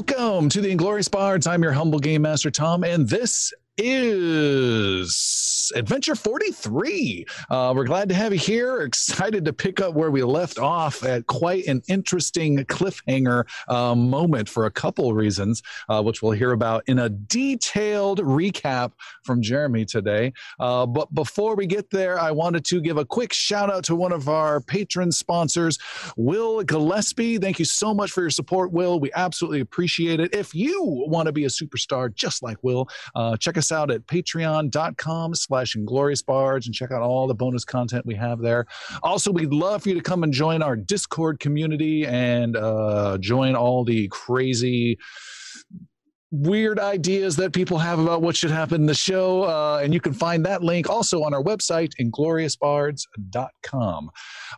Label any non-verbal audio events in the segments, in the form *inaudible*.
Welcome to the Inglorious Bards. I'm your humble game master, Tom, and this is Adventure 43. Uh, we're glad to have you here. Excited to pick up where we left off at quite an interesting cliffhanger uh, moment for a couple reasons, uh, which we'll hear about in a detailed recap from Jeremy today. Uh, but before we get there, I wanted to give a quick shout out to one of our patron sponsors, Will Gillespie. Thank you so much for your support, Will. We absolutely appreciate it. If you want to be a superstar just like Will, uh, check us out at patreon.com slash inglorious bards and check out all the bonus content we have there. Also, we'd love for you to come and join our Discord community and uh, join all the crazy weird ideas that people have about what should happen in the show. Uh, and you can find that link also on our website, ingloriousbards.com.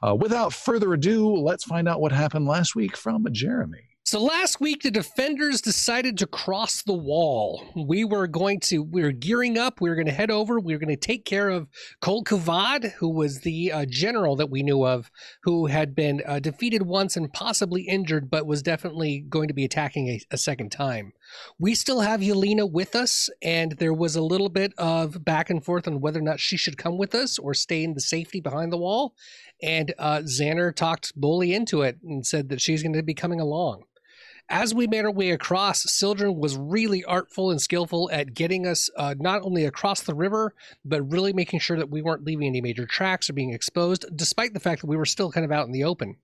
Uh, without further ado, let's find out what happened last week from Jeremy. So last week, the defenders decided to cross the wall. We were going to, we were gearing up. We were going to head over. We were going to take care of Kol Kuvad, who was the uh, general that we knew of, who had been uh, defeated once and possibly injured, but was definitely going to be attacking a, a second time. We still have Yelena with us, and there was a little bit of back and forth on whether or not she should come with us or stay in the safety behind the wall. And uh, Xander talked Bali into it and said that she's going to be coming along. As we made our way across, Sildren was really artful and skillful at getting us uh, not only across the river, but really making sure that we weren't leaving any major tracks or being exposed, despite the fact that we were still kind of out in the open.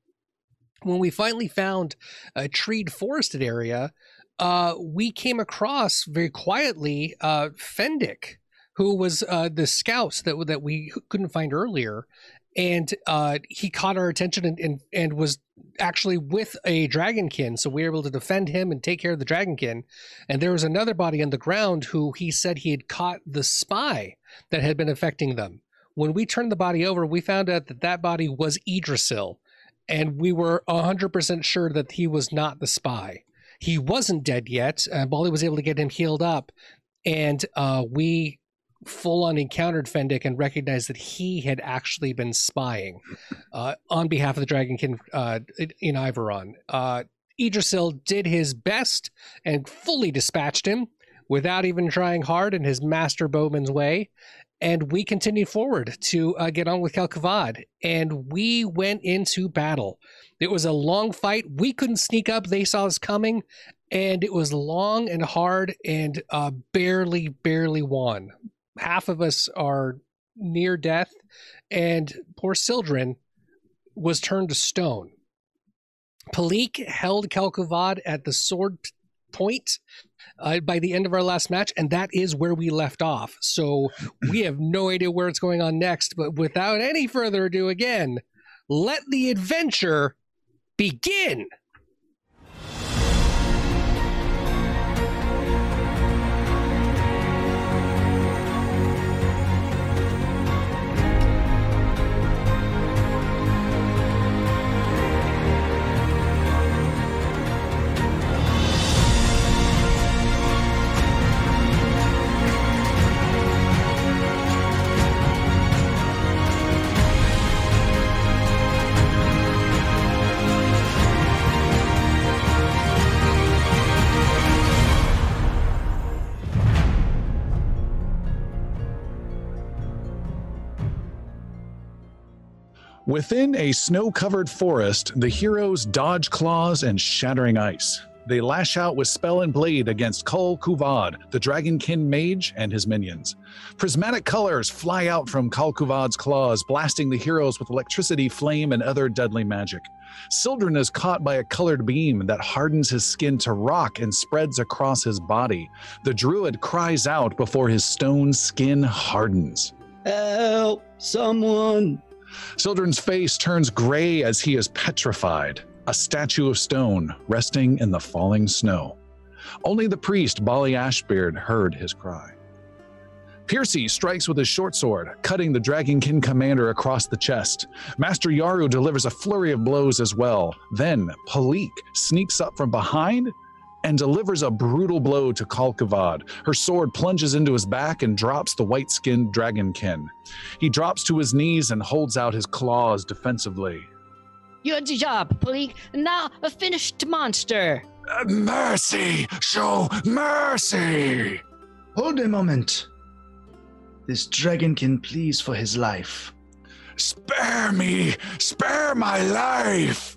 When we finally found a treed forested area, uh, we came across very quietly uh, Fendick, who was uh, the scout that that we couldn't find earlier, and uh, he caught our attention and, and, and was actually with a dragonkin so we were able to defend him and take care of the dragonkin. And there was another body on the ground who he said he had caught the spy that had been affecting them. When we turned the body over we found out that that body was Idrisil and we were 100% sure that he was not the spy. He wasn't dead yet uh, Bali was able to get him healed up and uh, we full on encountered Fendick and recognized that he had actually been spying uh, on behalf of the Dragonkin uh, in Iveron. Uh, Idrisil did his best and fully dispatched him without even trying hard in his master bowman's way. And we continued forward to uh, get on with Kel'Kavad, and we went into battle. It was a long fight. We couldn't sneak up. They saw us coming, and it was long and hard and uh, barely, barely won half of us are near death, and poor Sildren was turned to stone. Palik held Kel'Kavad at the sword point uh, by the end of our last match, and that is where we left off. So we *laughs* have no idea where it's going on next. But without any further ado, again, let the adventure begin. Within a snow covered forest, the heroes dodge claws and shattering ice. They lash out with spell and blade against Kol Kuvad, the Dragonkin mage, and his minions. Prismatic colors fly out from Kol Kuvad's claws, blasting the heroes with electricity, flame, and other deadly magic. Sildren is caught by a colored beam that hardens his skin to rock and spreads across his body. The druid cries out before his stone skin hardens. Help! Someone! Sildren's face turns gray as he is petrified, a statue of stone resting in the falling snow. Only the priest, Bali Ashbeard, heard his cry. Piercy strikes with his short sword, cutting the Dragonkin commander across the chest. Master Yaru delivers a flurry of blows as well. Then Palik sneaks up from behind and delivers a brutal blow to Kalkavad. Her sword plunges into his back and drops the white skinned dragonkin. He drops to his knees and holds out his claws defensively. Good job, Palik. Now a finished monster. Uh, mercy! Show mercy! Hold a moment. This dragonkin pleads for his life. Spare me! Spare my life!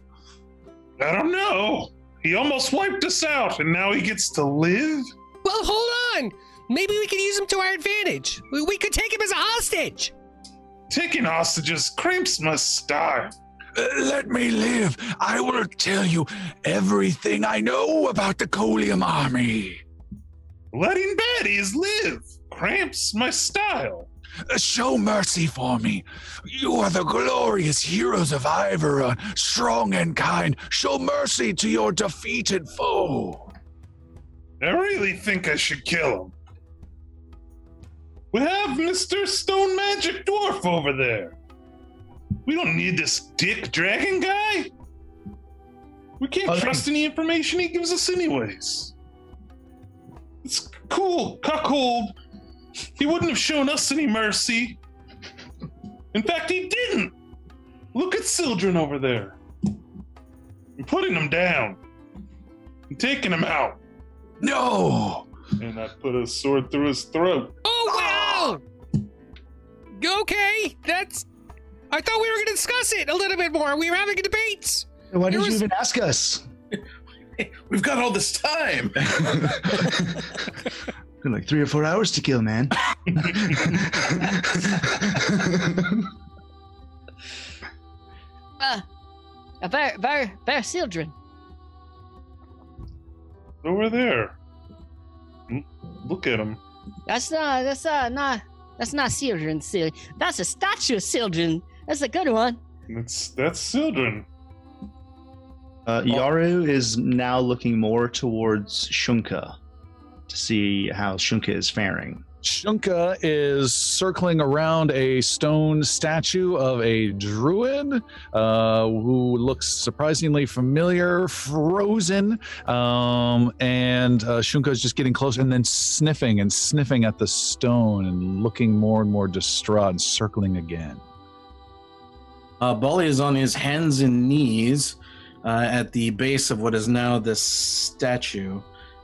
I don't know. He almost wiped us out, and now he gets to live? Well, hold on. Maybe we can use him to our advantage. We, we could take him as a hostage. Taking hostages cramps my style. Uh, let me live. I will tell you everything I know about the Colium army. Letting baddies live cramps my style. Uh, Show mercy for me. You are the glorious heroes of Iveron, strong and kind. Show mercy to your defeated foe. I really think I should kill him. We have Mr. Stone Magic Dwarf over there. We don't need this dick dragon guy. We can't Okay. trust any information he gives us, anyways. It's cool, cuckold. He wouldn't have shown us any mercy. In fact, he didn't. Look at Sildren over there. I'm putting him down. I'm taking him out. No! And I put a sword through his throat. Oh, ah! wow. Okay, that's. I thought we were going to discuss it a little bit more. We were having a debate. Why did There you even ask us? *laughs* We've got all this time. *laughs* Got like three or four hours to kill, man. *laughs* Uh, uh, Ver, Ver, Ver Sildren. Over there. Look at him. That's not, that's uh, not, that's not Sildren, silly. That's a statue of Sildren. That's a good one. That's that's Sildren. Uh, Yaru is now looking more towards Shunka to see how Shunka is faring. Shunka is circling around a stone statue of a druid uh, who looks surprisingly familiar, frozen. Um, and uh, Shunka is just getting closer and then sniffing and sniffing at the stone and looking more and more distraught and circling again. Uh, Bali is on his hands and knees uh, at the base of what is now this statue,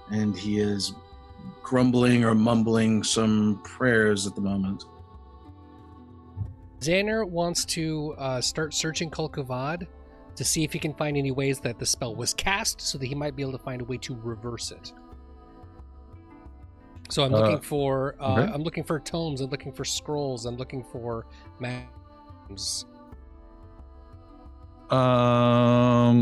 and he is grumbling or mumbling some prayers at the moment. Xander wants to uh, start searching Kolkovad to see if he can find any ways that the spell was cast so that he might be able to find a way to reverse it. So I'm Uh, looking for uh, okay. I'm looking for tomes, I'm looking for scrolls, I'm looking for maps. Um,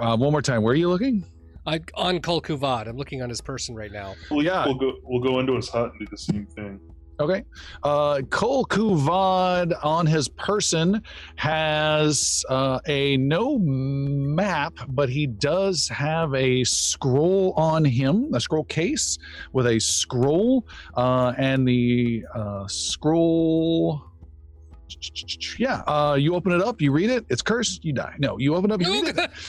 uh, one more time. Where are you looking? I, on Kolkuvad. I'm looking on his person right now. We'll, Yeah. we'll go we'll go into his hut and do the same thing. Okay. Uh, Kol Kuvad on his person has uh, a no map, but he does have a scroll on him, a scroll case with a scroll, uh, and the uh, scroll. Yeah, uh, you open it up, you read it, it's cursed, you die. No, you open it up, you read it. *laughs*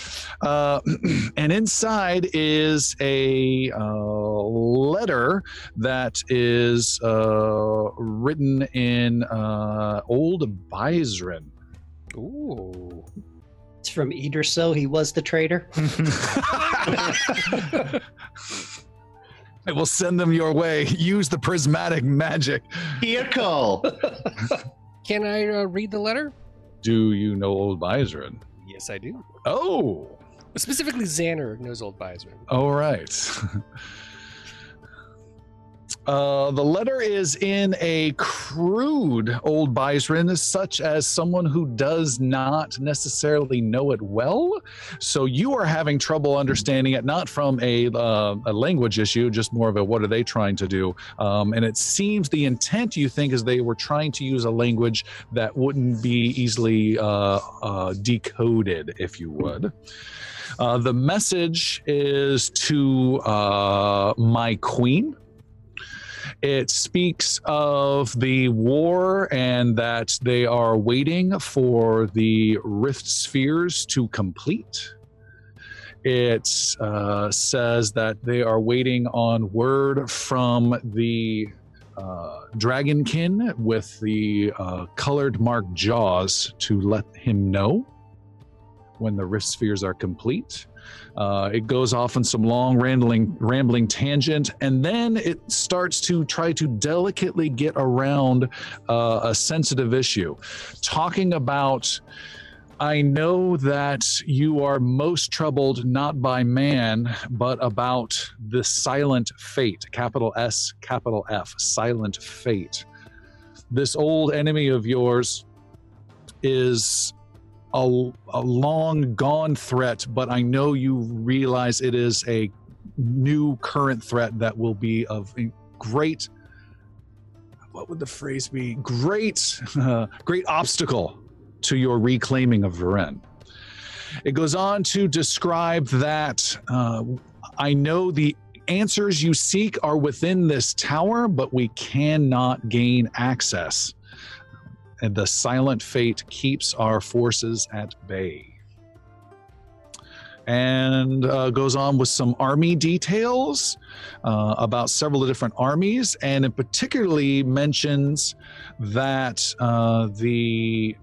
Uh, *clears throat* and inside is a uh, letter that is uh, written in uh, Old Byzrin. Ooh. It's from Ederso. He was the traitor. *laughs* *laughs* I will send them your way. Use the prismatic magic. Here, Cole. Can I uh, read the letter? Do you know Old Byzrin? Yes, I do. Oh, Specifically, Xander knows Old Byzrin. all right. *laughs* Uh, the letter is in a crude old Byzrin, such as someone who does not necessarily know it well. So you are having trouble understanding it, not from a, uh, a language issue, just more of a what are they trying to do? Um, and it seems the intent you think is they were trying to use a language that wouldn't be easily uh, uh, decoded, if you would. Uh, the message is to my queen. It speaks of the war and that they are waiting for the rift spheres to complete. It uh, says that they are waiting on word from the uh, dragonkin with the uh, colored marked jaws to let him know when the rift spheres are complete. Uh, it goes off on some long rambling rambling tangent, and then it starts to try to delicately get around uh, a sensitive issue, talking about. I know that you are most troubled not by man, but about the silent fate, capital S, capital F, silent fate. This old enemy of yours is a, a long gone threat, but I know you realize it is a new current threat that will be of great. What would the phrase be? Great, uh, *laughs* great obstacle to your reclaiming of Varen. It goes on to describe that uh, I know the answers you seek are within this tower, but we cannot gain access. And the silent fate keeps our forces at bay. And uh, goes on with some army details uh, about several different armies, and in particularly mentions that uh, the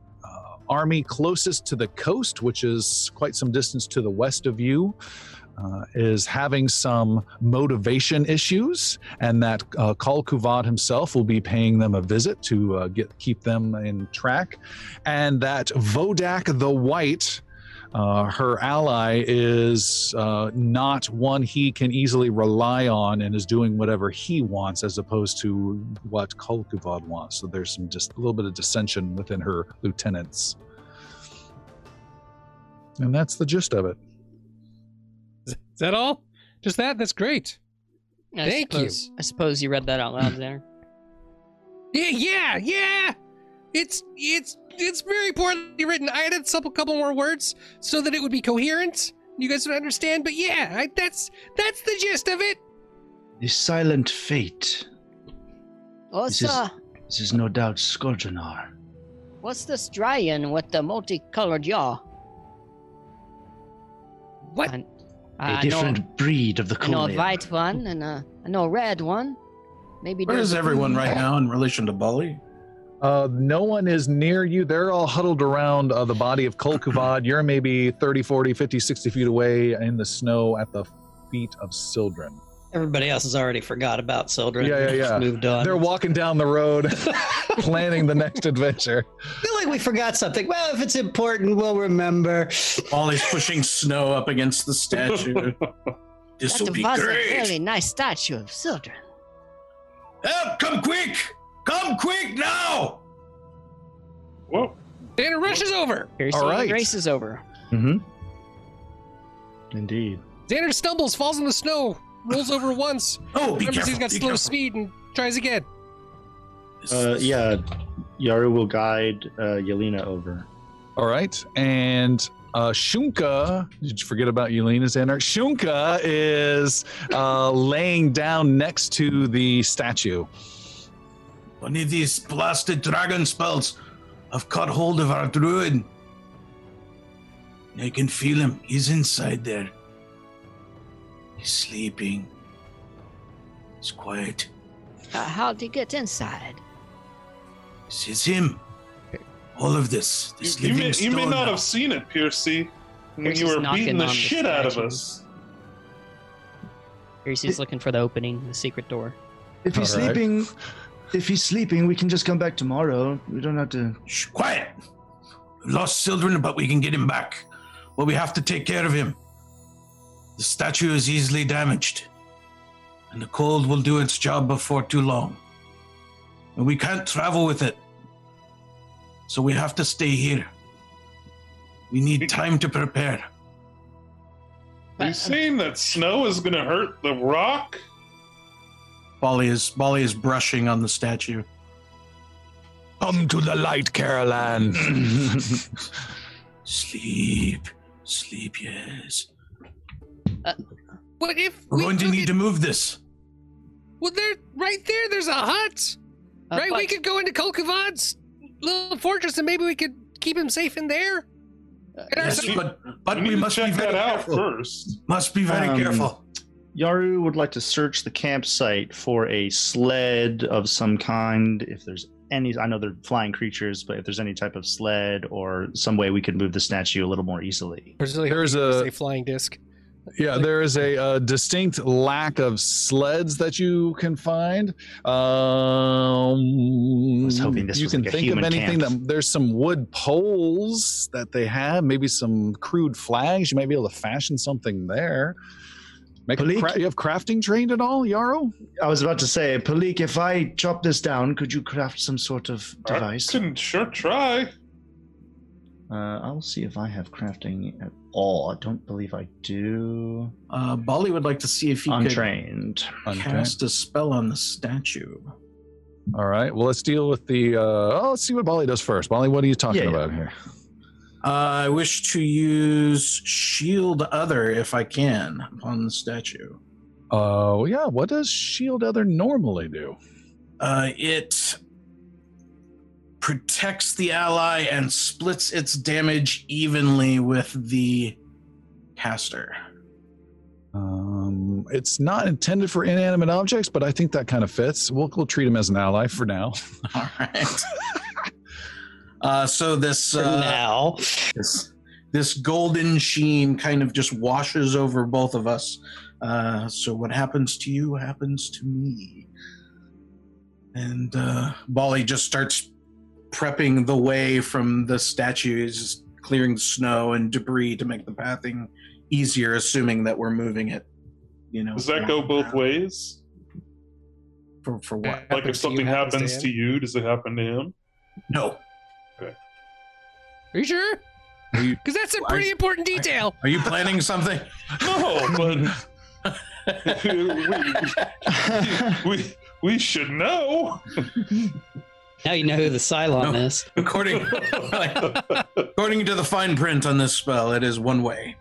army closest to the coast, which is quite some distance to the west of you, uh, is having some motivation issues, and that uh, Kal Kuvad himself will be paying them a visit to uh, get keep them in track, and that Vodak the White. Uh, her ally is uh, not one he can easily rely on and is doing whatever he wants as opposed to what Kal Kuvad wants. So there's some just a little bit of dissension within her lieutenants. And that's the gist of it. Is that all? Just that? That's great. I Thank you. I suppose you read that out loud there. Yeah, yeah, yeah. It's it's it's very poorly written. I added a couple more words so that it would be coherent. You guys would understand. But yeah, I, that's that's the gist of it. The silent fate. What's This is- This is no doubt Skorjanar. what's this Dryan with the multicolored yaw? What? I, A I different know, breed of the I know a white one and a, I know a red one. Maybe Where there's is a everyone right now in relation to Bali? Uh, no one is near you. They're all huddled around uh, the body of Kol Kuvad. You're maybe 30, 40, 50, 60 feet away in the snow at the feet of Sildren. Everybody else has already forgot about Sildren. Yeah, yeah, yeah. Moved on. They're walking down the road, *laughs* planning the next adventure. I feel like we forgot something. Well, if it's important, we'll remember. Bali's pushing snow up against the statue. *laughs* This will That be was a really nice statue of Sildren. Help! Come quick! Come quick now! Whoa. Dana rushes over. Here's All the race is over. Mm-hmm. Indeed. Xander stumbles, falls in the snow, rolls over once. Oh, be Remembers careful! he's got be slow careful. speed and tries again. Uh, yeah, Yaru will guide uh, Yelena over. All right. And uh, Shunka, did you forget about Yelena Xander? Shunka is uh, laying down next to the statue. One of these blasted dragon spells have caught hold of our druid. I can feel him. He's inside there. He's sleeping. He's quiet. Uh, how'd he get inside? This is him. All of this. You, This you living may, you may not now. have seen it, Piercy, when Piercy's you were beating the on the shit out of us. Piercy's looking for the opening, the secret door. If he's All right. sleeping, if he's sleeping, we can just come back tomorrow. We don't have to. Shh, quiet. We lost Sildren, but we can get him back. But we have to take care of him. The statue is easily damaged, and the cold will do its job before too long. And we can't travel with it. So we have to stay here. We need time to prepare. Are you saying that snow is going to hurt the rock? Bali is Bali is brushing on the statue. Come to the light, Caroline. *laughs* Sleep, sleep, yes. But if We're we going to need it- to move this. Well, there, right there, there's a hut. Uh, right, we could go into Kolkavad's little fortress, and maybe we could keep him safe in there. And our- Yes, you- but but we we, need to must be very that out careful. first. Must be very Um, careful. Yaru would like to search the campsite for a sled of some kind. If there's any, I know they're flying creatures, but if there's any type of sled or some way we could move the statue a little more easily. There's, really There's hoping a- flying disc. Yeah, there is a, uh distinct lack of sleds that you can find. Um, I was hoping this you was can like a think of anything. camp. That, there's some wood poles that they have, maybe some crude flags. You might be able to fashion something there. Make a cra- you have crafting trained at all, Yaru? I was about to say, Palik, if I chop this down, could you craft some sort of I device? can sure try. Uh, I'll see if I have crafting at all. I don't believe I do. Uh, Bali would like to see if he could Untrained. Okay. cast a spell on the statue. All right. Well, let's deal with the. Uh, oh, let's see what Bali does first. Bali, what are you talking Yeah, yeah. about here? Uh, I wish to use Shield Other if I can upon the statue. Uh, yeah. What does Shield Other normally do? Uh, it protects the ally and splits its damage evenly with the caster. Um, it's not intended for inanimate objects, but I think that kind of fits. We'll, we'll treat him as an ally for now. *laughs* All right. *laughs* uh, so this For uh, now. this this golden sheen kind of just washes over both of us. Uh, so what happens to you happens to me. And uh, Bali just starts prepping the way from the statues, clearing snow and debris to make the pathing easier, assuming that we're moving it. You know, Does that go both ways? For, for what? Like Happens if something happens to happens to you, does it happen to him? No. Are you sure? Because *laughs* that's a pretty important detail. are you planning something? *laughs* No, but *laughs* we, we, we should know. Now you know who the Cylon No. is. *laughs* According, according to the fine print on this spell, it is one way.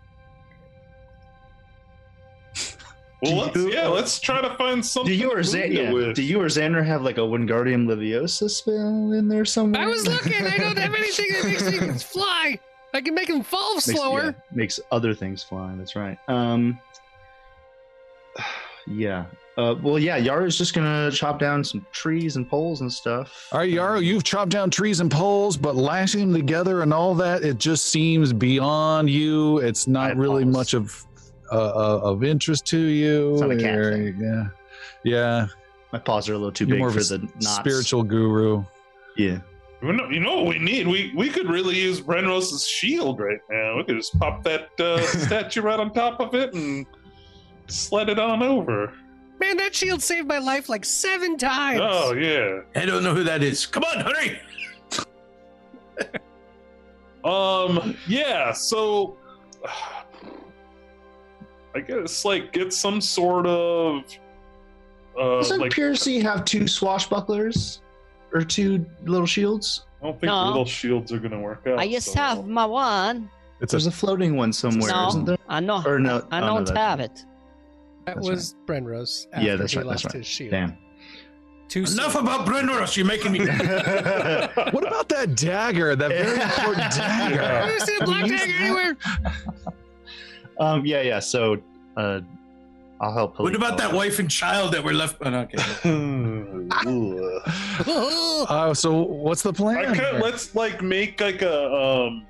Well, let's, you- yeah, let's try to find something. Do you or to Xan- move it yeah, do you or Xander have like a Wingardium Leviosa spell in there somewhere? I was looking. I don't have anything that makes things *laughs* fly. I can make them fall makes, slower. yeah, makes other things fly. That's right. Um, *sighs* yeah. Uh, well, yeah. Yaru's just gonna chop down some trees and poles and stuff. All right, Yaru, you've chopped down trees and poles, but lashing them together and all that, it just seems beyond you. It's not really paws. much of uh, uh, of interest to you. It's not a cat Or- thing. Yeah, yeah. My paws are a little too You're big more of for a the knots. spiritual guru. Yeah. You know, you know what we need? We we could really use Brenros's shield right now. We could just pop that uh, *laughs* statue right on top of it and sled it on over. Man, that shield saved my life like seven times. Oh yeah. I don't know who that is. Come on, hurry! *laughs* Um. Yeah. So, I guess like get some sort of. Uh, Doesn't like Piercy have two swashbucklers or two little shields? I don't think No. little shields are gonna work out. I just so have well. my one. It's There's a a floating one somewhere, no, isn't there? I know. Or no? I oh, no, don't that- have it. That that's was Brenrose. After Yeah, that's he right, that's lost right. his shield. Damn. Too Enough soon. about Brendoros. You're making me. *laughs* *laughs* what about that dagger? That very important I *laughs* dagger. don't see a black Use dagger that. anywhere. um. Yeah. Yeah. So, uh, I'll help. what about that out. wife and child that were left? Oh, okay. Ugh. Uh, so what's the plan? I could let's like make like a um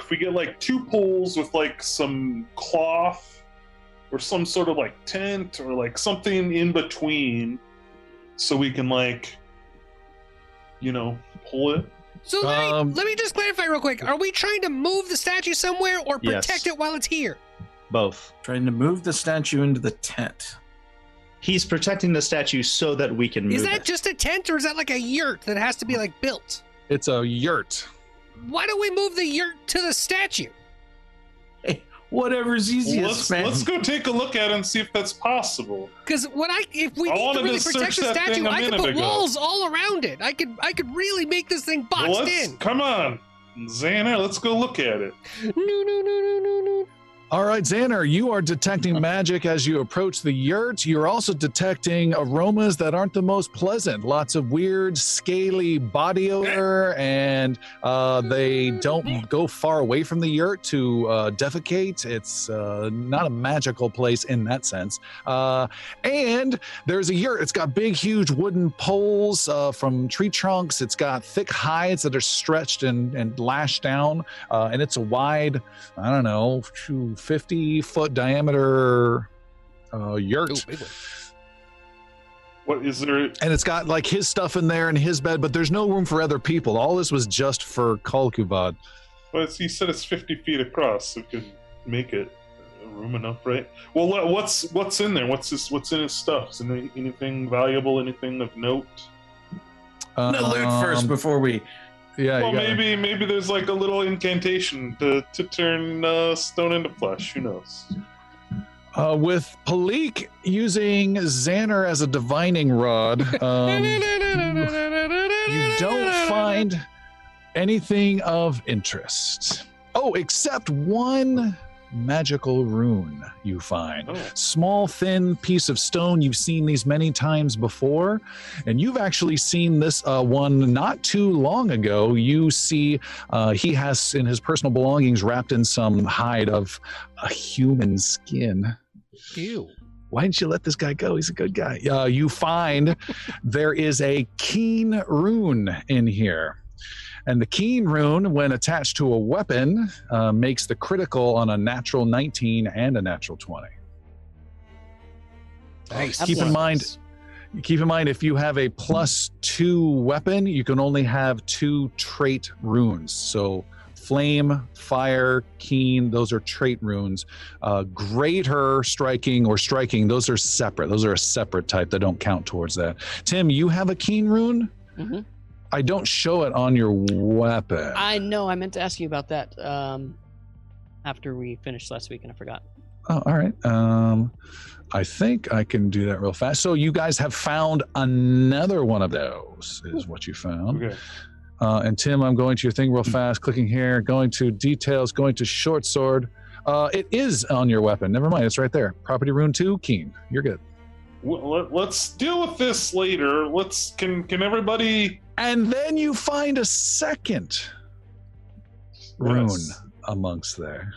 if we get like two poles with like some cloth or some sort of like tent or like something in between so we can like you know pull it So let, Um, me, let me just clarify real quick. Are we trying to move the statue somewhere or Yes. protect it while it's here? Both. Trying to move the statue into the tent. He's protecting the statue so that we can move Is that it. just a tent or is that like a yurt that has to be like built? It's a yurt. Why don't we move the yurt to the statue? Hey, whatever's easiest, let's man. let's go take a look at it and see if that's possible Because what I if we I need to wanted to really protect the that statue, thing a I could put ago. walls all around it. I could I could really make this thing boxed Well, let's in. come on Xander, let's go look at it. No no no no no no. All right, Xander, you are detecting magic as you approach the yurt. You're also detecting aromas that aren't the most pleasant. Lots of weird, scaly body odor, and uh, they don't go far away from the yurt to uh, defecate. It's uh, not a magical place in that sense. Uh, and there's a yurt. It's got big, huge wooden poles uh, from tree trunks. It's got thick hides that are stretched and, and lashed down, uh, and it's a wide I don't know, 50 foot diameter uh, yurt. Ooh, big one. What is there? and it's got like his stuff in there and his bed, but there's no room for other people. All this was just for Kalkuvad. Well, he said it's 50 feet across, so we could make it uh, room enough, right? Well, what's what's in there? What's this? What's in his stuff? Is there anything valuable? Anything of note? No loot first Um, before we. Yeah, well, maybe maybe there's like a little incantation to to turn uh, stone into flesh. Who knows? Uh, with Palik using Xander as a divining rod, um, you don't find anything of interest. Oh, except one magical rune you find. Oh, Small, thin piece of stone. You've seen these many times before, and you've actually seen this uh, one not too long ago. You see, uh, he has in his personal belongings wrapped in some hide of a human skin Ew. why didn't you let this guy go? He's a good guy. Uh, you find *laughs* there is a keen rune in here. And the keen rune, when attached to a weapon, uh, makes the critical on a natural 19 and a natural 20. Nice. Keep in mind, keep in mind, if you have a plus two weapon, you can only have two trait runes. So flame, fire, keen, those are trait runes. Uh, greater striking or striking, those are separate. Those are a separate type that don't count towards that. Tim, you have a keen rune? Mhm. I don't show it on your weapon. I know. I meant to ask you about that um, after we finished last week, and I forgot. Oh, all right. Um, I think I can do that real fast. So you guys have found another one of those, is what you found. okay. Uh, and Tim, I'm going to your thing real fast, clicking here, going to details, going to short sword. Uh, it is on your weapon. Never mind, it's right there. Property rune two, keen. You're good. Let's deal with this later. Let's can can everybody And then you find a second rune Yes. amongst there.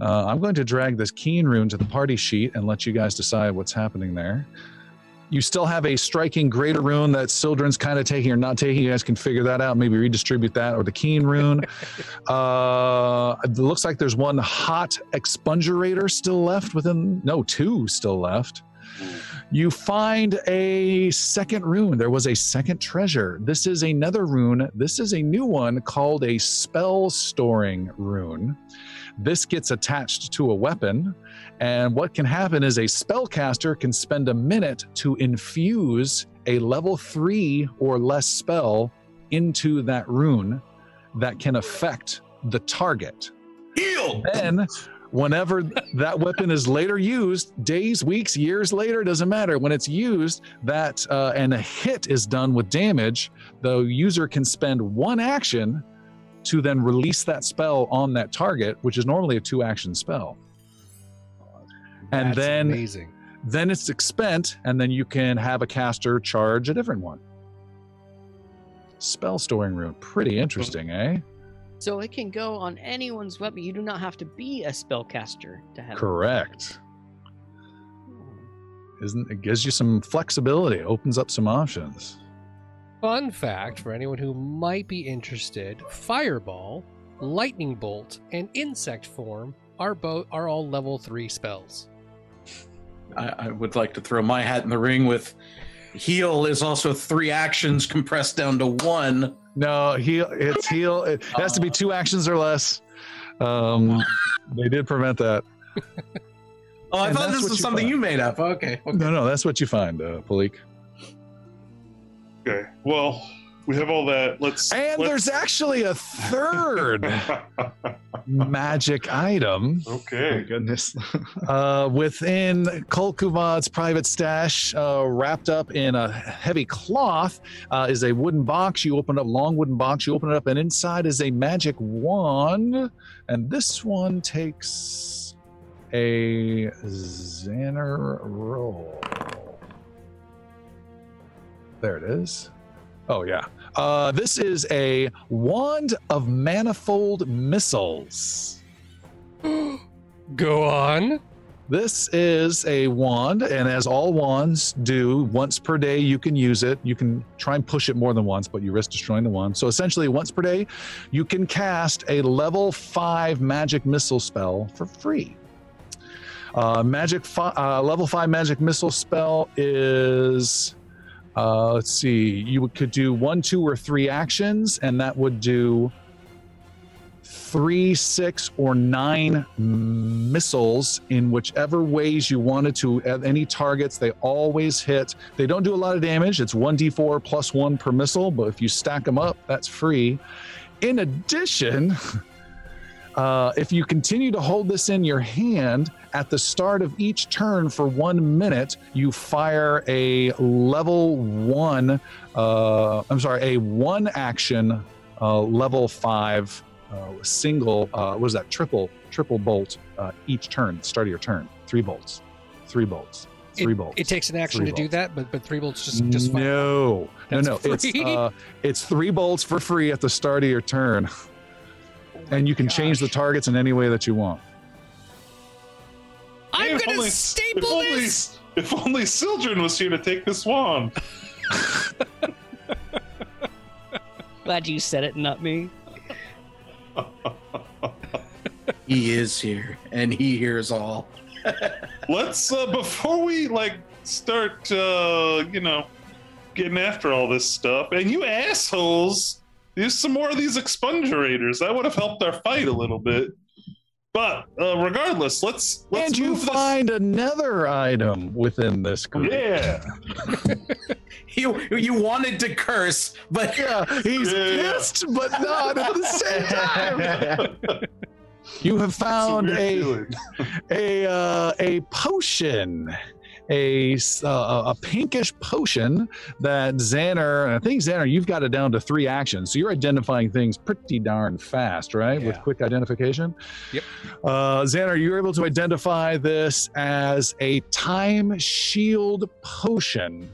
Uh, I'm going to drag this keen rune to the party sheet and let you guys decide what's happening there. You still have a striking greater rune that Sildren's kind of taking or not taking. You guys can figure that out. Maybe redistribute that or the keen rune. *laughs* uh, it looks like there's one hot expungerator still left within. No, two still left. You find a second rune. There was a second treasure. This is another rune. This is a new one called a spell storing rune. This gets attached to a weapon. And what can happen is a spellcaster can spend a minute to infuse a level three or less spell into that rune that can affect the target. Heal! Then, whenever that weapon is later used, days, weeks, years later, doesn't matter. When it's used, that uh, and a hit is done with damage, the user can spend one action to then release that spell on that target, which is normally a two-action spell. And That's then amazing. then it's expent, and then you can have a caster charge a different one. Spell storing rune, pretty interesting, eh? So it can go on anyone's weapon. You do not have to be a spellcaster to have. it. Correct. Hmm. Isn't it gives you some flexibility, opens up some options. Fun fact for anyone who might be interested: Fireball, Lightning Bolt, and Insect Form are both are all level three spells. I, I would like to throw my hat in the ring with heal is also three actions compressed down to one. No, heal. It's heal. It has to be two actions or less. Um, they did prevent that. Oh, I And thought this was you something find. you made up. Okay. okay. No, no, that's what you find, uh, Palik. Okay. Well, we have all that. Let's. And let's... there's actually a third *laughs* magic item okay. goodness. *laughs* uh, within Kolkuvad's private stash, uh, wrapped up in a heavy cloth, uh, is a wooden box. You open up long wooden box. You open it up, and inside is a magic wand. And this one takes a Xander roll. There it is. Oh yeah. Uh, this is a wand of manifold missiles. *gasps* Go on. This is a wand, and as all wands do, once per day you can use it. You can try and push it more than once, but you risk destroying the wand. So essentially, once per day, you can cast a level five magic missile spell for free. Uh, magic fi- uh, level five magic missile spell is uh, let's see, you could do one, two, or three actions, and that would do three, six, or nine missiles in whichever ways you wanted to. Any targets, they always hit. They don't do a lot of damage. It's 1d4 plus one per missile, but if you stack them up, that's free. In addition, *laughs* uh, if you continue to hold this in your hand at the start of each turn for one minute, you fire a level one, uh, I'm sorry, a one action uh, level five uh, single, uh, what is that, triple, triple bolt uh, each turn, start of your turn. Three bolts, three bolts, three it, bolts. It takes an action Three to do that, but but three bolts just just fine. no, no, That's no. It's free? uh, it's three bolts for free at the start of your turn, *laughs* and you can change the targets in any way that you want. I'm If gonna only- staple if only, this. If only Sildren was here to take this wand. *laughs* Glad you said it, not me. *laughs* He is here, and he hears all. *laughs* Let's uh, before we like start, uh, you know, getting after all this stuff. And you assholes, use some more of these expungerators. That would have helped our fight a little bit. But uh, regardless, let's let's and you move this- find another item within this group. Yeah, *laughs* You you wanted to curse, but *laughs* Yeah, he's Yeah. pissed, but not at the same time. *laughs* You have It's a found a a uh, a potion, a uh, a pinkish potion that Xander. and I think Xander, you've got it down to three actions, so you're identifying things pretty darn fast, right? With quick identification. Yep. Uh, Xander, you're able to identify this as a time shield potion.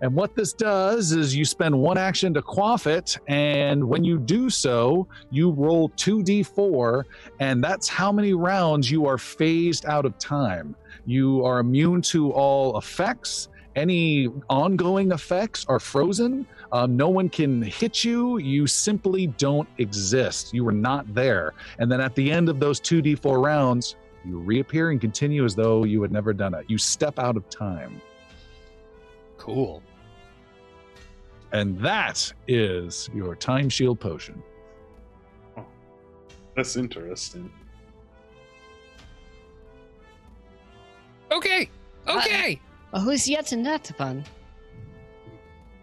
And what this does is you spend one action to quaff it, and when you do so, you roll 2d4, and that's how many rounds you are phased out of time. You are immune to all effects. Any ongoing effects are frozen. Um, no one can hit you. You simply don't exist. You are not there. And then at the end of those 2d4 rounds, you reappear and continue as though you had never done it. You step out of time. Cool. And that is your time shield potion. That's interesting. Okay. Okay. Well, who's yet in that upon?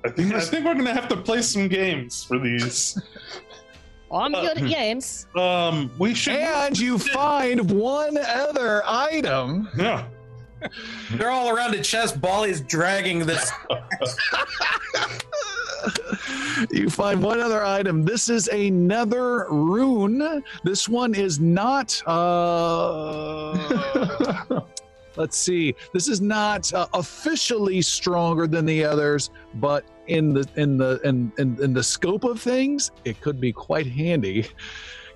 I think I think we're gonna have to play some games for these. *laughs* I'm Uh, good at games. Um, we should. And you *laughs* find one other item. Yeah. they're all around a chest. Bali's dragging this. *laughs* you find one other item. This is another rune. This one is not. Uh, let's see. This is not uh, officially stronger than the others, but in the in the in, in in the scope of things, it could be quite handy.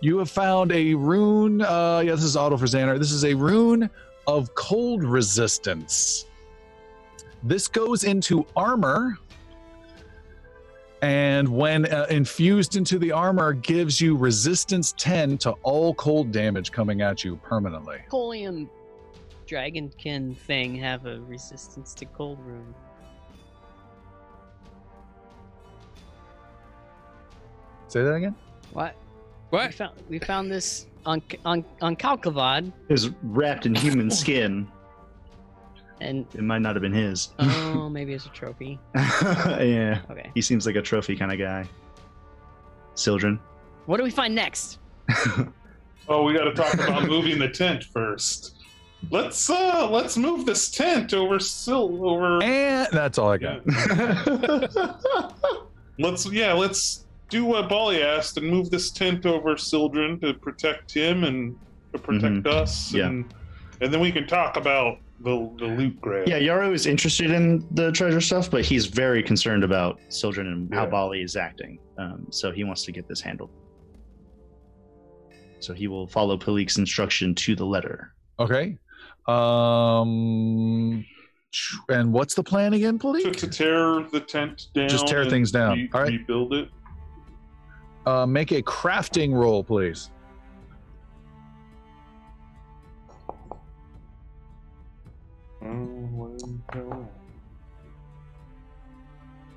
You have found a rune. Uh, yeah, this is auto for Xander. This is a rune of cold resistance. This goes into armor and when uh, infused into the armor gives you resistance 10 to all cold damage coming at you permanently Colium dragonkin thing have a resistance to cold rune. say that again What? What? We found we found this on on on Kalkavad, is wrapped in human *laughs* skin. and It might not have been his. oh, *laughs* maybe it's a trophy. *laughs* yeah, Okay. he seems like a trophy kind of guy. Sildren. What do we find next? Oh, we got to talk about moving the tent first. Let's uh, let's move this tent over still over. and that's all i got *laughs* Let's yeah, let's do what Bali asked and move this tent over Sildren to protect him and to protect us. Yeah. And, and then we can talk about the the loot grab. yeah, Yaru is interested in the treasure stuff, but he's very concerned about Sildren and how Yeah. Bali is acting. Um, so he wants to get this handled. So he will follow Palik's instruction to the letter. okay Um, and what's the plan again, To, please? to tear the tent down. Just tear and things down. re- All right. Rebuild it. Uh, make a crafting roll, please.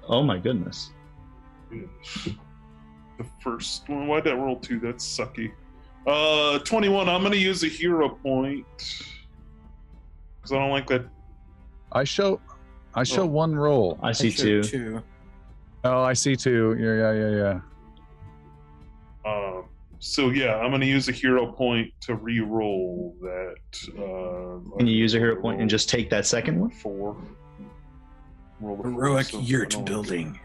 Oh my goodness. *laughs* The first one. Why'd that roll two? That's sucky. Uh, 21. I'm going to use a hero point. Because I don't like that. I show, I show Oh. one roll. I see two. Two. Oh, I see two. Yeah, yeah, yeah, yeah. Um, so yeah, I'm going to use a hero point to re-roll that. Uh, Can you use a hero point and just take that second one? four? Roll the four, Heroic so yurt building.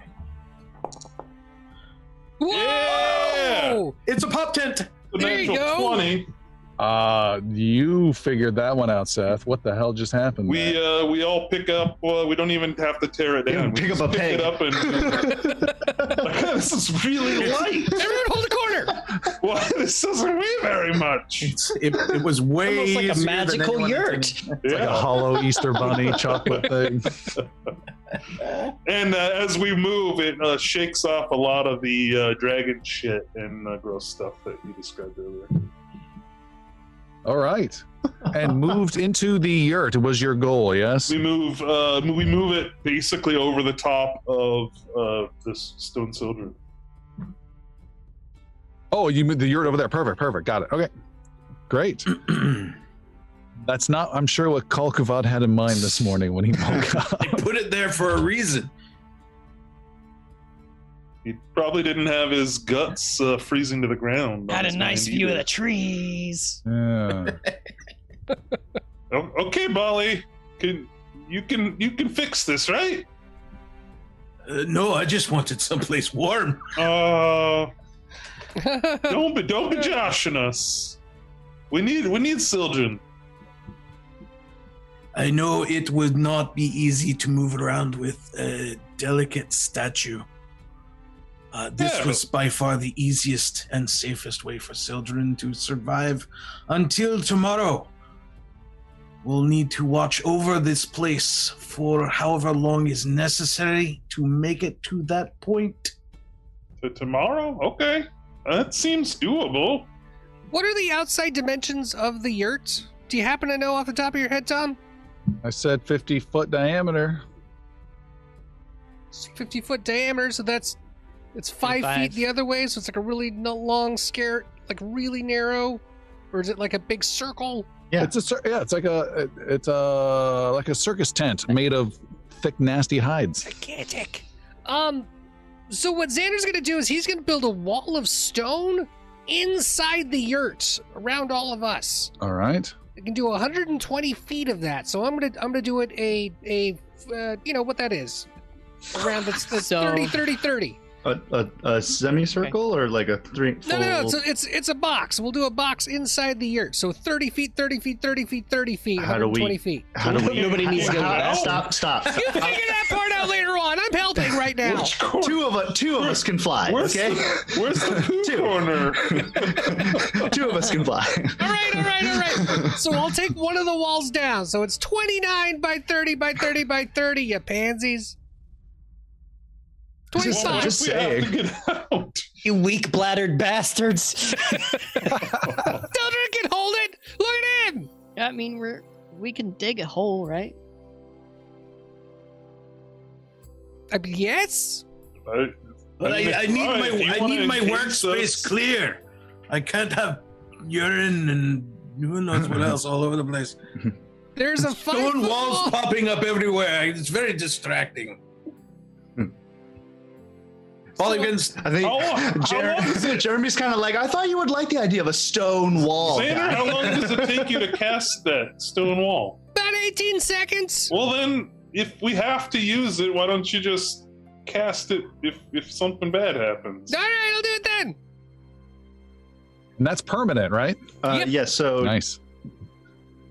Whoa! Yeah! It's a pop tent. The There you go. 20. Uh, you figured that one out, Seth. What the hell just happened? We there? uh, we all pick up. Well, we don't even have to tear it down. We pick just up a peg. it up and *laughs* this is really light. Everyone hold a corner. *laughs* Why this doesn't weigh very much? It, it was way Almost like a magical yurt. intended. It's like a hollow Easter bunny *laughs* chocolate thing. And uh, as we move, it uh, shakes off a lot of the uh, dragon shit and uh, gross stuff that you described earlier. All right. And moved into the yurt was your goal, yes? We move. Uh, we move it basically over the top of uh, this stone Sildren. Oh, you moved the yurt over there. Perfect, perfect. Got it. Okay. Great. *clears throat* That's not, I'm sure, what Kalkavad had in mind this morning when he woke *laughs* up. They put it there for a reason. He probably didn't have his guts uh, freezing to the ground. on Had a nice mind view of the trees. Yeah. O- Okay, Molly, can you can you can fix this, right? Uh, no, I just wanted someplace warm. Uh, *laughs* don't be don't be joshing us. We need we need Sildren. I know it would not be easy to move around with a delicate statue. Uh, this Yeah. was by far the easiest and safest way for Sildren to survive until tomorrow. We'll need to watch over this place for however long is necessary to make it to that point. To tomorrow? Okay, that seems doable. What are the outside dimensions of the yurt? Do you happen to know off the top of your head, Tom? I said 50 foot diameter. 50 foot diameter, so that's it's five, Five. feet the other way, so it's like a really long scare, like really narrow, or is it like a big circle? Yeah. It's a yeah, it's like a it's a like a circus tent made of thick nasty hides. Gigantic. Um, so what Xander's gonna do is he's gonna build a wall of stone inside the yurt around all of us. All right. I can do 120 feet of that, so I'm gonna I'm gonna do it a a uh, you know what that is around that's, that's So- 30 30 30. A, a, a semicircle or like a three? No, no, no. full- It's a, it's it's a box. We'll do a box inside the yurt. So 30 feet, 30 feet, 30 feet, 30 feet, How do we- feet. How do we? Nobody how- needs to go to how- that. Stop! Stop! You figure that part out later on. I'm helping right *laughs* now. Which corner? Two of us. Two of us can fly. Where's okay. the, where's the *laughs* Two. corner? *laughs* Two of us can fly. All right, all right, all right. So I'll take one of the walls down. So it's 29 by 30 by 30 by 30, you pansies. Just- 25. just we have saying. to get out. *laughs* You weak bladdered bastards. Sildren can hold it. Look at him. I mean, we're we can dig a hole, right? I mean, yes. I, But I, I need fine, my I need my workspace us- clear. I can't have urine and who knows what else all over the place. There's a Stone walls wall. popping up everywhere. It's very distracting. Polygons. I think How *laughs* Jer- long is it? *laughs* Jeremy's kind of like, I thought you would like the idea of a stone wall. Xander, how long does it take you to cast that stone wall? About 18 seconds. Well, then, if we have to use it, why don't you just cast it if if something bad happens? All right, I'll do it then. And that's permanent, right? Uh, Yep. Yeah. So Nice.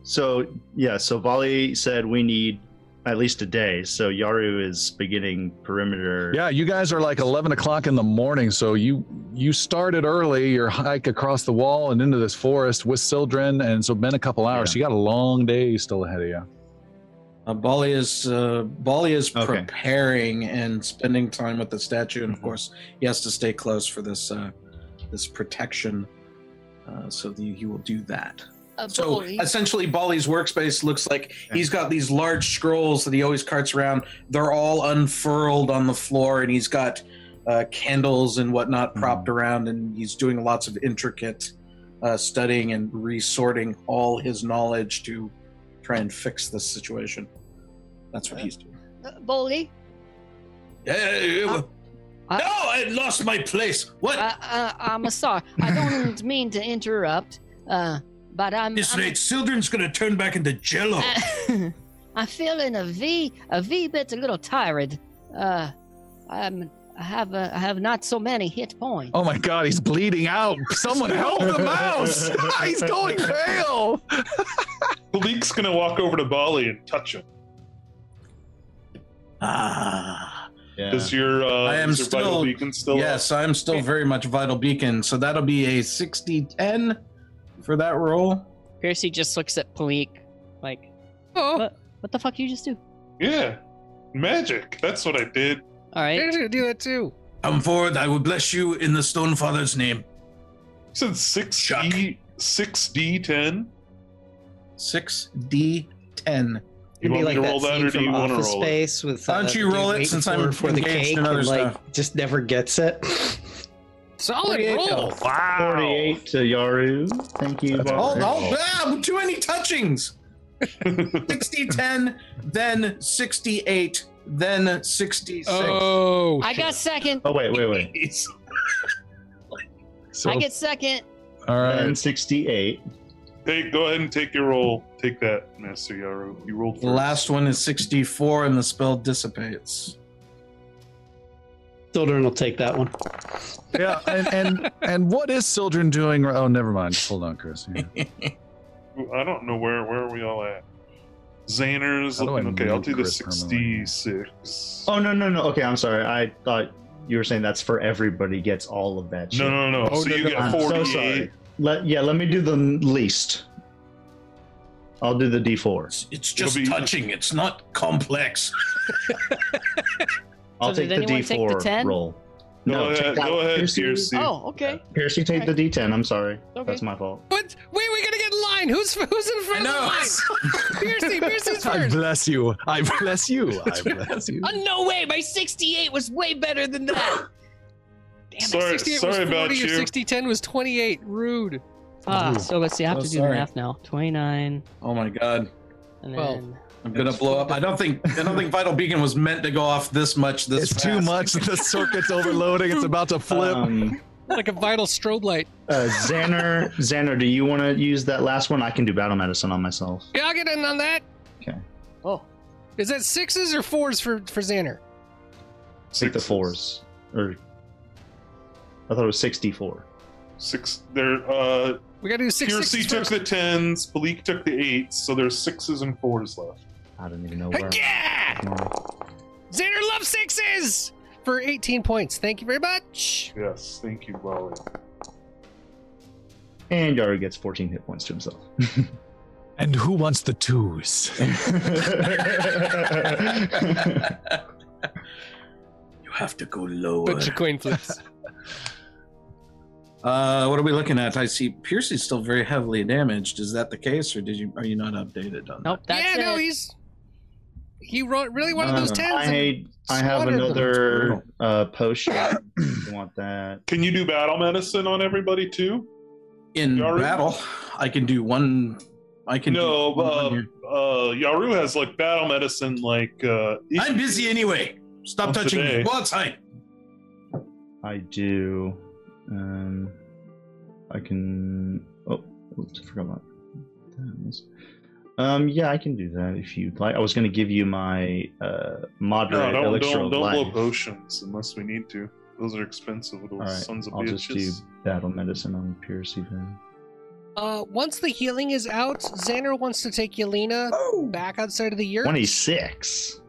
So yeah, so Bali said we need at least a day. So Yaru is beginning perimeter. Yeah, you guys are like 11 o'clock in the morning, so you you started early your hike across the wall and into this forest with Sildren, and so been a couple hours. So you got a long day still ahead of you. Uh, Bali is uh, Bali is Okay. preparing and spending time with the statue, and of Mhm. course he has to stay close for this uh, this protection. Uh, so the, he will do that. Uh, So Bali, essentially, Bali's workspace looks like he's got these large scrolls that he always carts around. They're all unfurled on the floor, and he's got uh, candles and whatnot propped around, and he's doing lots of intricate uh, studying and resorting all his knowledge to try and fix this situation. That's what he's doing. uh, Bali, Yeah, I- no, I lost my place. What? uh, uh, I'm sorry. I don't *laughs* mean to interrupt, uh, but I'm. this I'm, rate, Sildren's gonna turn back into Jello. *laughs* Uh, I'm feeling a V, a V bit a little tired. Uh, I'm, I have, uh, I have not so many hit points. Oh my god, he's bleeding out. Someone help the mouse. *laughs* he's going pale. *laughs* Malik's gonna walk over to Bali and touch him. ah. Yeah. Does your uh, I am is your vital still- beacon still? Yes, I'm still very much vital beacon, so that'll be a 60-10 for that role? Piercy just looks at Palik, like, Oh, What? what the fuck you just do? Yeah, magic. That's what I did. All I'm right. gonna do that too. Come forward, I will bless you in the Stone Father's name. You said six Chuck. D, six D ten. 6d10. You It'd want be me like to that roll that, scene or do you from want to Office roll it? Space with. Why don't uh, you roll it waiting since I'm for the engaged cake in other and like stuff? just never gets it. *laughs* Solid 48 roll. Wow. 48 to Yaru. Thank you. Oh, Bali. oh, ah, too many touchings. *laughs* 60 10, then 68, then 66. Oh, I got second. Oh, wait, wait, wait. Jeez. So, I get second. all Then 68. Hey, go ahead and take your roll. Take that, Master Yaru. You rolled The first. last one is 64, and the spell dissipates. Sildren will take that one. Yeah, and and and what is Sildren doing? Oh, never mind. Hold on, Chris. Yeah. I don't know where where are we all at. Xander's How do I looking okay. I'll do the Chris sixty-six. Oh, no, no, no. Okay, I'm sorry. I thought you were saying that's for everybody gets all of that shit. no, no, no. Oh, so no, you no, get I'm so forty-eight. sorry. Let, yeah, let me do the least. I'll do the D4. It's, it's just be- touching, it's not complex. *laughs* I'll So take did the anyone take the D4 10? roll. Go No, ahead, take that- go ahead, Piercy, Piercy. Oh, okay. Piercy, take the D10. I'm sorry. Okay. That's my fault. what? Wait, we gotta get in line. Who's who's in front of the line? *laughs* Piercy, Piercy's I bless you. I bless you. I *laughs* bless you. Oh, no way. My 68 was way better than that. *laughs* Damn it. Sorry, 68 sorry was 40 about or you. 60 10 was 28. Rude. Ah, so let's see. I have Oh, to do sorry. the math now. 29. Oh my god. And Well, then. I'm gonna blow up. I don't think I don't *laughs* think Vital Beacon was meant to go off this much this It's too much. The circuit's overloading. It's about to flip. Um, Like a vital strobe light. uh, Xander, Xander, do you want to use that last one? I can do battle medicine on myself. Yeah, I'll get in on that. Okay. Oh. Is that sixes or fours for, for Xander? Take the fours. Or I thought it was 64. Six. There. Uh, We gotta do six Piercy sixes took first. the tens. Malik took the eights. So there's sixes and fours left. I don't even know where. Yeah! Xander loves sixes for 18 points. Thank you very much. Yes, thank you, Bali. And Yaru gets 14 hit points to himself. *laughs* And who wants the twos? *laughs* You have to go lower. Bunch of coin flips. *laughs* Uh, what are we looking at? I see Piercy's still very heavily damaged. Is that the case, or did you are you not updated on Nope, that's yeah, no, it. he's he wrote really one of those Uh, tens. and- I, I have another uh, potion. *coughs* if you want that? Can you do battle medicine on everybody too? In Yaru? battle, I can do one. I can No, do one uh, uh, Yaru has like battle medicine. Like uh, I'm busy anyway. Stop touching day. me. Go outside. I do. Um, I can. Oh, oops, I forgot about that. Um, yeah, I can do that if you'd like. I was going to give you my uh, No, moderate don't elixir don't of don't blow potions unless we need to. Those are expensive little All right, sons of I'll just do battle medicine on Piercy then. Uh, once the healing is out, Xander wants to take Yelena back outside of the yurt 26.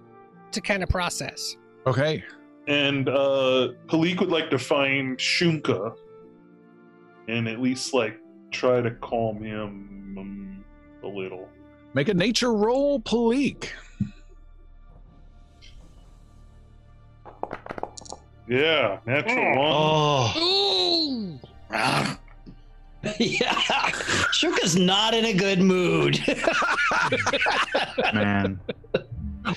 to kind of process. Okay. And uh Palik would like to find Shunka and at least like try to calm him um, a little. Make a nature roll, Palik. Yeah, natural hmm. one. Oh. Ooh! *laughs* yeah. Shunka's not in a good mood. Man. *laughs*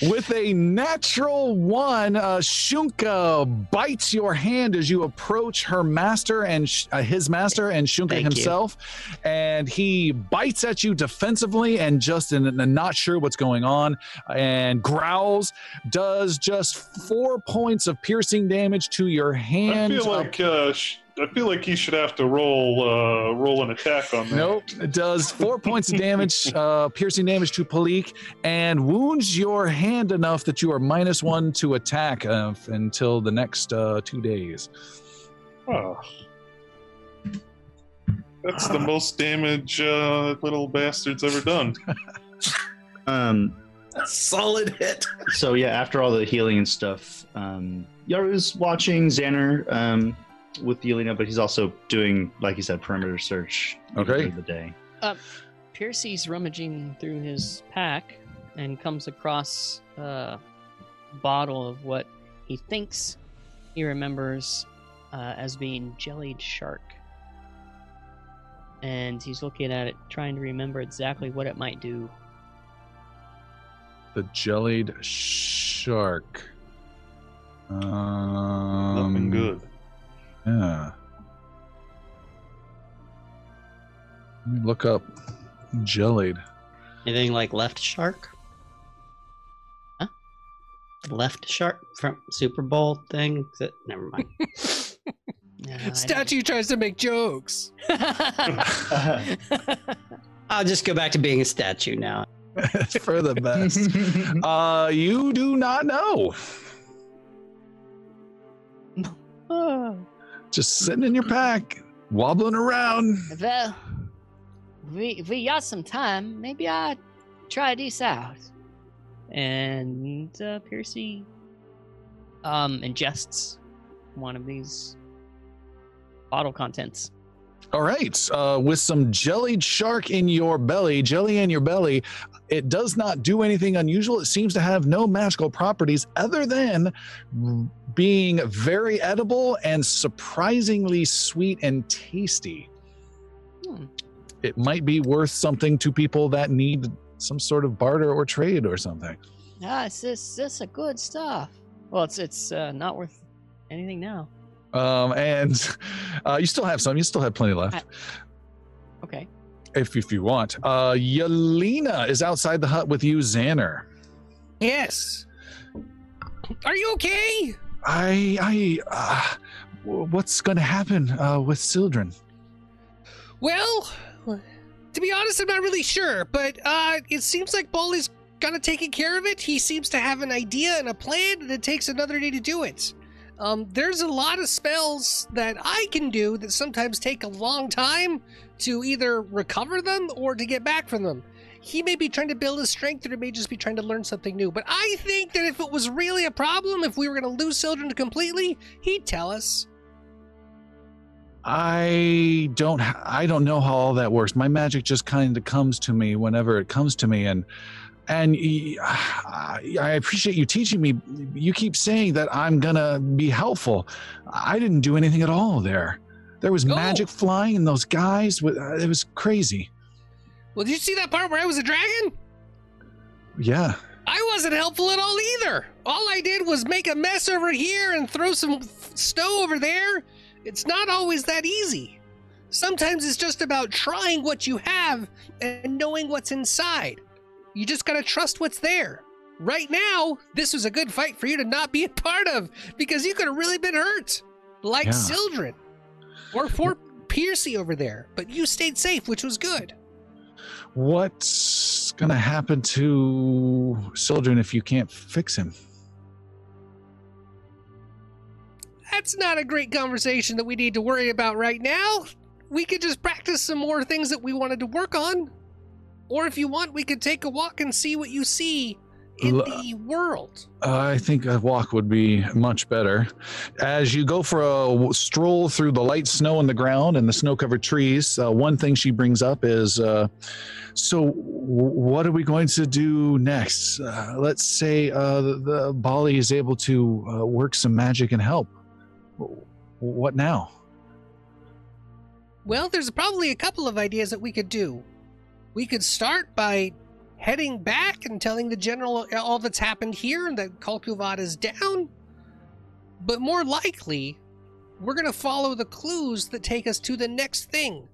With a natural one, uh, Shunka bites your hand as you approach her master and sh- uh, his master and Shunka Thank you. himself, and he bites at you defensively and just in, in not sure what's going on, and growls. Does just four points of piercing damage to your hand. I hand. feel like uh, sh- I feel like he should have to roll uh, roll an attack on that. Nope. It does four points of damage, *laughs* uh, piercing damage to Palik, and wounds your hand enough that you are minus one to attack uh, until the next uh, two days. Oh. That's the most damage uh, little bastard's ever done. *laughs* Um, Solid hit. so yeah, after all the healing and stuff, um, Yaru's watching Xander um, with Yelena, but he's also doing, like you said, perimeter search Okay. of the day. Piercy's rummaging through his pack and comes across a bottle of what he thinks he remembers uh, as being jellied shark. And he's looking at it, trying to remember exactly what it might do. The jellied shark. Um, Nothing good. Yeah. Let me look up jellied. Anything like left shark? Huh? Left shark from Super Bowl thing? Is it- Never mind. *laughs* Yeah, Statue tries to make jokes. *laughs* I'll just go back to being a statue now. for the best. *laughs* uh, you do not know. Just sitting in your pack, wobbling around. well, we if we got some time, maybe I try this out. And uh, Piercy um ingests one of these bottle contents. All right, uh, with some jellied shark in your belly, jelly in your belly, it does not do anything unusual. It seems to have no magical properties other than being very edible and surprisingly sweet and tasty. Hmm. It might be worth something to people that need some sort of barter or trade or something. Ah, it's this this a good stuff. Well, it's it's uh, not worth anything now. Um, and *laughs* uh, you still have some. You still have plenty left. Okay. If if you want. Uh Yelena is outside the hut with you, Xander. Yes. Are you okay? I I uh, what's gonna happen uh with Sildren? Well, to be honest, I'm not really sure, but uh, it seems like Bali's kind of taking care of it. He seems to have an idea and a plan, and it takes another day to do it. Um, there's a lot of spells that I can do that sometimes take a long time to either recover them or to get back from them. He may be trying to build his strength, or he may just be trying to learn something new. But I think that if it was really a problem, if we were going to lose Sildren completely, he'd tell us. I don't I don't know how all that works. My magic just kind of comes to me whenever it comes to me and and I appreciate you teaching me. You keep saying that I'm gonna be helpful. I didn't do anything at all there. There was Oh. magic flying and those guys, uh, it was crazy. Well, did you see that part where I was a dragon? Yeah. I wasn't helpful at all either. All I did was make a mess over here and throw some snow over there. It's not always that easy. Sometimes it's just about trying what you have and knowing what's inside. You just gotta trust what's there. Right now, this was a good fight for you to not be a part of because you could have really been hurt. Like Yeah. Sildren. Or for Piercy over there. But you stayed safe, which was good. What's gonna happen to Sildren if you can't fix him? That's not a great conversation that we need to worry about right now. we could just practice some more things that we wanted to work on. Or if you want, we could take a walk and see what you see in the world. I think a walk would be much better. As you go for a w- stroll through the light snow on the ground and the snow covered trees, uh, one thing she brings up is uh, so, w- what are we going to do next? Uh, let's say uh, the, the Bali is able to uh, work some magic and help. W- What now? Well, there's probably a couple of ideas that we could do. We could start by heading back and telling the general all that's happened here and that Kalkuvad is down. But more likely, we're going to follow the clues that take us to the next thing.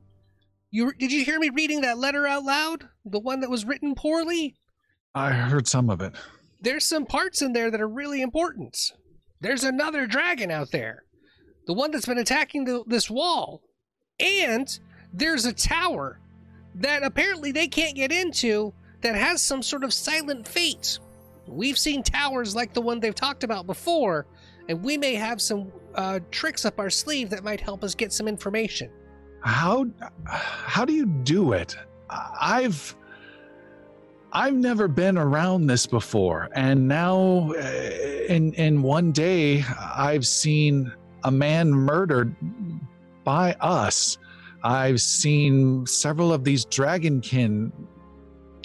You did you hear me reading that letter out loud? The one that was written poorly? I heard some of it. There's some parts in there that are really important. There's another dragon out there. The one that's been attacking the, this wall. And there's a tower that apparently they can't get into that has some sort of silent fate. We've seen towers like the one they've talked about before, and we may have some uh, tricks up our sleeve that might help us get some information. How how do you do it? I've I've never been around this before, and now uh, in in one day I've seen a man murdered by us. I've seen several of these dragonkin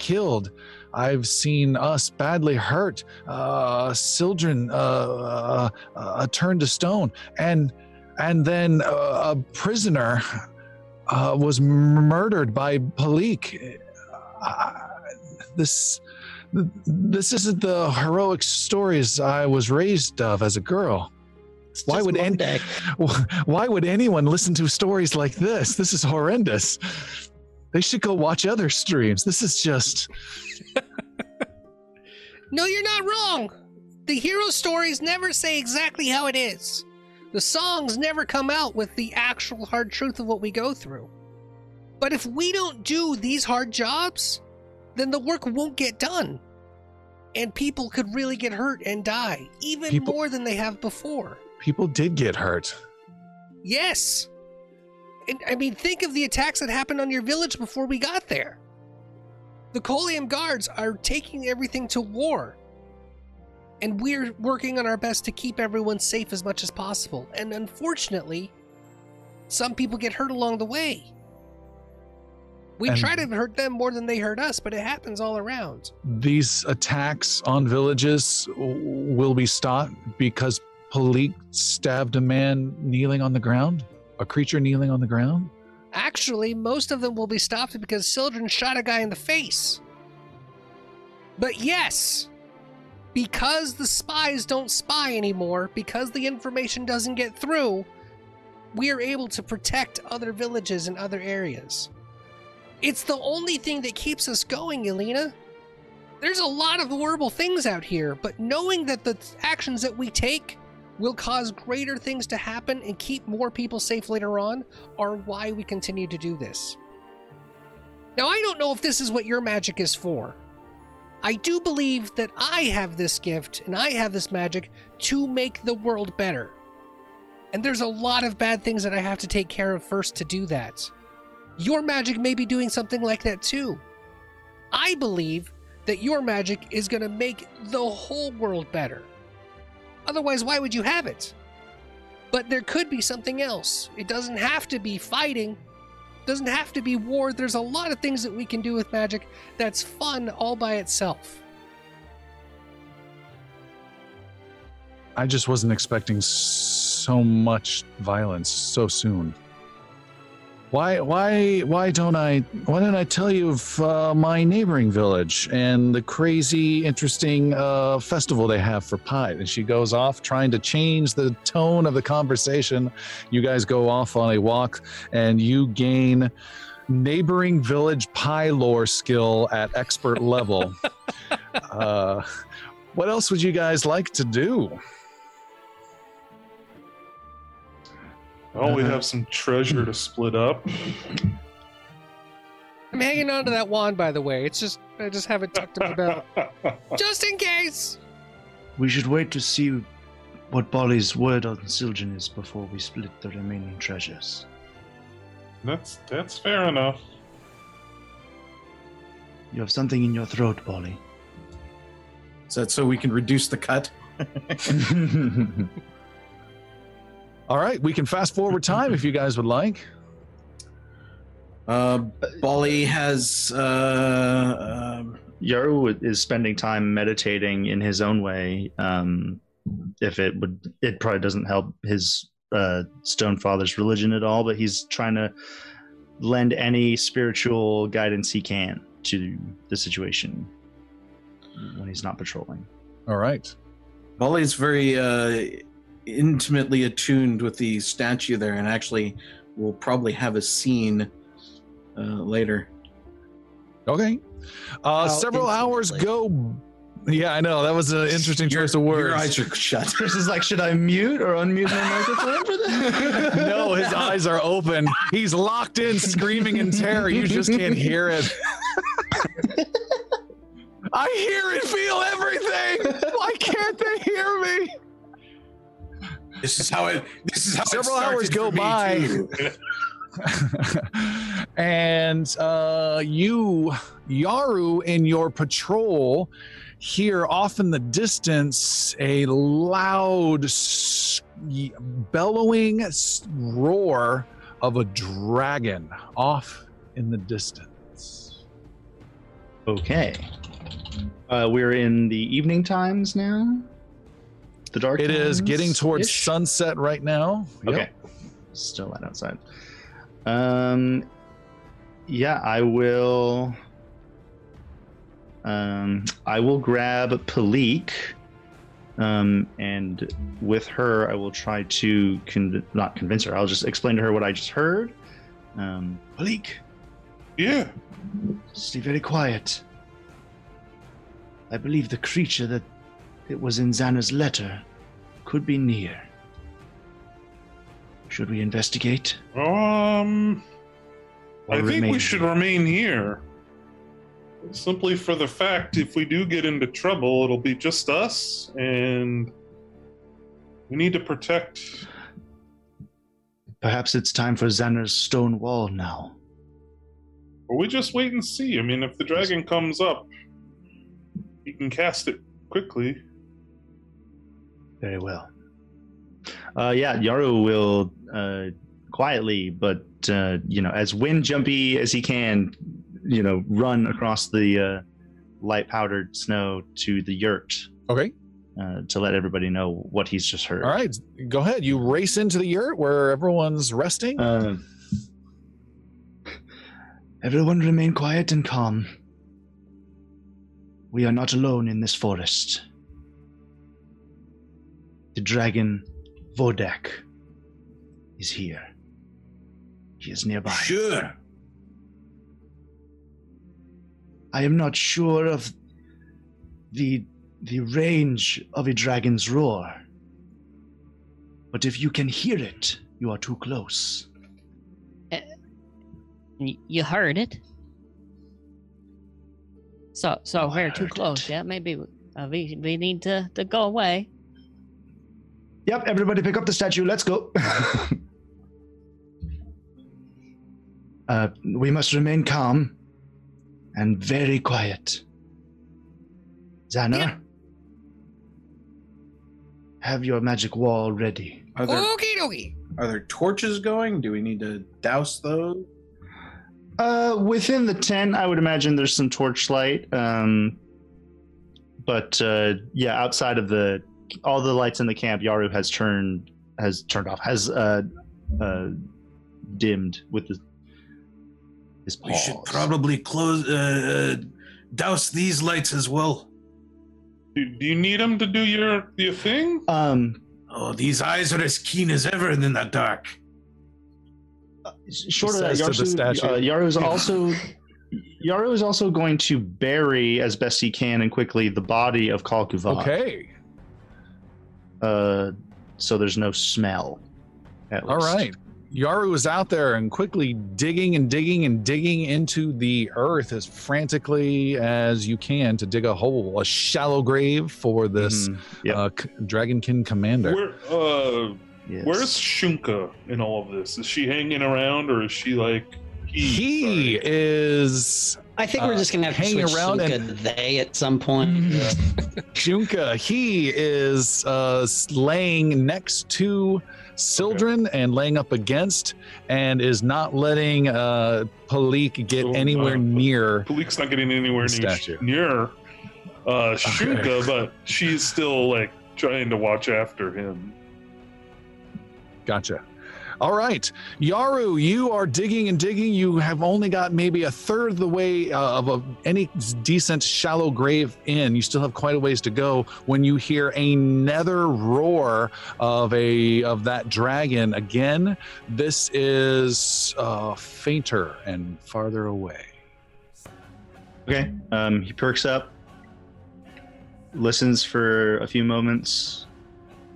killed. I've seen us badly hurt. Uh, Sildren uh, uh, uh, turned to stone, and and then uh, a prisoner uh, was murdered by Palik. Uh, this this isn't the heroic stories I was raised of as a girl. It's Why would any- *laughs* Why would anyone listen to stories like this? This is horrendous. They should go watch other streams. This is just *laughs* No, you're not wrong. The hero stories never say exactly how it is. The songs never come out with the actual hard truth of what we go through. But if we don't do these hard jobs, then the work won't get done. And people could really get hurt and die, even People- more than they have before. people did get hurt. Yes. And I mean, think of the attacks that happened on your village before we got there. The Colium guards are taking everything to war. And we're working on our best to keep everyone safe as much as possible. And unfortunately, some people get hurt along the way. We And- try to hurt them more than they hurt us, but it happens all around. These attacks on villages will be stopped because Palik stabbed a man kneeling on the ground, a creature kneeling on the ground. Actually, most of them will be stopped because Sildren shot a guy in the face. But yes, because the spies don't spy anymore, because the information doesn't get through, we are able to protect other villages and other areas. It's the only thing that keeps us going, Elena. There's a lot of horrible things out here, but knowing that the actions that we take will cause greater things to happen and keep more people safe later on are why we continue to do this. Now, I don't know if this is what your magic is for. I do believe that I have this gift and I have this magic to make the world better. And there's a lot of bad things that I have to take care of first to do that. Your magic may be doing something like that too. I believe that your magic is going to make the whole world better. Otherwise, why would you have it? But there could be something else. It doesn't have to be fighting. it Doesn't have to be war. There's a lot of things that we can do with magic that's fun all by itself. I just wasn't expecting so much violence so soon. Why, why, why don't I? Why don't I tell you of uh, my neighboring village and the crazy, interesting uh, festival they have for pie? And she goes off trying to change the tone of the conversation. You guys go off on a walk, and you gain neighboring village pie lore skill at expert level. *laughs* uh, what else would you guys like to do? Oh, we Uh-huh. have some treasure to split up. I'm hanging on to that wand, by the way. It's just I just have it tucked in my belt, *laughs* just in case. We should wait to see what Bali's word on Sildren is before we split the remaining treasures. That's that's fair enough. You have something in your throat, Bali. Is that so we can reduce the cut? *laughs* All right, we can fast forward time if you guys would like. Uh, Bali has. Uh, um, Yaru is spending time meditating in his own way. Um, if it would, it probably doesn't help his uh, Stone Father's religion at all, but he's trying to lend any spiritual guidance he can to the situation when he's not patrolling. All right. Bali is very uh, intimately attuned with the statue there, and actually will probably have a scene uh, later. Okay. Uh, How several hours intimately? go. Yeah, I know. That was an interesting choice of words. Your eyes are shut. *laughs* Chris is like, should I mute or unmute my microphone for this? *laughs* no, his eyes are open. He's locked in, screaming in terror. You just can't hear it. *laughs* I hear and feel everything. Why can't they hear me? This is how it. This is how it Several hours go by. *laughs* and uh, you, Yaru, in your patrol, hear off in the distance a loud bellowing roar of a dragon off in the distance. Okay. Uh, we're in the evening times now. The dark. It is getting towards times-ish? sunset right now. Yep. Okay. Still light outside. Um yeah, I will um I will grab Palik. Um and with her I will try to con- not convince her. I'll just explain to her what I just heard. Um Palik, Yeah. stay very quiet. I believe the creature that it was in Xander's letter could be near. Should we investigate? Um, or I think we should here? remain here. Simply for the fact, if we do get into trouble, it'll be just us, and we need to protect. Perhaps it's time for Xander's stone wall now. Or we just wait and see. I mean, if the dragon comes up, he can cast it quickly. Very well. Uh, yeah, Yaru will uh, quietly, but uh, you know, as wind jumpy as he can, you know, run across the uh, light powdered snow to the yurt Okay. uh, to let everybody know what he's just heard. All right. Go ahead. You race into the yurt where everyone's resting. Uh, everyone remain quiet and calm. We are not alone in this forest. The dragon Vodak is here. He is nearby. Sure. I am not sure of the the range of a dragon's roar. But if you can hear it, you are too close. Y- You heard it. So, so we're too close. it. Yeah, maybe uh, we we need to to go away. Yep, everybody pick up the statue. Let's go. *laughs* uh, we must remain calm and very quiet. Xander, Yeah. have your magic wall ready. Are there Okie dokie. are there torches going? Do we need to douse those? Uh, within the tent, I would imagine there's some torchlight. Um, but uh, yeah, outside of the all the lights in the camp, Yaru has turned has turned off, has uh, uh, dimmed with the, his paws. We should probably close uh, uh, douse these lights as well. Do, do you need him to do your your thing? Um, Oh, these eyes are as keen as ever in the dark. short of that, says to the Yaru, statue. uh, Yaru is *laughs* also Yaru is also going to bury as best he can and quickly the body of Kal Kuvat. Okay. Uh, so there's no smell. at All least. right. Yaru is out there and quickly digging and digging and digging into the earth as frantically as you can to dig a hole, a shallow grave for this Mhm. Yep. uh, Dragonkin commander. Where, uh, Yes. Where's Shunka in all of this? Is she hanging around or is she like He sorry. is I think we're Uh, just gonna have to hanging switch around Shunka and- they at some point. *laughs* Junka. He is uh, laying next to Sildren and laying up against, and is not letting uh, Palik get Oh, anywhere uh, near. Palik's not getting anywhere near Statue. near uh Shunka, but she's still like trying to watch after him. Gotcha. All right, Yaru, you are digging and digging. You have only got maybe a third of the way uh, of a, any decent shallow grave in. You still have quite a ways to go when you hear another roar of a of that dragon again. This is uh, fainter and farther away. Okay. Um, he perks up, listens for a few moments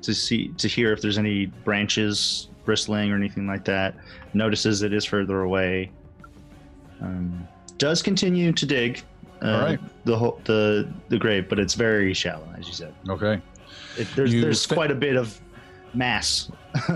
to see to hear if there's any branches bristling or anything like that. Notices it is further away. Um, does continue to dig. Uh, All right. The whole the the grave, but it's very shallow, as you said. Okay. It, there's You there's quite a bit of mass *laughs*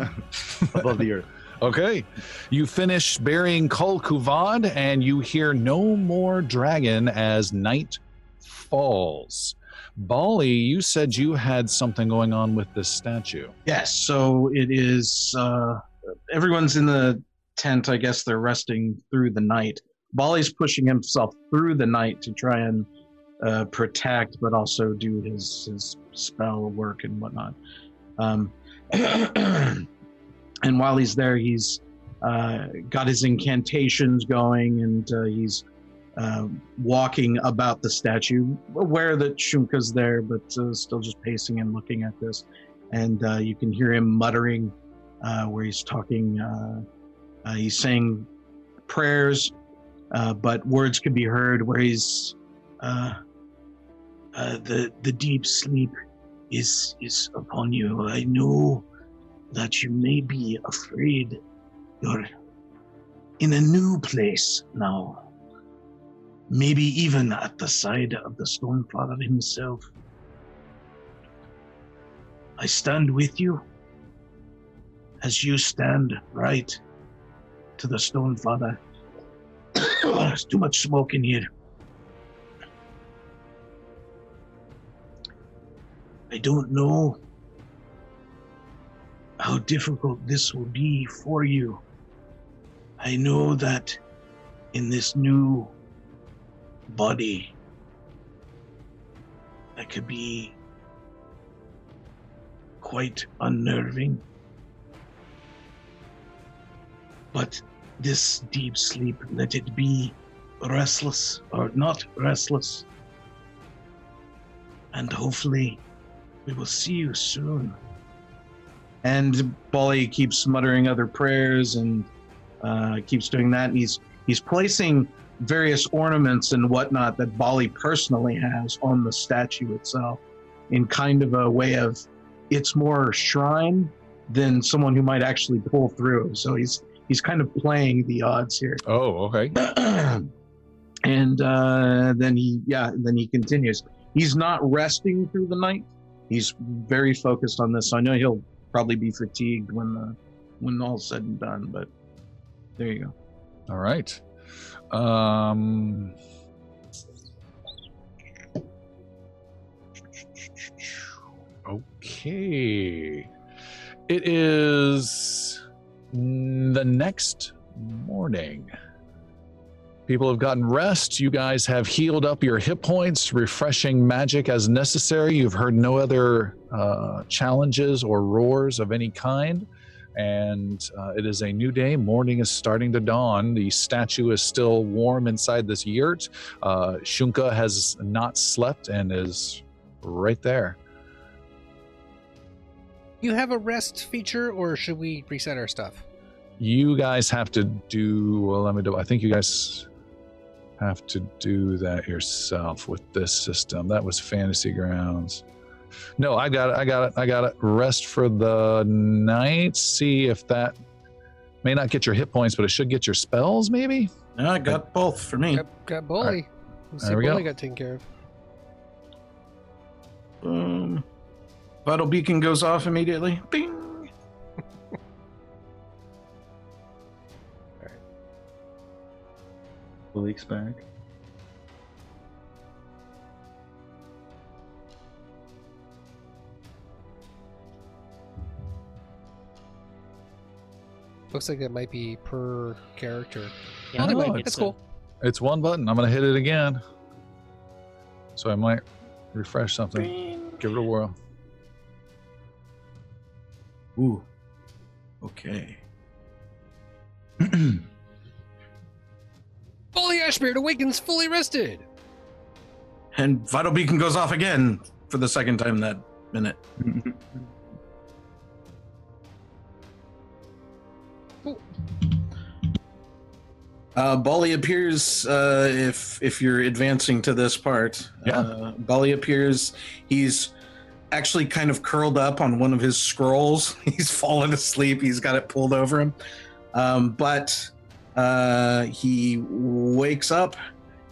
above the earth. *laughs* Okay. You finish burying Kul Kuvad and you hear no more dragon as night falls. Bali, you said you had something going on with this statue. Yes, so it is. Uh, everyone's in the tent. I guess they're resting through the night. Bali's pushing himself through the night to try and uh, protect, but also do his his spell work and whatnot. Um, *clears throat* and while he's there, he's uh, got his incantations going, and uh, he's uh, walking about the statue, aware that Shunka's there, but uh, still just pacing and looking at this and uh, you can hear him muttering uh, where he's talking. Uh, uh, he's saying prayers, but words can be heard where he's the the deep sleep is is upon you. I know that you may be afraid. You're in a new place now. Maybe even at the side of the Stormfather himself. I stand with you as you stand right to the Stone Father. *coughs* There's too much smoke in here. I don't know how difficult this will be for you. I know that in this new body, that could be quite unnerving. But this deep sleep, let it be restless or not restless. And hopefully, we will see you soon. And Bali keeps muttering other prayers and uh, keeps doing that. And he's he's placing various ornaments and whatnot that Bali personally has on the statue itself, in kind of a way of it's more shrine than someone who might actually pull through. So he's he's kind of playing the odds here. Oh, okay. *clears throat* and uh, then he yeah, then he continues. He's not resting through the night. He's very focused on this. So I know he'll probably be fatigued when the when all's said and done. But there you go. All right. Um Okay. It is the next morning. People have gotten rest. You guys have healed up your hit points, refreshing magic as necessary. You've heard no other uh, challenges or roars of any kind. And uh, it is a new day. Morning is starting to dawn. The statue is still warm inside this yurt. Uh, Shunka has not slept and is right there. You have a rest feature, or should we reset our stuff? You guys have to do. Well, let me do. I think you guys have to do that yourself with this system. That was Fantasy Grounds. No, I got it. I got it. I got it. Rest for the night. See if that may not get your hit points, but it should get your spells, maybe. yeah, I got both for me. Got, got bully. Right. There we bully go. got taken care of. Boom. Vital beacon goes off immediately. Bing. Bali's back. Looks like it might be per character. Yeah, Anyway, Oh, I think that's it's, cool. It's one button. I'm going to hit it again. So I might refresh something. Give it a whirl. Ooh. Okay. *clears throat* fully Ashbeard awakens fully rested. and vital beacon goes off again for the second time that minute. *laughs* Uh, Bali appears uh, if if you're advancing to this part. Yeah. Uh, Bali appears. He's actually kind of curled up on one of his scrolls. *laughs* He's fallen asleep. He's got it pulled over him. Um, but uh, he wakes up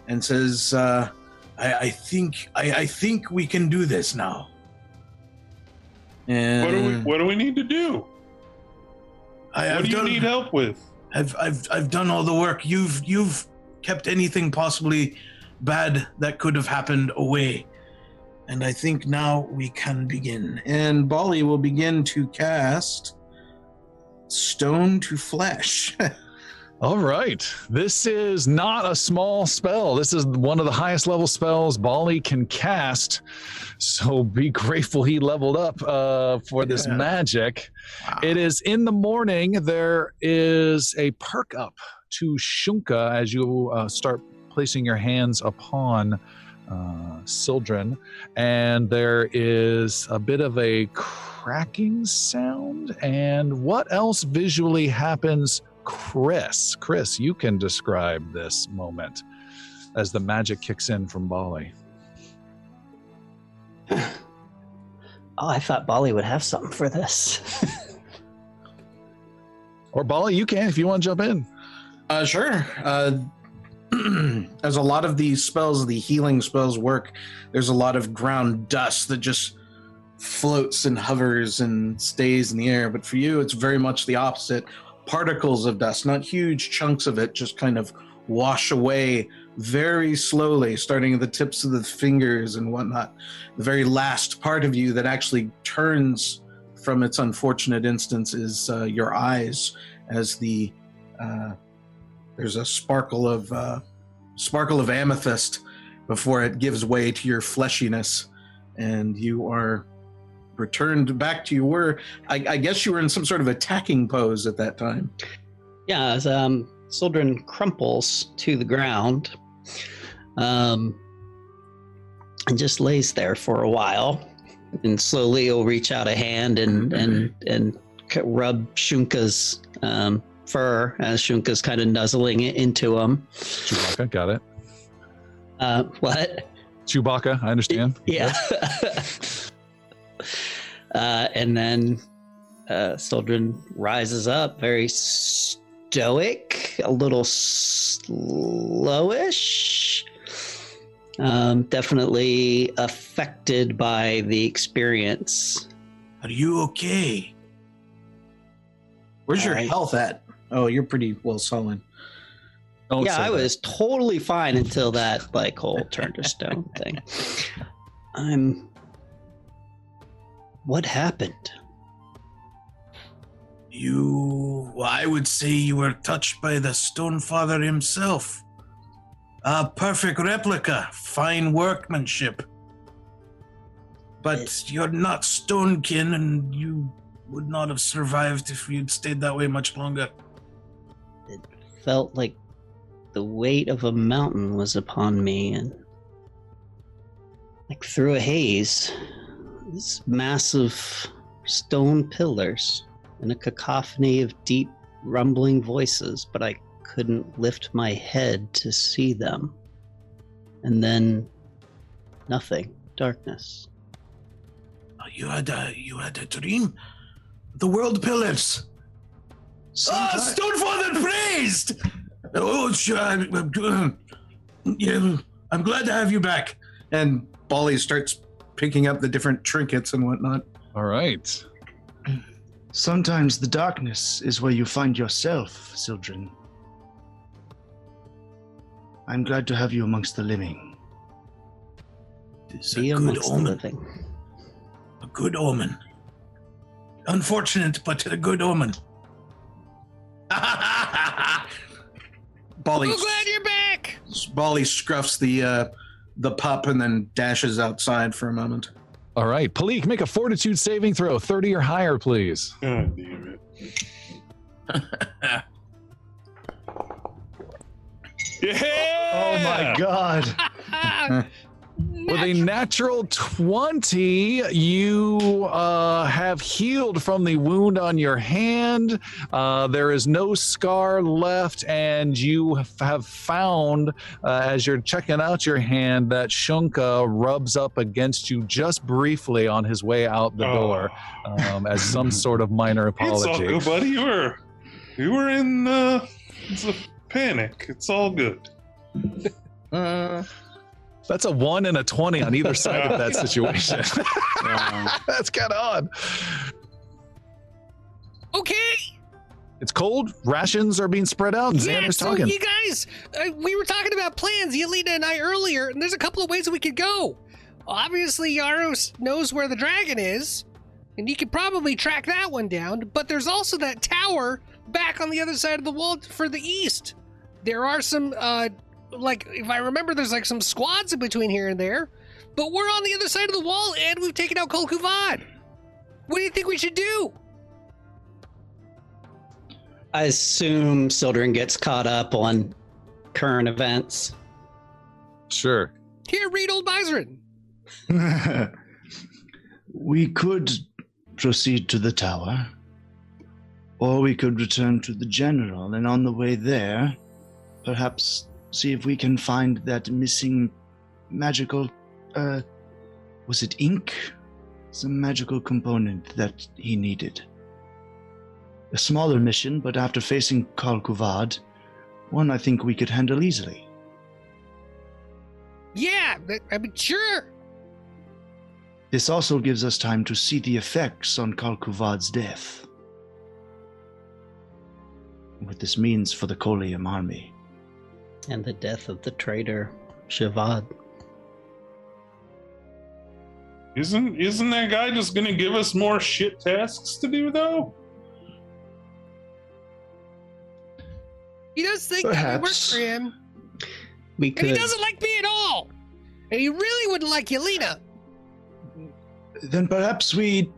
and says, uh, I, "I think I, I think we can do this now." And What do we What do we need to do? I, What I've do you done- need help with? I've I've I've done all the work. You've you've kept anything possibly bad that could have happened away. And I think now we can begin. And Bali will begin to cast Stone to Flesh. *laughs* All right. This is not a small spell. This is one of the highest level spells Bali can cast. So be grateful he leveled up uh, for this Yeah. magic. It is in the morning. There is a perk up to Shunka as you uh, start placing your hands upon uh, Sildren. And there is a bit of a cracking sound. And what else visually happens? Chris, Chris, you can describe this moment as the magic kicks in from Bali. *sighs* Oh, I thought Bali would have something for this. *laughs* Or Bali, you can if you want to jump in. Uh, sure. Uh, *clears throat* as a lot of these spells, the healing spells work, there's a lot of ground dust that just floats and hovers and stays in the air. But for you, it's very much the opposite. Particles of dust, not huge chunks of it, just kind of wash away very slowly, starting at the tips of the fingers and whatnot. The very last part of you that actually turns from its unfortunate instance is uh, your eyes as the uh, there's a sparkle of uh, sparkle of amethyst before it gives way to your fleshiness, and you are returned back to you were. I, I guess you were in some sort of attacking pose at that time. yeah, as um, Sildren crumples to the ground um, and just lays there for a while. And slowly he'll reach out a hand and, and, and rub Shunka's um, fur as Shunka's kind of nuzzling it into him. Chewbacca, got it. Uh, what? Chewbacca, I understand. *laughs* Yeah. Uh, and then uh, Sildren rises up, very stoic, a little slowish. Um, definitely affected by the experience. Are you okay? Where's your I- health at? Oh, you're pretty well sullen. Don't yeah, I that. was totally fine until that like whole turn to stone thing. *laughs* I'm. What happened? You, I would say you were touched by the Stone Father himself. A perfect replica, fine workmanship. But you're not Stonekin, and you would not have survived if you'd stayed that way much longer. It felt like the weight of a mountain was upon me and like through a haze these massive stone pillars and a cacophony of deep rumbling voices but i couldn't lift my head to see them and then nothing darkness You had a, you had a dream. The world pillars. Ah, Stone Father praised. Oh, sure. I'm, *clears throat* I'm glad to have you back. And Bali starts picking up the different trinkets and whatnot. All right. Sometimes the darkness is where you find yourself, Sildren. I'm glad to have you amongst the living. It's a Be good amongst the omen. living. A good omen. Unfortunate, but a good omen. *laughs* Bali, Oh, glad you're back. Bali scruffs the uh, the pup and then dashes outside for a moment. All right, Palik, make a fortitude saving throw, 30 or higher, please. *laughs* God damn it. *laughs* Yeah. Oh my god. *laughs* With a natural 20, you uh, have healed from the wound on your hand. Uh, there is no scar left, and you have found, uh, as you're checking out your hand, that Shunka rubs up against you just briefly on his way out the door um, as some *laughs* sort of minor apology. It's all good, buddy. You were, you were in uh, it's a panic. It's all good. *laughs* That's a one and a 20 on either side of that *laughs* situation. uh, *laughs* That's kind of odd. Okay. It's cold. Rations are being spread out. And Yeah, Xander's so talking. you guys, uh, we were talking about plans, Yelena and I earlier, and there's a couple of ways we could go. Obviously, Yaros knows where the dragon is, and he could probably track that one down. But there's also that tower back on the other side of the wall for the east. There are some, uh, like if I remember, there's like some squads in between here and there. But we're on the other side of the wall, and we've taken out Kol Kuvad. What do you think we should do? I assume Sildren gets caught up on current events. Sure. Here, read Old Byzron. *laughs* we could proceed to the tower, or we could return to the general, and on the way there, perhaps see if we can find that missing magical. Uh, was it ink? Some magical component that he needed. A smaller mission, but after facing Kal Kuvad, one I think we could handle easily. Yeah, I mean, sure. This also gives us time to see the effects on Kal Kuvad's death. What this means for the Kolium army. And the death of the traitor, Shavad. Isn't isn't that guy just gonna give us more shit tasks to do though? He does think that it works for him, We could. and he doesn't like me at all. And he really wouldn't like Yelena. Then perhaps we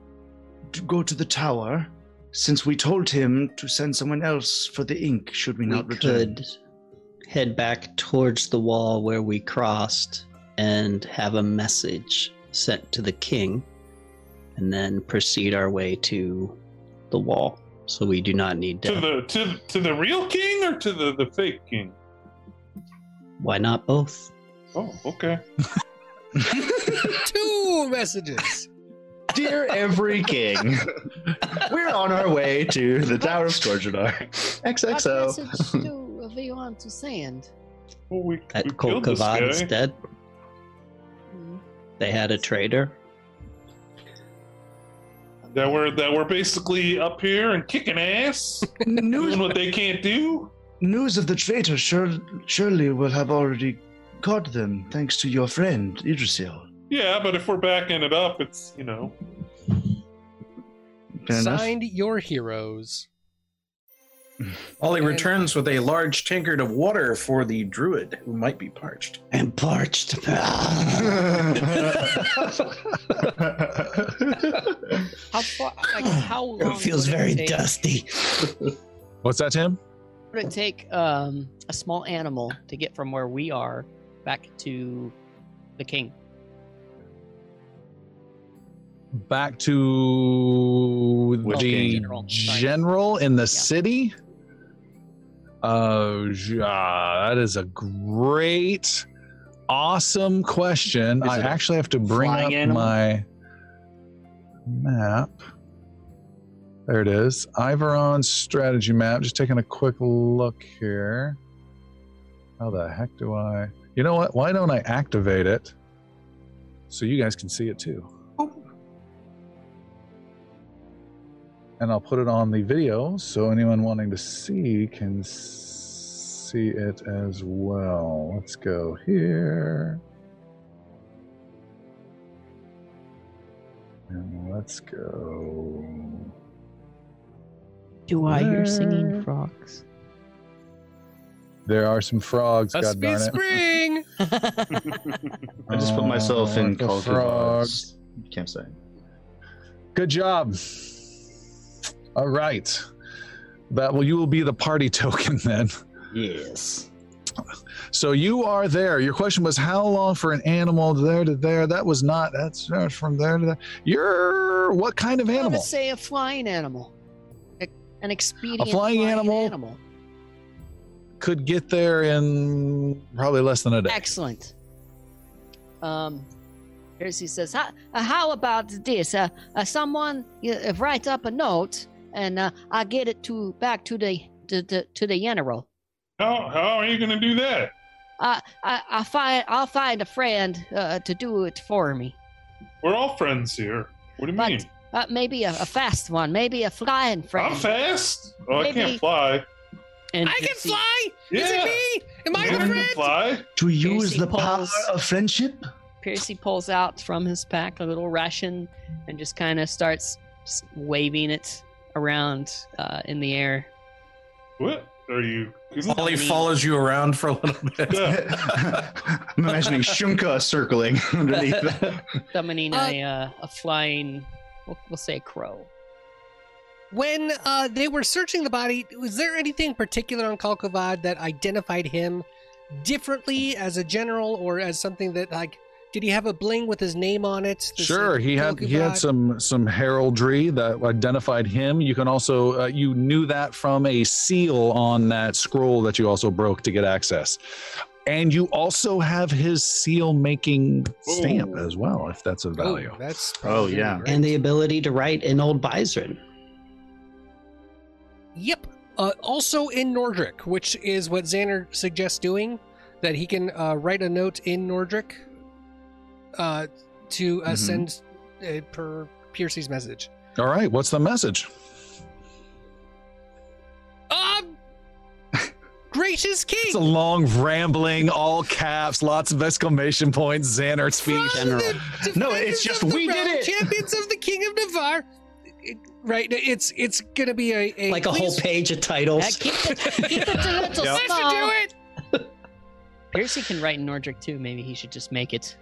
go to the tower, since we told him to send someone else for the ink, should we we not return? could head back towards the wall where we crossed and have a message sent to the king and then proceed our way to the wall so we do not need To to the to to the real king or to the the fake king? why not both Oh, okay. Two messages. Dear every king, we're on our way to the Tower of Scorgenar. What XXO. Message do we want to send? Well, we, we that Kol killed this Kavad is guy. dead Hmm. they had a traitor That we're that we're basically up here and kicking ass, News, doing what they can't do. news of the traitor sure, surely will have already caught them, thanks to your friend, Idrisil. Yeah, but if we're backing it up, it's you know. Fair enough. Signed your heroes. Ollie returns with a large tankard of water for the druid who might be parched. and parched *laughs* How far? Like how long? it feels would very take, dusty What's that, Tim? Would it take um, a small animal to get from where we are back to the king? Back to Which the king? General, general in the city. Uh, yeah, that is a great, awesome question. I actually have to bring up animal? my map. There it is. Iveron's strategy map. Just taking a quick look here. How the heck do I? You know what? Why don't I activate it so you guys can see it too? And I'll put it on the video so anyone wanting to see can see it as well. Let's go here. And let's go. Do I hear singing frogs? There are some frogs, Must god be darn it. spring. *laughs* I just put myself Oh, in the Call frogs. campsite. Good job. All right. That well, you will be the party *laughs* token then. Yes. So you are there. Your question was how long for an animal there to there? That was not. That's that's from there to there. You're what kind of I animal? would say a flying animal. A- An expedient A flying animal? animal, Could get there in probably less than a day. Excellent. Um, Piercy says, "How, uh, how about this? Uh, uh, someone uh, write up a note, and uh, I'll get it to back to the to, the to the general. How, how are you going to do that? Uh, I I find I'll find a friend uh, to do it for me. We're all friends here. What do you But mean? uh, maybe a, a fast one, maybe a flying friend. I'm fast. Oh, I can't fly. And I can Piercy- fly. Is it me? Am I the friend? fly. To use Piercy the power of friendship? Piercy pulls out from his pack a little ration and just kind of starts just waving it around uh, in the air. What are you? Ollie follows you around for a little bit. Yeah. *laughs* I'm imagining Shunka circling *laughs* underneath. *laughs* summoning Uh, a uh, a flying, we'll, we'll say a crow. When uh, they were searching the body, was there anything particular on Kalkovad that identified him differently as a general or as something that like? Did he have a bling with his name on it? that Sure, said he had he had some some heraldry that identified him. You can also uh, you knew that from a seal on that scroll that you also broke to get access, and you also have his seal making stamp Ooh. as well, if that's of Oh, value. that's Oh, yeah. great. and the ability to write in Old Byzrin. Yep. Uh, also in Nordric, which is what Xander suggests doing, that he can uh, write a note in Nordric uh, to uh, Mhm. send uh, per Piercy's message. All right, what's the message? Um, *laughs* gracious king, It's a long, rambling, all caps, lots of exclamation points, Xander speech. from the No, it's just, "We did it!" Champions of the King of Navarre. Right, it's it's gonna be a, a like a whole page of Uh, titles. keep *laughs* it, keep it a little Yep. Let's do it. Piercy can write in Nordric too. Maybe he should just make it.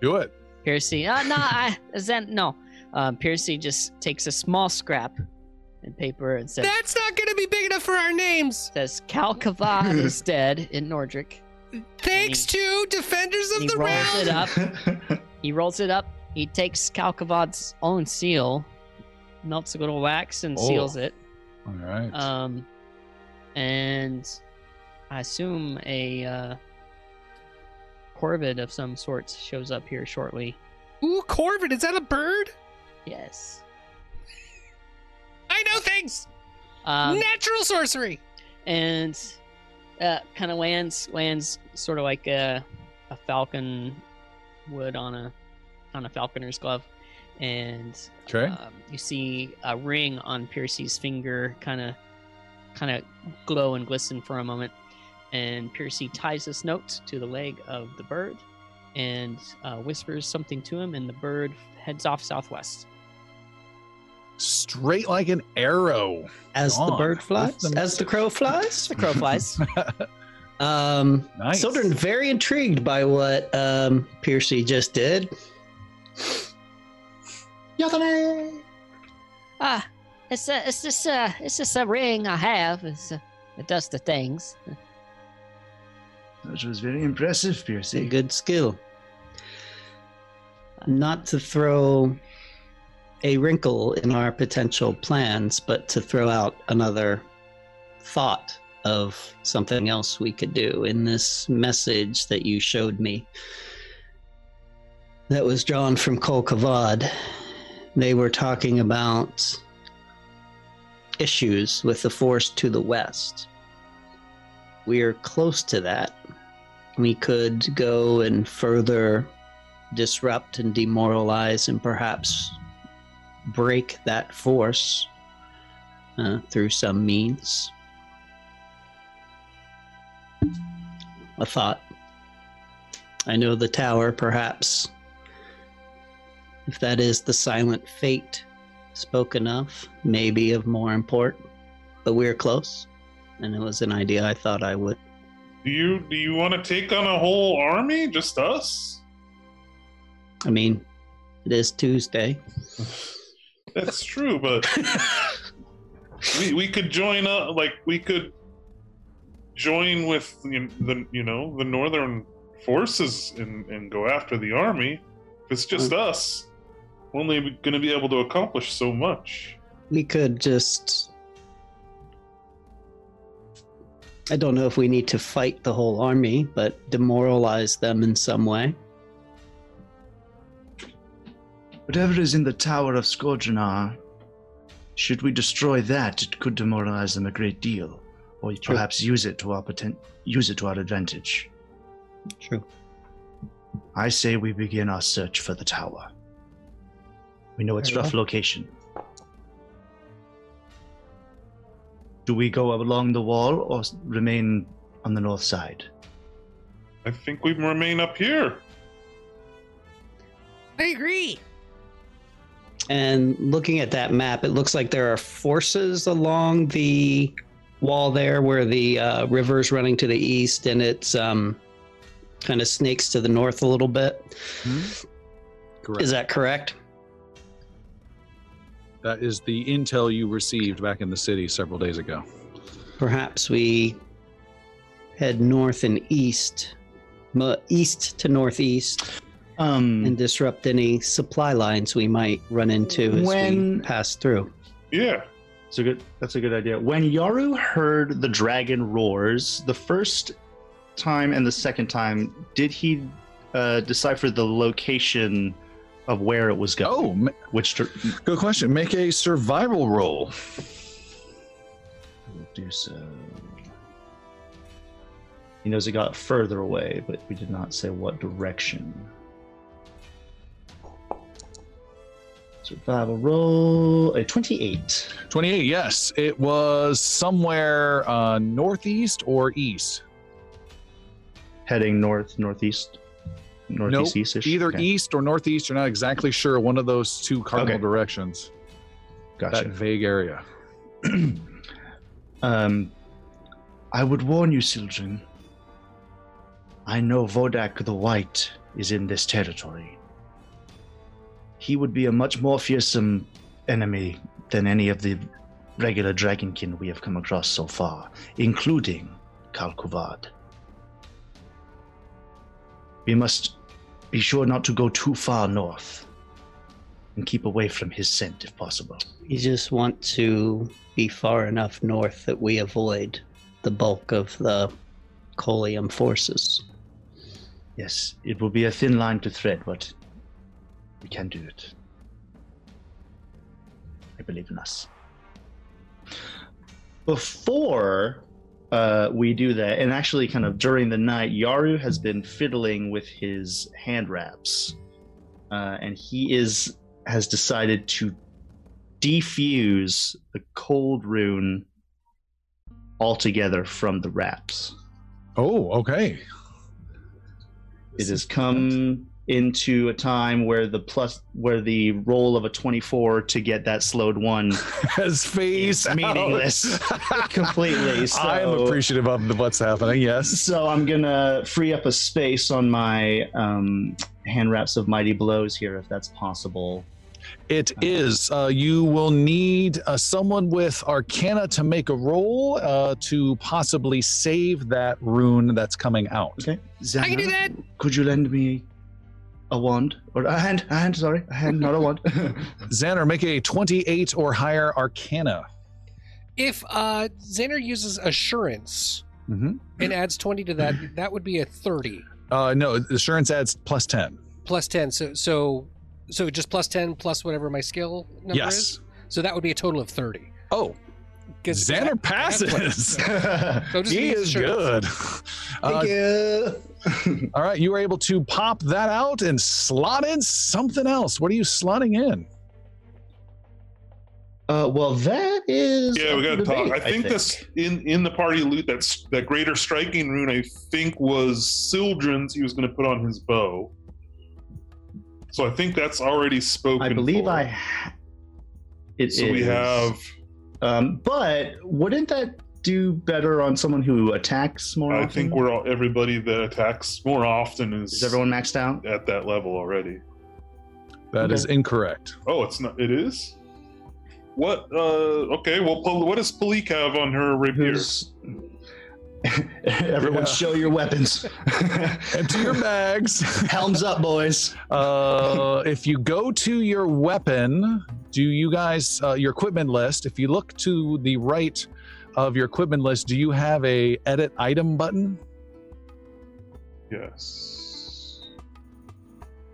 Do it. Piercy. uh, no, I Zen, no. Um, Piercy just takes a small scrap and paper and says, That's not gonna be big enough for our names. says Calcavad *laughs* is dead in Nordric. Thanks to defenders of the Round. He rolls realm. it up. He rolls it up. He takes Calcavad's own seal, melts a little wax, and Oh. seals it. All right. Um, and I assume a uh, corvid of some sorts shows up here shortly. Ooh, Corvid, is that a bird? Yes. I know things. Um, Natural sorcery. and uh, kind of lands lands sort of like a, a falcon would on a on a falconer's glove, and Okay. um, you see a ring on Piercy's finger, kind of kind of glow and glisten for a moment, and Piercy ties this note to the leg of the bird, and uh, whispers something to him, and the bird heads off southwest. Straight like an arrow. As the bird flies, the as the crow flies. The crow flies. *laughs* Um, Nice. Sildren very intrigued by what um, Piercy just did. ah, it's a, it's just a, it's just a ring I have. It's a, it does the things. That was very impressive, Piercy. good skill. Not to throw a wrinkle in our potential plans, but to throw out another thought of something else we could do in this message that you showed me that was drawn from Kol Kavad. They were talking about issues with the force to the west. We're close to that we could go and further disrupt and demoralize and perhaps break that force uh, through some means. a thought. I know the tower, perhaps. If that is the silent fate spoken of, maybe of more import. But we're close, and it was an idea I thought I would. Do you do you want to take on a whole army? Just us? I mean, it is Tuesday. *laughs* That's true, but *laughs* we, we could join up. Like we could join with you know, the you know the northern forces and and go after the army. If it's just us, we're only going to be able to accomplish so much. We could just. I don't know if we need to fight the whole army, but demoralize them in some way. Whatever is in the Tower of Skodrenar, should we destroy that, it could demoralize them a great deal, or True. perhaps use it to our poten- use it to our advantage. True. I say we begin our search for the tower. We know its Very rough location. Do we go along the wall or remain on the north side? I think we remain up here. I agree. And looking at that map, it looks like there are forces along the wall there where the uh, river's running to the east and it's um, kind of snakes to the north a little bit. Correct. Is that correct? That is the intel you received back in the city several days ago. Perhaps we head north and east, east to northeast, Um, and disrupt any supply lines we might run into as When- we pass through. Yeah. That's a good. That's a good idea. When Yaru heard the dragon roars, the first time and the second time, did he uh, decipher the location of where it was going? Oh, which good question. Make a survival roll. will do so. He knows it got further away, but we did not say what direction. Survival roll a twenty-eight. 28, yes. It was somewhere uh, northeast or east. Heading north, northeast, northeast, east. Either east or northeast. You're not exactly sure. One of those two cardinal Okay. directions. Gotcha. That vague area. *clears throat* um, I would warn you, Sildren. I know Vodak the White is in this territory. He would be a much more fearsome enemy than any of the regular dragonkin we have come across so far, including Kalkuvad. We must be sure not to go too far north and keep away from his scent if possible. We just want to be far enough north that we avoid the bulk of the Colium forces. Yes, it will be a thin line to thread, but we can do it. I believe in us. Before uh, we do that, and actually, kind of during the night, Yaru has been fiddling with his hand wraps, uh, and he is has decided to defuse the cold rune altogether from the wraps. Oh, okay. It has come into a time where the plus where the roll of a 24 to get that slowed one *laughs* Has phased out. meaningless *laughs* completely. So, I am appreciative of what's happening. Yes. So I'm gonna free up a space on my um, hand wraps of mighty blows here, if that's possible. It is. Uh, you will need uh, someone with Arcana to make a roll uh, to possibly save that rune that's coming out. Okay, I can do that. Could you lend me a wand or a hand? A hand, sorry, a hand, not a wand. *laughs* Xander, make a 28 or higher Arcana. If uh, Xander uses assurance Mm-hmm. and adds 20 to that, that would be a 30 Uh, no, assurance adds plus 10. plus 10. So, so, so just plus 10 plus whatever my skill number yes. is. So that would be a total of 30. Oh, 'Cause I- Xander I have 20, passes. so- So *laughs* he is assurance. good. Uh, you. *laughs* all right, you were able to pop that out and slot in something else. What are you slotting in? Uh, well, that is. Yeah, we got to for talk. debate, I think this in in the party loot that's that greater striking rune. I think was Sildren's. He was going to put on his bow. So I think that's already spoken. I believe for. I. Ha- it So we have. Um, but wouldn't that do better on someone who attacks more? I often? think we're all everybody that attacks more often is, Is everyone maxed out? at that level already. That is incorrect. Oh, it's not. It is. What? Uh. Okay. Well, what does Palik have on her rapier? Who's? *laughs* Everyone, Yeah. show your weapons. *laughs* Empty your bags. *laughs* Helms up, boys. Uh, if you go to your weapon, do you guys uh, your equipment list? If you look to the right of your equipment list, do you have a edit item button? Yes.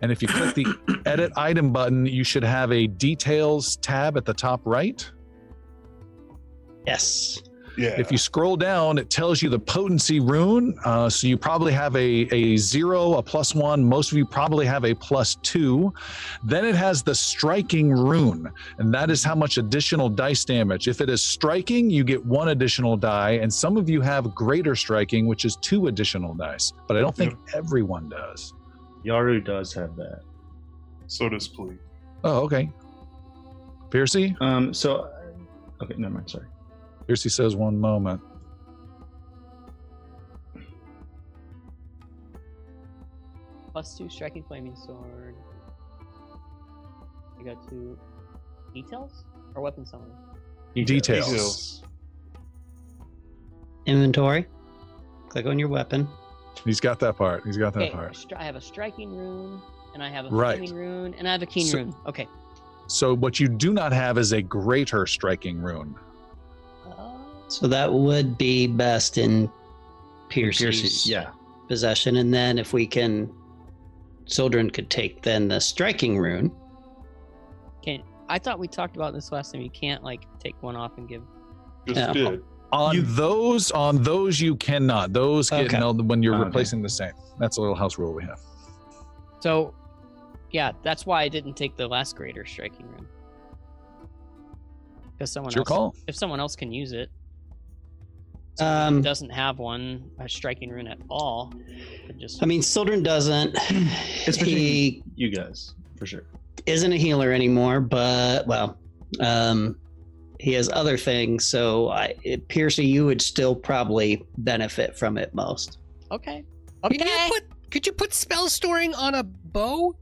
And if you click the *coughs* edit item button, you should have a details tab at the top right. Yes. Yeah. If you scroll down, it tells you the potency rune. Uh, so you probably have a, a zero, a plus one. Most of you probably have a plus two. Then it has the striking rune, and that is how much additional dice damage. If it is striking, you get one additional die, and some of you have greater striking, which is two additional dice. But I don't think everyone does. Yaru does have that. so does Palik. Oh, okay. Piercy? Um. So. Okay. Never mind. Sorry. Piercy says one moment. Plus two striking flaming sword. I got two details or weapon summon. Details. Details. Inventory. Click on your weapon. He's got that part. He's got that Okay, part. stri- I have a striking rune, and I have a Right. flaming rune, and I have a keen So- rune. Okay. So what you do not have is a greater striking rune. So that would be best in Piercy's Piercy. Yeah. possession. And then if we can, Sildren could take then the striking rune. can I thought we talked about this last time. You can't like take one off and give. Just Yeah. did. On You- those, on those you cannot. Those get Okay. no, when you're Okay. replacing the same. That's a little house rule we have. So, yeah, that's why I didn't take the last greater striking rune. Because someone It's your else, call. if someone else can use it, Um, doesn't have one a striking rune at all, could just I mean, Sildren doesn't. *clears throat* It's between he you guys for sure. isn't a healer anymore, but well, um, he has other things. So I, it, Piercy, you would still probably benefit from it most. okay. Could Okay. you put could you put spell storing on a bow?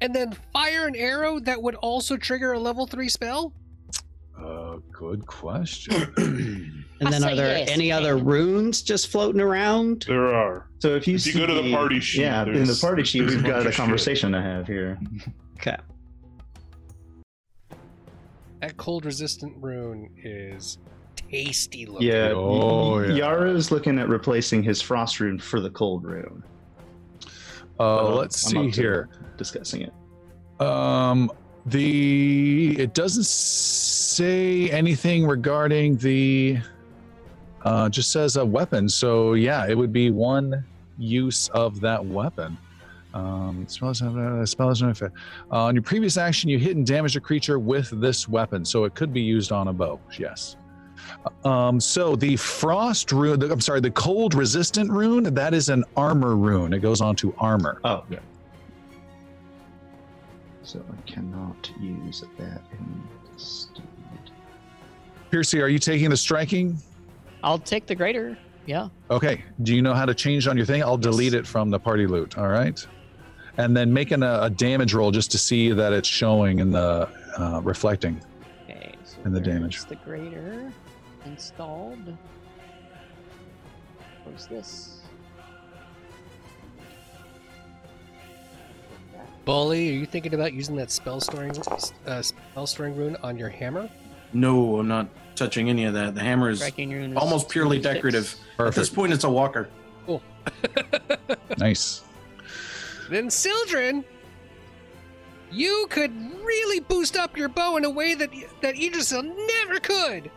And then fire an arrow that would also trigger a level three spell? Uh, good question. *clears throat* And I then, are there yes, any you other runes just floating around? There are. So if you, If you see go to the party sheet, yeah, in the party sheet, we've got a of shit. conversation to have here. Okay. That cold resistant rune is tasty looking. Yeah. Oh, y- yeah. Yaru's looking at replacing his frost rune for the cold rune. Uh, But, uh, let's I'm see here. Discussing it. Um, the it doesn't say anything regarding the. Uh, just says a weapon. So yeah, it would be one use of that weapon. Um, spell is uh, spell is not effect. Uh, on your previous action, you hit and damage a creature with this weapon, so it could be used on a bow. Yes. Um, so the frost rune, the, I'm sorry, the cold resistant rune, that is an armor rune. It goes on to armor. Oh, yeah. So I cannot use that instead. Piercy, are you taking the striking? I'll take the greater. Yeah. Okay. Do you know how to change on your thing? I'll delete it from the party loot. All right. And then making a, a damage roll just to see that it's showing in the uh, reflecting. Okay. So And the there's damage. The greater installed. Where's this? Bully, are you thinking about using that spell storing uh, spell storing rune on your hammer? No, I'm not touching any of that. The hammer is Striking rune. is almost purely 26. decorative. At this point, it's a walker. Cool. *laughs* *laughs* nice. Then Sildren, you could really boost up your bow in a way that that Idrisil never could.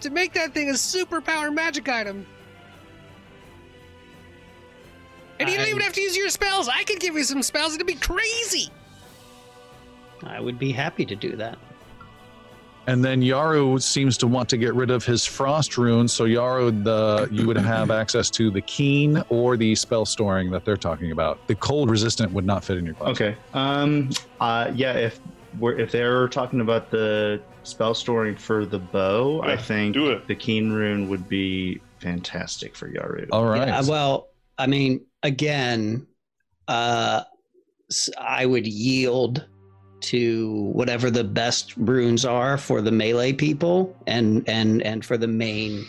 To make that thing a superpower magic item. And you don't even have to use your spells. I could give you some spells. It'd be crazy. I would be happy to do that. And then Yaru seems to want to get rid of his frost rune. So Yaru, the you would have *clears throat* access to the keen or the spell storing that they're talking about. The cold resistant would not fit in your class. Okay. Um. Uh. Yeah. If we're if they're talking about the spell storing for the bow, I think do it. the keen rune would be fantastic for Yaru. All right. Yeah, well, I mean, again, uh, s- I would yield to whatever the best runes are for the melee people, and and and for the main,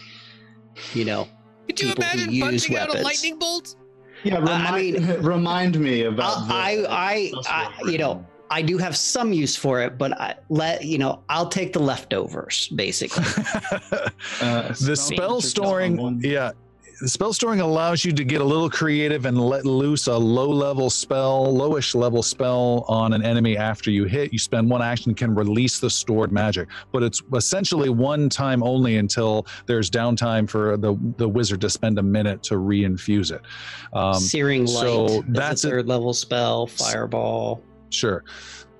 you know. Could you people who use punching out a weapons. lightning bolt? Yeah. I Remind, mean- *laughs* remind me about. the- I, I, I, I, you know, I do have some use for it, but I let you know, I'll take the leftovers, basically. *laughs* Uh, the spell storing, yeah. The spell storing allows you to get a little creative and let loose a low level spell, lowish level spell on an enemy after you hit. You spend one action, can release the stored magic, but it's essentially one time only until there's downtime for the, the wizard to spend a minute to reinfuse it. Um, Searing light. so that's a a- third level spell. Fireball. Sure.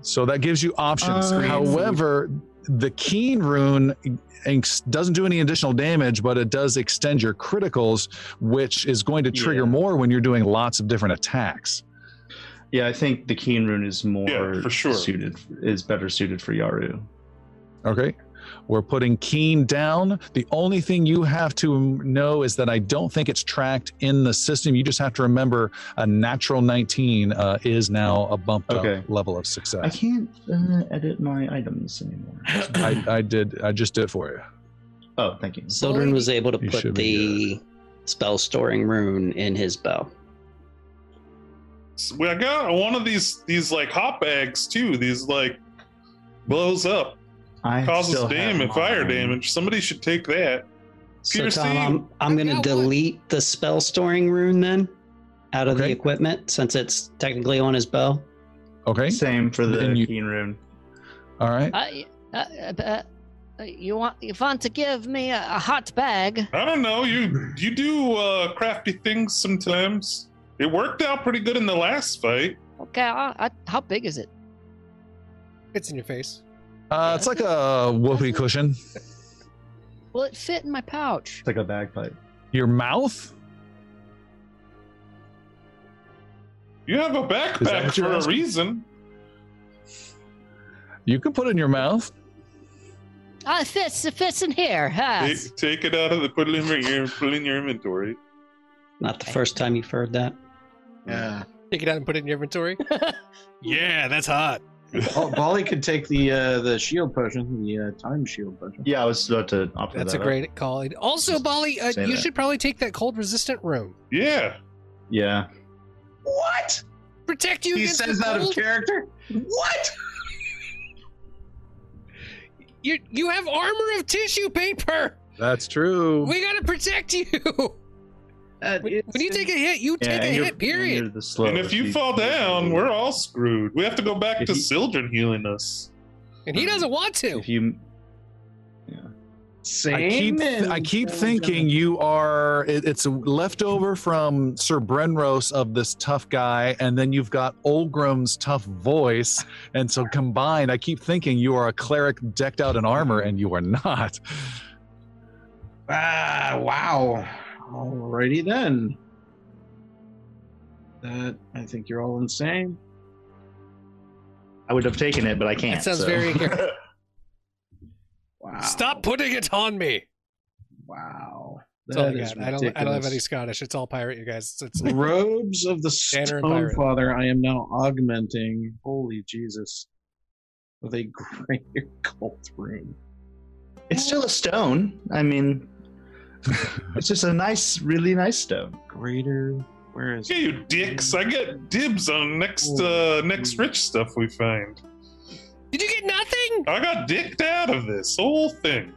So that gives you options. Uh, However, the keen rune ex- doesn't do any additional damage, but it does extend your criticals, which is going to trigger Yeah. more when you're doing lots of different attacks. Yeah, I think the keen rune is more Yeah, for sure. suited is better suited for Yaru. Okay. We're putting keen down. The only thing you have to know is that I don't think it's tracked in the system. You just have to remember a natural 19 uh, is now a bumped Okay. up level of success. I can't uh, edit my items anymore. I, I did. I just did it for you. oh, thank you. Sildren was able to You put the spell storing rune in his bow. So I got one of these these like hot bags too. These like blows up, I causes still have damage, fire damage. Somebody should take that. So Peter, Tom, see, I'm, I'm going to got one. delete the spell storing rune then out of the equipment since it's technically on his bow. Okay. Same for the Then you- keen rune. All right. Uh, uh, uh, uh, you want you want to give me a, a hot bag? I don't know. You you do uh, crafty things sometimes. It worked out pretty good in the last fight. Okay, I, I, how big is it? It's in your face. Uh, it's like a whoopee cushion. Will it fit in my pouch? It's like a bagpipe. Your mouth? You have a backpack for a reason. You can put it in your mouth. Ah, it fits. It fits in here. Ah, Take, take it out of the put it in your put it in your inventory. Not the first time you've heard that. Yeah. Take it out and put it in your inventory. *laughs* yeah, that's hot. Bal- Bali could take the uh, the shield potion, the uh, time shield potion. Yeah, I was about to offer That's a that up. great call. Also, Just Bali, uh, say you that. should probably take that cold resistant rune. Yeah. Yeah. What? Protect you He against says the that of character. What? You you have armor of tissue paper. That's true. We gotta protect you. *laughs* Uh, When, you take a hit, you Yeah, take a hit. Period. and if you fall down, we're all screwed. We have to go back If to you- Sildren healing us. And he doesn't want to. If you I keep, I keep thinking you are. It, it's leftover from Sir Brenros of this tough guy, and then you've got Olgrim's tough voice, and so combined, I keep thinking you are a cleric decked out in armor, and you are not. Ah, wow. Alrighty then. That I think you're all insane. I would have taken it, but I can't. That sounds so. very. *laughs* Wow. Stop putting it on me. Wow. That's all I got. I don't. I don't have any. Scottish. It's all pirate, you guys. It's, it's Robes of the Banner and Stone. Father. I am now augmenting. Holy Jesus. With a *laughs* greater cult room. It's still a stone. I mean, it's just a nice, really nice stone. Greater. Where is Yeah, you dicks. I get dibs on next uh next rich stuff we find. Did you get nothing? I got dicked out of this whole thing.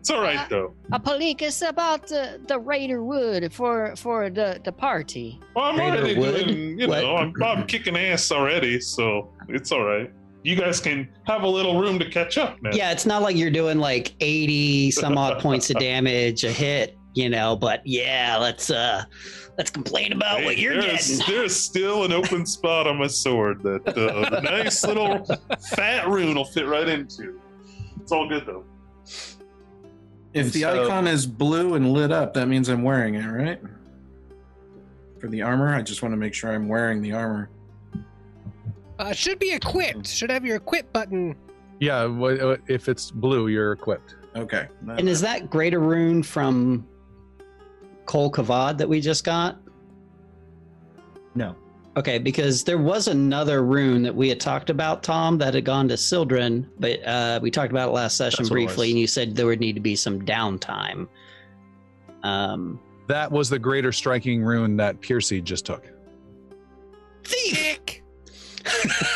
It's all right though. A Palik, it's about the, the Raider Wood for for the, the party. Well, I'm Greater already wood? doing, you know, I'm, I'm kicking ass already, so it's all right. You guys can have a little room to catch up now. Yeah, it's not like you're doing like 80 some odd *laughs* points of damage a hit, you know, but yeah, let's uh let's complain about Hey, what you're there's, getting. *laughs* there's still an open spot on my sword that uh, the *laughs* nice little fat rune will fit right into. It's all good though. If And the so- icon is blue and lit up, that means I'm wearing it, right? For the armor, I just want to make sure I'm wearing the armor. Uh, should be equipped. Should have your equip button. Yeah, wh- uh, if it's blue, you're equipped. Okay. And is that greater rune from Cole Kavad that we just got? No. Okay, because there was another rune that we had talked about, Tom, that had gone to Sildren, but uh, we talked about it last session That's what it briefly, was. and you said there would need to be some downtime. Um, That was the greater striking rune that Piercy just took. Thick. *laughs*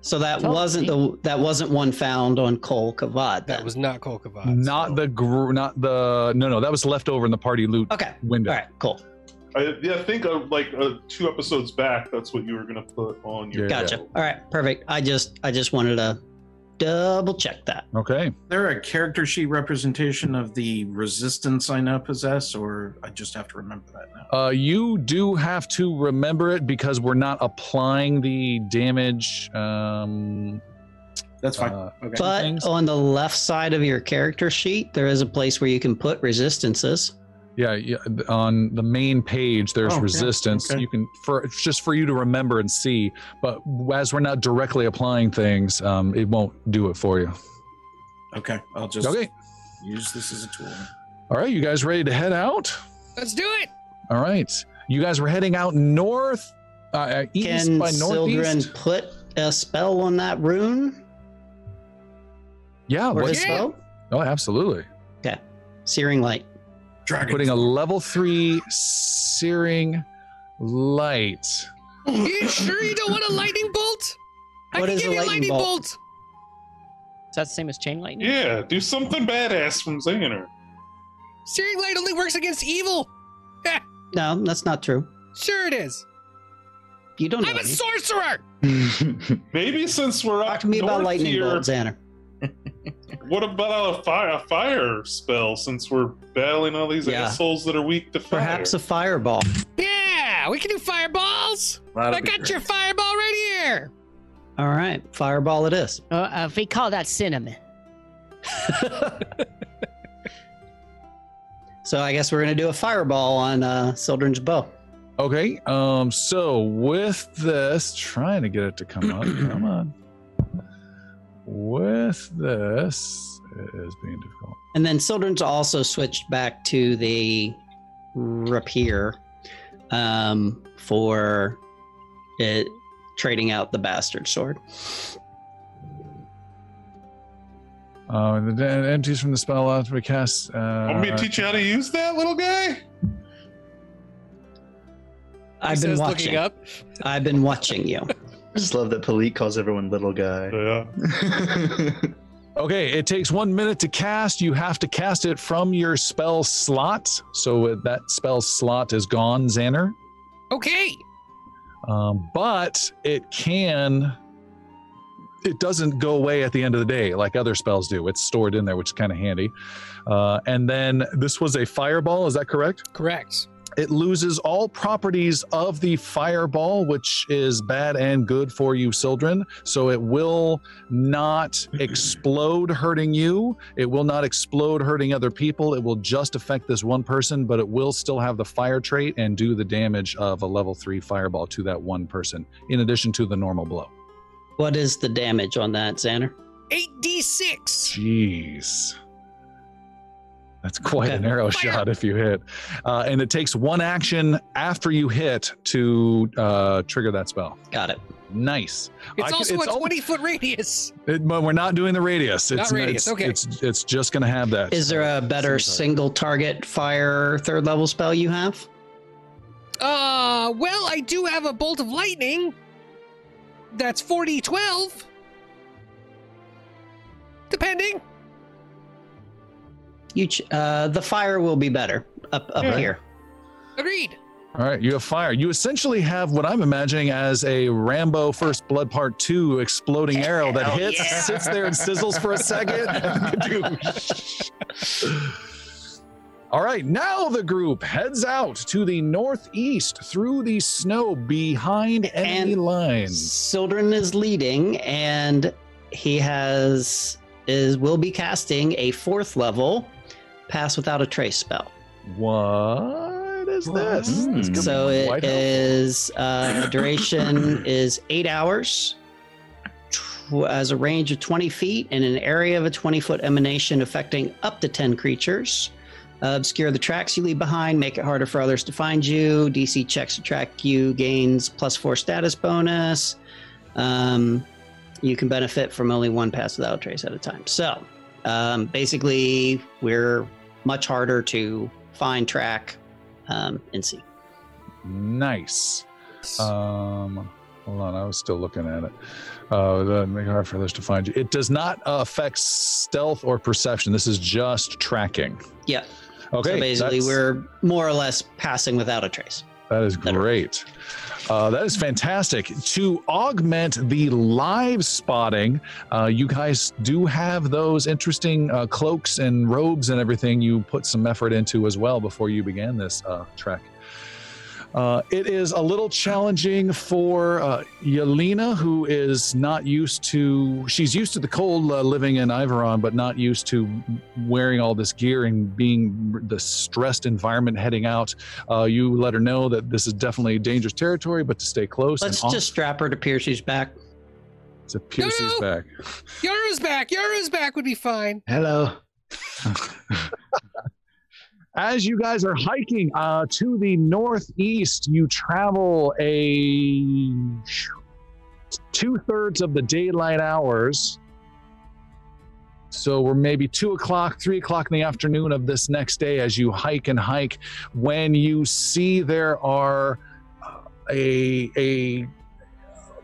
so that Tell- wasn't the that wasn't one found on Kol Kavad. That was not Kolkavad. Not so- the gr- not the no no that was left over in the party loot okay. window. All right. Cool. I, yeah, I think uh, like uh, two episodes back, that's what you were gonna put on your. Yeah. Gotcha. All right. Perfect. I just I just wanted to double check that. Okay. Is there a character sheet representation of the resistance I now possess, or I just have to remember that now? Uh, you do have to remember it because we're not applying the damage. Um, That's fine. uh, okay. But things. on the left side of your character sheet, there is a place where you can put resistances. Yeah, yeah, on the main page, there's Oh, yeah, resistance. okay. You can for just for you to remember and see. But as we're not directly applying things, um, it won't do it for you. okay. I'll just Okay. use this as a tool. All right, you guys ready to head out? Let's do it. All right, you guys were heading out north, uh, uh, east Can by Sildren northeast. put a spell on that rune? Yeah, Or what- spell? oh, absolutely. Okay, Searing light. Dragon. Putting a level three searing light. You sure you don't want a lightning bolt? I What can is give a you a lightning lightning bolt? bolt. Is that the same as chain lightning? Yeah, do something badass from Zinger. Searing light only works against evil. *laughs* No, that's not true. sure it is. You don't know. I'm a any. sorcerer. *laughs* *laughs* Maybe since we're Talk up to me about lightning here, bolt, Xander. What about a fire, a fire spell? Since we're battling all these Yeah. assholes that are weak to fire. Perhaps a fireball. Yeah, we can do fireballs. That'd I got great. your fireball right here. All right, fireball it is. Uh, uh, we call that cinnamon. *laughs* So I guess we're gonna do a fireball on uh, Sildren's bow. Okay, um, so with this, trying to get it to come up. *clears throat* come on. With this, it is being difficult. And then Sildren's also switched back to the rapier um, for it, trading out the bastard sword. Uh, the de- entities from the spell allow to be cast. Uh, Want me to teach you how to use that, little guy? I've He been watching. Looking up. I've been watching you. *laughs* I just love that Palik calls everyone little guy. Yeah. *laughs* Okay, it takes one minute to cast. You have to cast it from your spell slot. So that spell slot is gone, Xander. Okay. Um, but it can. It doesn't go away at the end of the day like other spells do. It's stored in there, which is kind of handy. Uh, and then this was a fireball. Is that correct? Correct. It loses all properties of the fireball, which is bad and good for you, Sildren. So it will not *clears throat* explode hurting you. It will not explode hurting other people. It will just affect this one person, but it will still have the fire trait and do the damage of a level three fireball to that one person, in addition to the normal blow. What is the damage on that, Xander? 8d6. Jeez. That's quite Okay. an arrow Fire. shot if you hit. Uh, and it takes one action after you hit to uh, trigger that spell. Got it. Nice. It's I c- also it's a 20 foot radius. It, but we're not doing the radius. Not It's radius, It's, okay. It's, it's just going to have that. Is there a better Single single target fire third level spell you have? Uh, well, I do have a bolt of lightning. That's 4d12. Depending. You ch- uh, the fire will be better up up Yeah. here. Agreed. All right, you have fire. You essentially have what I'm imagining as a Rambo First Blood Part 2 exploding arrow that hits, yeah. sits there, and sizzles for a second. *laughs* All right, now the group heads out to the northeast through the snow behind enemy And- lines. Sildren is leading, and he has is will be casting a fourth level pass without a trace spell. What is this? This So be it quite is uh, the duration *coughs* is eight hours, tw- as a range of twenty feet, in an area of a twenty foot emanation affecting up to ten creatures. Uh, obscure the tracks you leave behind, make it harder for others to find you. DC checks to track you gains plus four status bonus. Um, you can benefit from only one pass without a trace at a time. So um, basically, we're much harder to find, track, um, and see. Nice. Um, hold on, I was still looking at it. Uh, the, make it hard for others to find you. It does not uh, affect stealth or perception. This is just tracking. Yeah. Okay. so basically, we're more or less passing without a trace. That is Better. great. Uh, that is fantastic. To augment the live spotting, uh, you guys do have those interesting uh, cloaks and robes and everything you put some effort into as well before you began this uh, trek. Uh, it is a little challenging for uh, Yelena, who is not used to. She's used to the cold uh, living in Iveron, but not used to wearing all this gear and being the stressed environment heading out. Uh, you let her know that this is definitely dangerous territory, but to stay close. Let's and just strap her to Piercy's back. to Piercy's No, no. back. Yaru's back. Yaru's back would be fine. Hello. *laughs* As you guys are hiking uh, to the northeast, you travel a two thirds of the daylight hours. So we're maybe two o'clock, three o'clock in the afternoon of this next day as you hike and hike. When you see there are a a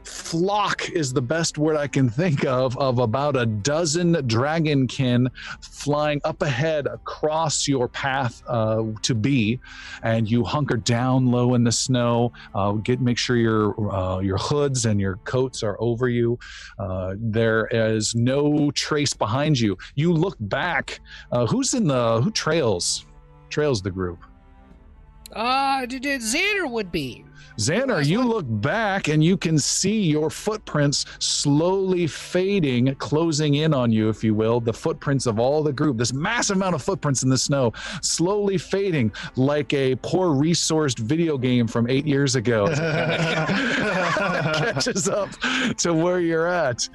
flock is the best word I can think of of about a dozen dragonkin flying up ahead across your path uh, to be, and you hunker down low in the snow. Uh, get make sure your uh, your hoods and your coats are over you. Uh, there is no trace behind you. You look back. Uh, who's in the who trails? Trails the group. Uh, Xander would be. Xander, you look back and you can see your footprints slowly fading, closing in on you, if you will. The footprints of all the group, this massive amount of footprints in the snow, slowly fading like a poor resourced video game from eight years ago. *laughs* *laughs* catches up to where you're at.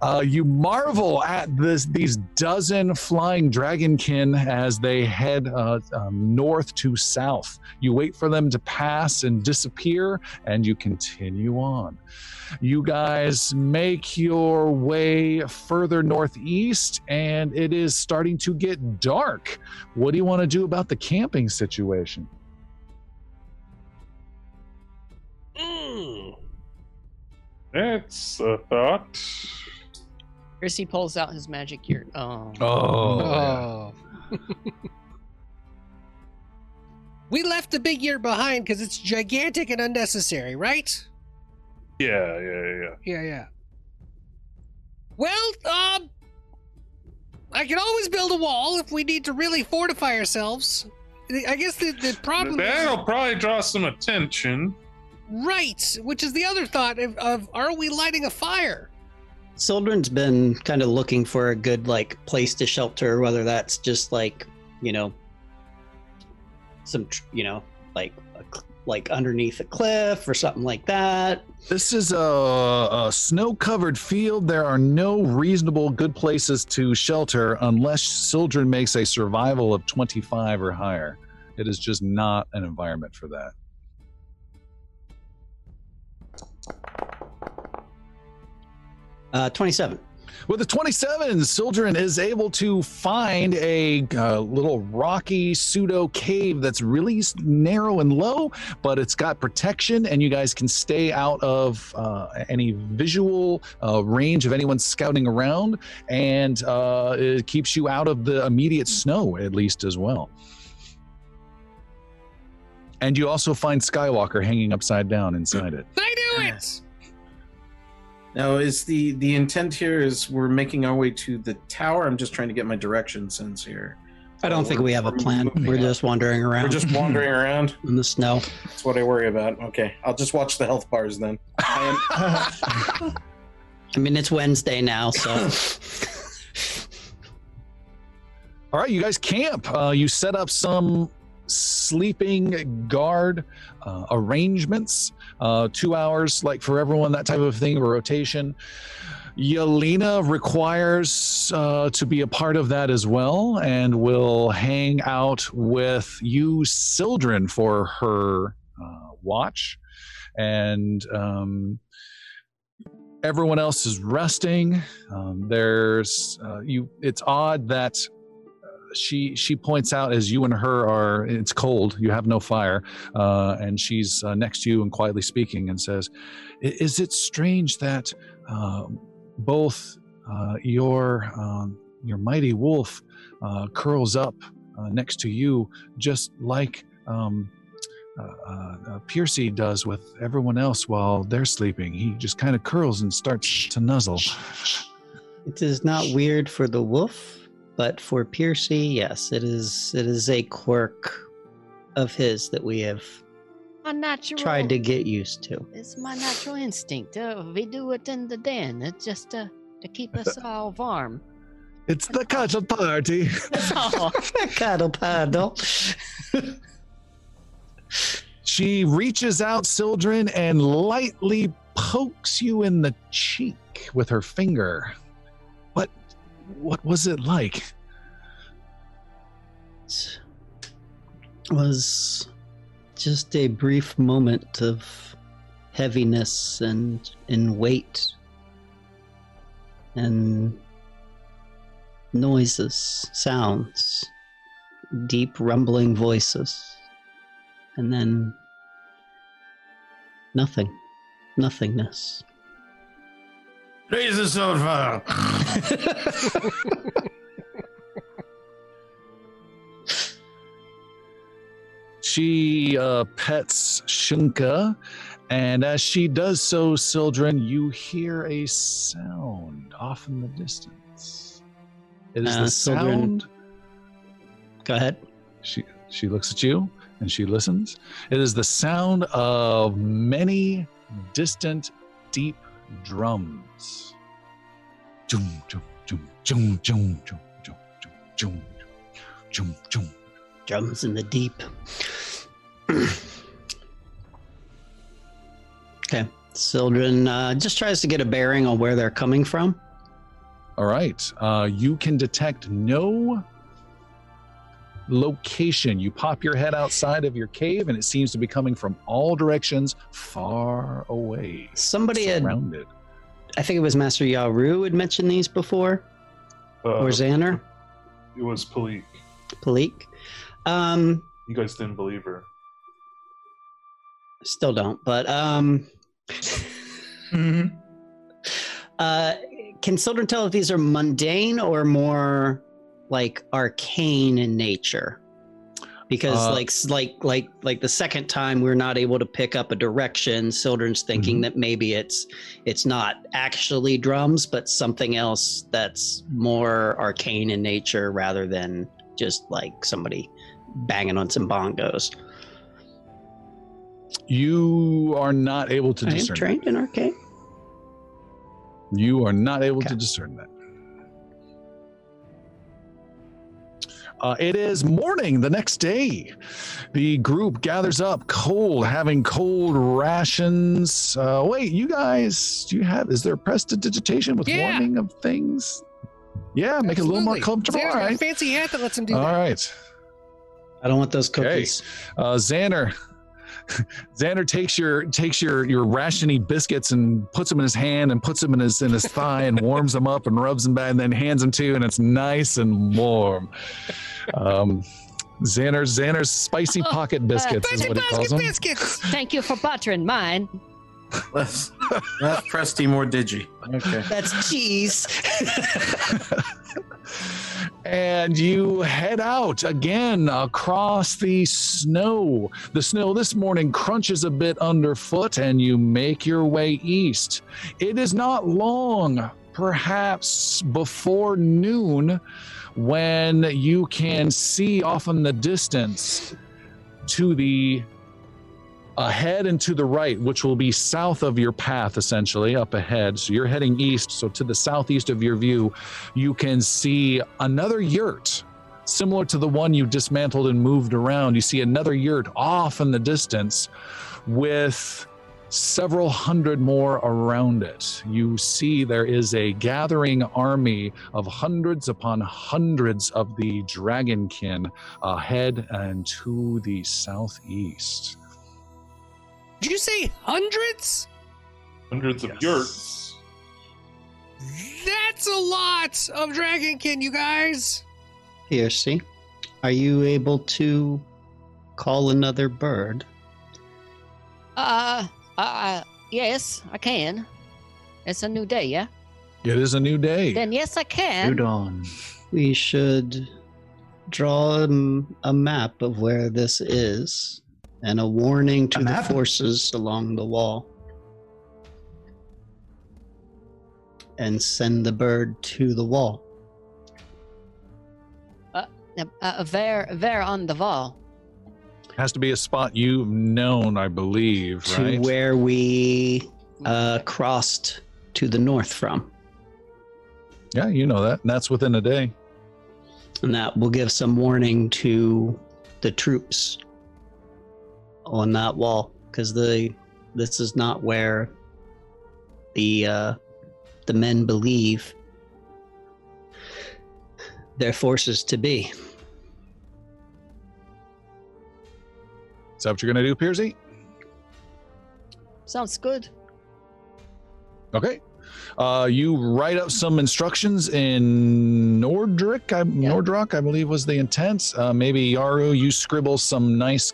Uh, you marvel at this these dozen flying dragonkin as they head uh, um, north to south. You wait for them to pass and disappear, and you continue on. You guys make your way further northeast, and it is starting to get dark. What do you want to do about the camping situation? Mm. That's a thought. Chrissy pulls out his magic gear. Oh. Oh, Oh. *laughs* we left the big year behind because it's gigantic and unnecessary, right? Yeah, yeah, yeah. Yeah, yeah. Well, um, I can always build a wall if we need to really fortify ourselves. I guess the, the problem That'll is probably draw some attention. right, which is the other thought of, of are we lighting a fire? Sildren's been kind of looking for a good like place to shelter, whether that's just like you know some tr- you know like like underneath a cliff or something like that. This is a, a snow covered field. There are no reasonable good places to shelter unless Sildren makes a survival of 25 or higher. It is just not an environment for that. Uh, Twenty-seven. With the 27, Sildren is able to find a uh, little rocky pseudo cave that's really narrow and low, but it's got protection, and you guys can stay out of uh, any visual uh, range of anyone scouting around, and uh, it keeps you out of the immediate snow, at least, as well. And you also find Skywalker hanging upside down inside it. I knew it. Now, is the the intent here is we're making our way to the tower? I'm just trying to get my direction sense here. I don't think we have a plan. We're just wandering around We're just wandering *laughs* around. in the snow. That's what I worry about. Okay, I'll just watch the health bars then. I am, *laughs* I mean, it's Wednesday now, so *laughs* All right, you guys camp. Uh, you set up some sleeping guard uh, arrangements. Uh, two hours, like for everyone, that type of thing, a rotation. Yelena requires uh, to be a part of that as well, and will hang out with you, Sildren, for her uh, watch. And um, everyone else is resting. Um, there's uh, you. It's odd that she she points out as you and her are it's cold you have no fire uh, and she's uh, next to you and quietly speaking and says is it strange that uh, both your um, your mighty wolf uh, curls up uh, next to you just like um, uh, Piercy does with everyone else while they're sleeping. He just kind of curls and starts to nuzzle. it is not weird for the wolf, but for Piercy, yes, it is. It is a quirk of his that we have natural. tried to get used to. It's my natural instinct. Uh, we do it in the den. It's just uh, to keep us *laughs* all warm. It's the cuddle party. Oh, *laughs* Cuddle paddle. She reaches out, Sildren, and lightly pokes you in the cheek with her finger. What was it like? It was just a brief moment of heaviness and and weight and noises, sounds, deep rumbling voices, and then nothing, nothingness. Raise the sofa. She uh, pets Shunka, and as she does so, Sildren, you hear a sound off in the distance. It is Uh, the Sildren- sound. Go ahead. She she looks at you and she listens. It is the sound of many distant, deep drums. Jum, jum, jum, jum, jum, jum, jum, jum, jum, jum. Drums in the deep. *clears throat* okay. Sildren uh, just tries to get a bearing on where they're coming from. All right. Uh, you can detect no location. You pop your head outside of your cave, and it seems to be coming from all directions, far away, Somebody had, surrounded. I think it was Master Yaru had mentioned these before, Uh, or Xander, it was Palik. Palik. Um, You guys didn't believe her. still don't, but um, uh, can Sildren tell if these are mundane or more like arcane in nature? Because Uh, like like like like the second time we're not able to pick up a direction, Sildren's thinking that maybe it's it's not actually drums, but something else that's more arcane in nature rather than just like somebody banging on some bongos. You are not able to I am discern. trained in arcane. You are not able to discern that. Uh, it is morning the next day. The group gathers up cold, having cold rations. Uh, wait, you guys, do you have? Is there prestidigitation with Yeah. warming of things? Yeah, make it a little more comfortable. Xander's All got a fancy hat that lets him do All that. right. I don't want those Okay. cookies. Uh, Xander, *laughs* Xander takes your takes your your rationy biscuits and puts them in his hand and puts them in his in his thigh and warms them up and rubs them back and then hands them to you and it's nice and warm. Um, Xander's Xander's spicy pocket biscuits is what he calls them. biscuits. thank you for buttering mine. Less, less Presty, more Digi. Okay. That's cheese. *laughs* *laughs* and you head out again across the snow. The snow this morning crunches a bit underfoot, and you make your way east. It is not long, perhaps before noon, when you can see off in the distance to the ahead and to the right, which will be south of your path, essentially up ahead. So you're heading east. So to the southeast of your view, you can see another yurt. Similar to the one you dismantled and moved around, you see another yurt off in the distance with several hundred more around it. You see there is a gathering army of hundreds upon hundreds of the dragonkin ahead and to the southeast. Did you say hundreds? Hundreds of Yes. yurts. That's a lot of dragonkin, you guys. Piercy, are you able to call another bird? Uh, uh, yes, I can. It's a new day, yeah? It is a new day. Then yes, I can. Udon. We should draw a map of where this is and a warning to A the map? forces along the wall. And send the bird to the wall. Uh, uh, where, where on the wall? Has to be a spot you've known, I believe, to right? where we uh, crossed to the north from. Yeah, you know that. And that's within a day. And that will give some warning to the troops on that wall because the this is not where the uh, the men believe their forces to be. Is that what you're going to do, Piercy? Sounds good. Okay. Uh, you write up some instructions in Nordric, I, Yeah. Nordrock, I believe was the intent. Uh, maybe Yaru, you scribble some nice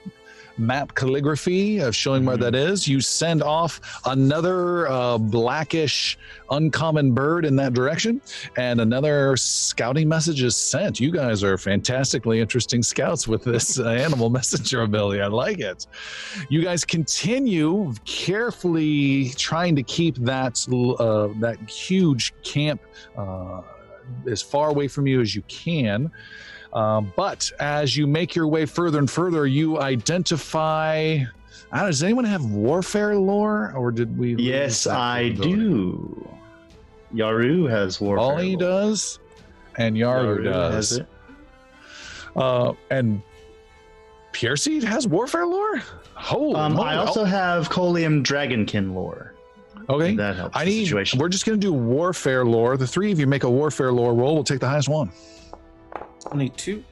map calligraphy of showing where Mhm. that is. You send off another uh, blackish, uncommon bird in that direction, and another scouting message is sent. You guys are fantastically interesting scouts with this uh, *laughs* animal messenger ability. I like it. You guys continue carefully trying to keep that uh, that huge camp uh, as far away from you as you can. Um, but as you make your way further and further, you identify. I don't know, does anyone have warfare lore, or did we? Yes, I do. Yaru has warfare. Ollie lore. does, and Yaru, Yaru does. Uh, and Piercy has warfare lore. Holy Um. I also have Colium Dragonkin lore. okay. That helps. I need. situation. We're just going to do warfare lore. The three of you make a warfare lore roll. We'll take the highest one. 22.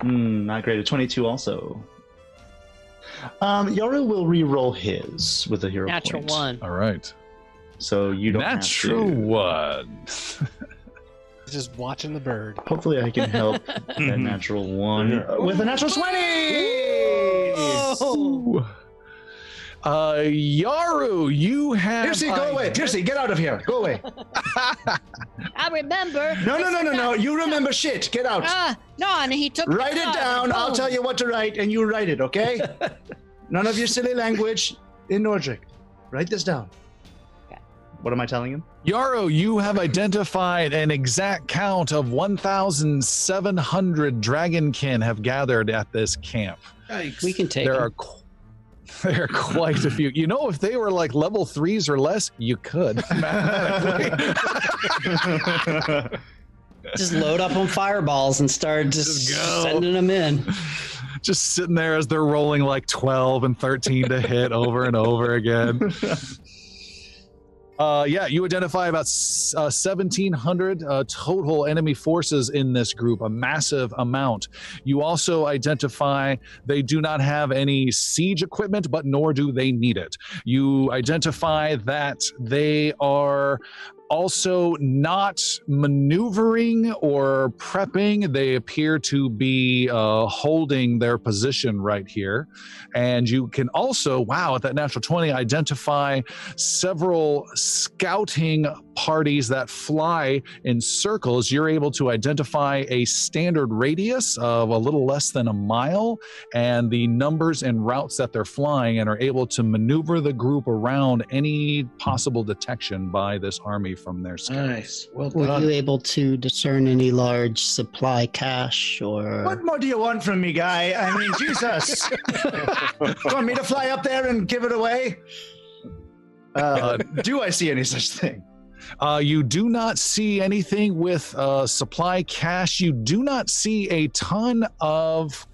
Hmm, not great. A 22 also. Um, Yaru will re-roll his with a hero Natural point. one. All right. So you don't Natural have to. one. *laughs* Just watching the bird. Hopefully, I can help *laughs* that natural one uh, with a natural 20. Ooh. Uh, Yaru, you have. Piercy, go away. Piercy, get out of here. Go away. *laughs* I remember. No, no, no, no, no. You remember shit. Get out. Ah, no, and he took. Write it down. I'll tell you what to write, and you write it, okay? *laughs* None of your silly language in Nordric. Write this down. What am I telling him? Yaru, you have identified an exact count of 1,700 dragonkin have gathered at this camp. Yikes. We can take There them. are qu- *laughs* there are quite a few. You know, if they were like level threes or less, you could *laughs* just load up on fireballs and start just, Just sending them in. Just sitting there as they're rolling like 12 and 13 to hit over and over again. Uh, yeah, you identify about uh, 1,700 uh, total enemy forces in this group, a massive amount. You also identify they do not have any siege equipment, but nor do they need it. You identify that they are also not maneuvering or prepping. They appear to be uh, holding their position right here. And you can also, wow, at that natural 20, identify several scouting parties that fly in circles. You're able to identify a standard radius of a little less than a mile and the numbers and routes that they're flying, and are able to maneuver the group around any possible detection by this army from their sky. Nice. Well Were done. you able to discern any large supply cache or? What more do you want from me, guy? I mean, Jesus. *laughs* you want me to fly up there and give it away? Uh, do I see any such thing? Uh, you do not see anything with uh, supply cache. You do not see a ton of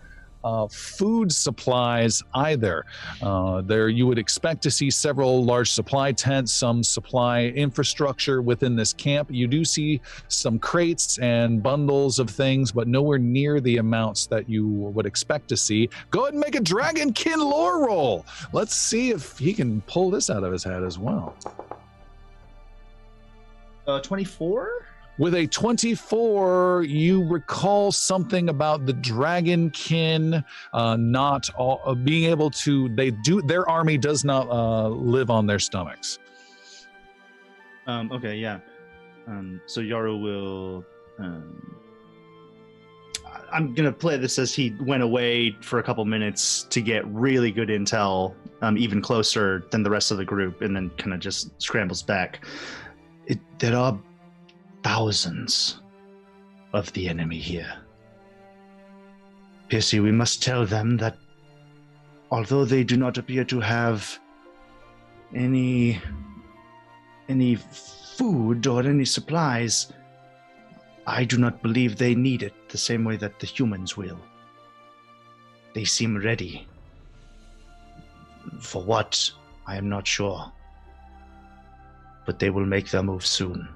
uh, food supplies either. Uh, there, you would expect to see several large supply tents, some supply infrastructure within this camp. You do see some crates and bundles of things, but nowhere near the amounts that you would expect to see. Go ahead and make a Dragonkin lore roll. Let's see if he can pull this out of his head as well. Uh, 24? With a 24, you recall something about the dragonkin uh, not all, uh, being able to. They do. Their army does not uh, live on their stomachs. Um, okay, yeah. Um, so Yaru will. Um, I'm gonna play this as he went away for a couple minutes to get really good intel, um, even closer than the rest of the group, and then kind of just scrambles back. It, there are thousands of the enemy here. Piercy, we must tell them that although they do not appear to have any any food or any supplies, I do not believe they need it the same way that the humans will. They seem ready. For what, I am not sure. But they will make their move soon.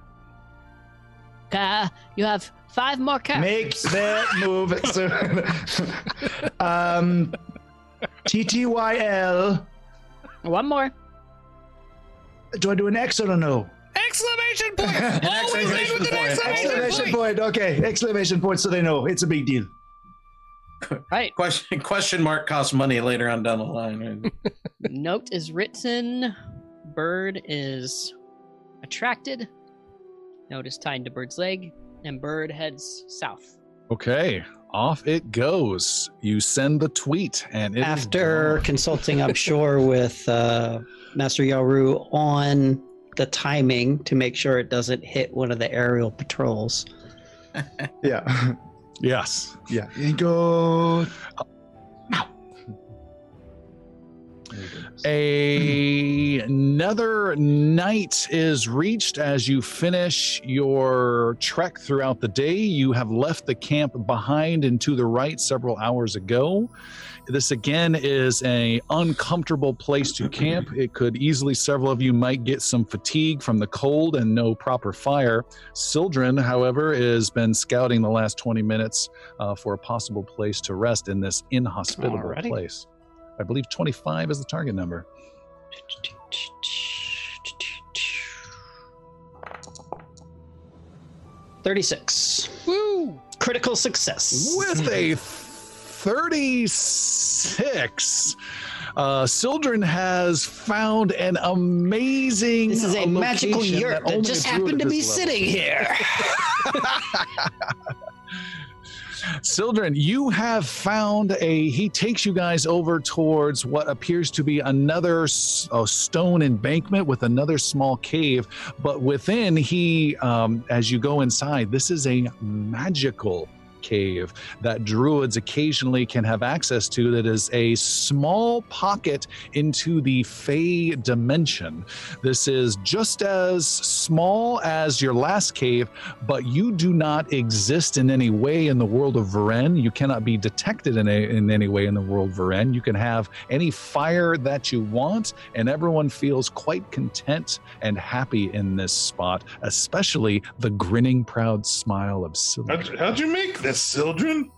Uh, you have five more carrots. Make their move *laughs* soon. um, TTYL. One more. Do I do an X or a no? Exclamation point! *laughs* Always end with an exclamation Exclamation point! point. Okay, exclamation point so they know it's a big deal. Right. Question question mark costs money later on down the line. *laughs* Note is written. Bird is attracted. Note is tied to bird's leg, and bird heads south. Okay, off it goes. You send the tweet, and it is After gone. consulting, I'm *laughs* sure, with uh, Master Yaru on the timing to make sure it doesn't hit one of the aerial patrols. *laughs* Yeah. yes. Yeah. And go. A- another night is reached as you finish your trek throughout the day. You have left the camp behind and to the right several hours ago. This again is a uncomfortable place to camp. It could easily several of you might get some fatigue from the cold and no proper fire. Sildren, however, has been scouting the last 20 minutes uh, for a possible place to rest in this inhospitable Alrighty. place. I believe 25 is the target number. Thirty-six. Woo! Critical success. With a *laughs* 36, uh, Sildren has found an amazing. This is a magical location yurt that only just happened to be level- sitting here. *laughs* Sildren, you have found a. He takes you guys over towards what appears to be another stone embankment with another small cave. But within, he, um, as you go inside, this is a magical cave that druids occasionally can have access to that is a small pocket into the Fey dimension. This is just as small as your last cave, but you do not exist in any way in the world of Varen. You cannot be detected in, a, in any way in the world of Varen. You can have any fire that you want, and everyone feels quite content and happy in this spot, especially the grinning, proud smile of Sylvia. How'd, how'd you make this, Sildren?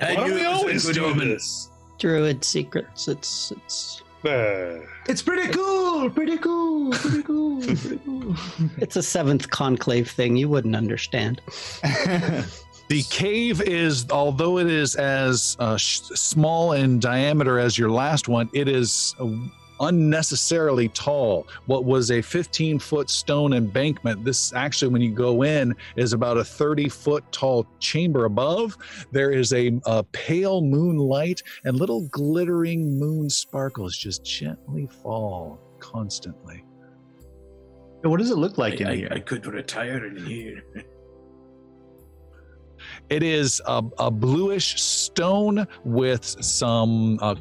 I Why knew do we it was a always do this? Druid secrets. It's it's Uh, It's pretty cool. Pretty cool. Pretty cool. *laughs* Pretty cool. it's a seventh conclave thing. You wouldn't understand. *laughs* The cave is, although it is as uh, sh- small in diameter as your last one, it is uh, unnecessarily tall. What was a 15 foot stone embankment, this actually, when you go in, is about a 30 foot tall chamber above. There is a, a pale moonlight and little glittering moon sparkles just gently fall constantly. What does it look like in I, here? I could retire in here. *laughs* It is a, a bluish stone with some uh,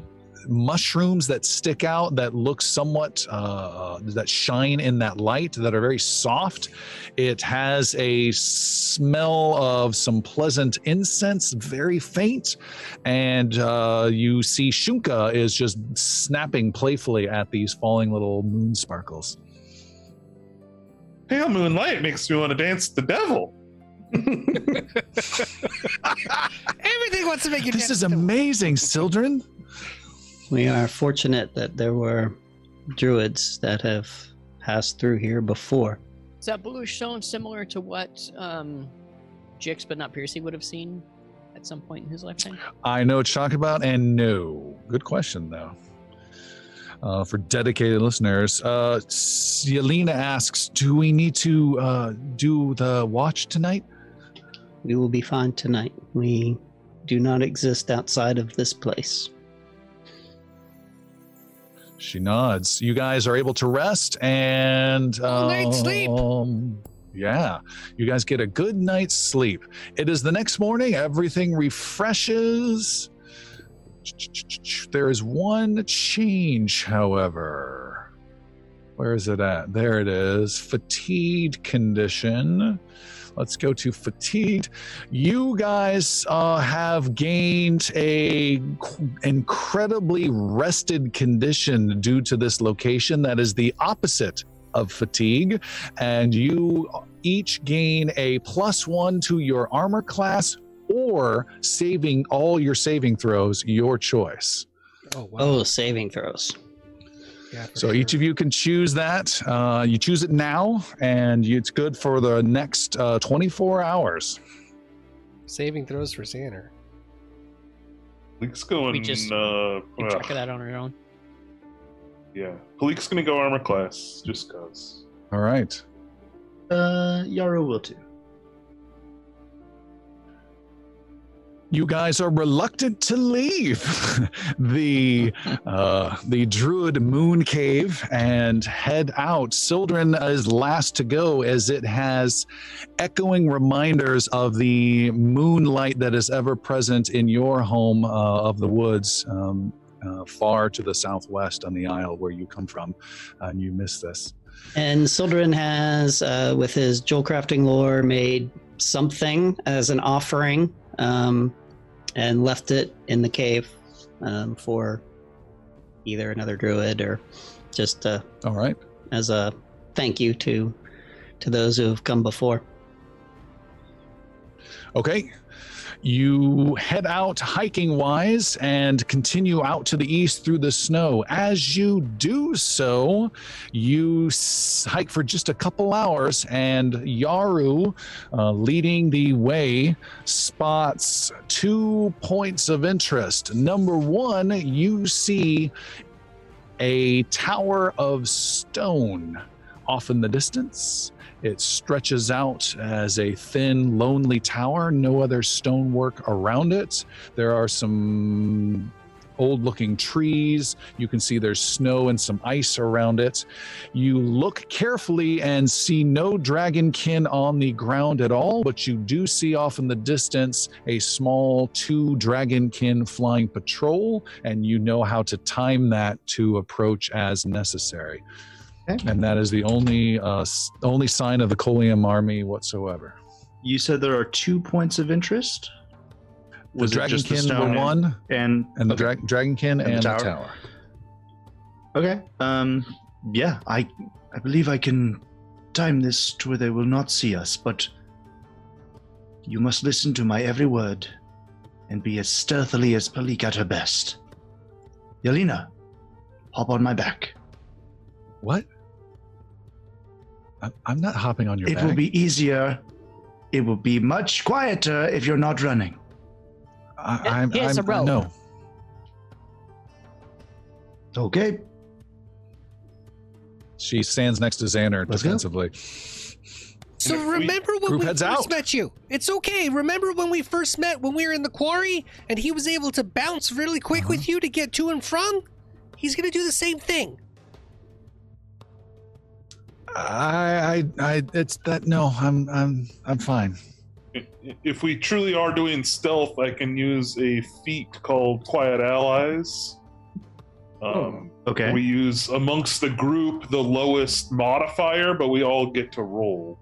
mushrooms that stick out that look somewhat uh, that shine in that light that are very soft. It has a smell of some pleasant incense, very faint, and uh, you see Shunka is just snapping playfully at these falling little moon sparkles. Pale moonlight makes me want to dance the devil. *laughs* Everything wants to make you. This dance is amazing, Sildren. We are fortunate that there were druids that have passed through here before. Is that bluish stone similar to what um, Jix, but not Piercy, would have seen at some point in his lifetime? I know what you're talking about, and no. Good question, though. Uh, for dedicated listeners, uh, Yelena asks, "Do we need to uh, do the watch tonight?" We will be fine tonight. We do not exist outside of this place. She nods. You guys are able to rest, and Full night's sleep. um, Yeah, you guys get a good night's sleep. It is the next morning. Everything refreshes. There is one change, however. Where is it at? There it is. Fatigued condition. Let's go to fatigued. You guys uh, have gained a incredibly rested condition due to this location that is the opposite of fatigue, and you each gain a plus one to your armor class or saving all your saving throws, your choice. Oh wow. Oh, saving throws. Yeah, So sure. each of you can choose that. Uh, you choose it now, and it's good for the next uh, 24 hours. saving throws for Xander. Leek's going. We just uh, Keep ugh, track of that on our own. yeah, Palik's gonna go armor class just cause. All right. Uh, Yaru will too. You guys are reluctant to leave. *laughs* The uh, the druid moon cave and head out. Sildren is last to go as it has echoing reminders of the moonlight that is ever present in your home uh, of the woods um, uh, far to the southwest on the isle where you come from and you miss this. And Sildren has, uh, with his jewel crafting lore, made something as an offering um, and left it in the cave um, for either another druid or just uh, all right as a thank you to to those who have come before. Okay. You head out hiking wise and continue out to the east through the snow. As you do so, you hike for just a couple hours, and Yaru, uh, leading the way, spots two points of interest. Number one, you see a tower of stone off in the distance. It stretches out as a thin, lonely tower, no other stonework around it. There are some old looking trees. You can see there's snow and some ice around it. You look carefully and see no dragonkin on the ground at all, but you do see off in the distance a small two dragonkin flying patrol, and you know how to time that to approach as necessary. Okay. And that is the only uh, only sign of the Colium army whatsoever. You said there are two points of interest. Was it the Dragonkin stone were one, and and the okay. dra- Dragonkin the and, the tower? tower. Okay. Um. Yeah. I. I believe I can time this to where they will not see us, but you must listen to my every word and be as stealthily as Palik at her best. Yelena, hop on my back. What? I'm, I'm not hopping on your it back. will be easier. It will be much quieter if you're not running. I, I'm, Here's I'm, a rope. No, Okay. She stands next to Xander Let's go. defensively. So if we- remember when Group we heads first out. met you? It's okay. Remember when we first met when we were in the quarry and he was able to bounce really quick Uh-huh. with you to get to and from? He's gonna do the same thing. I, I, I, it's that. No, I'm, I'm, I'm fine. If we truly are doing stealth, I can use a feat called Quiet Allies. Um, Okay. We use amongst the group the lowest modifier, but we all get to roll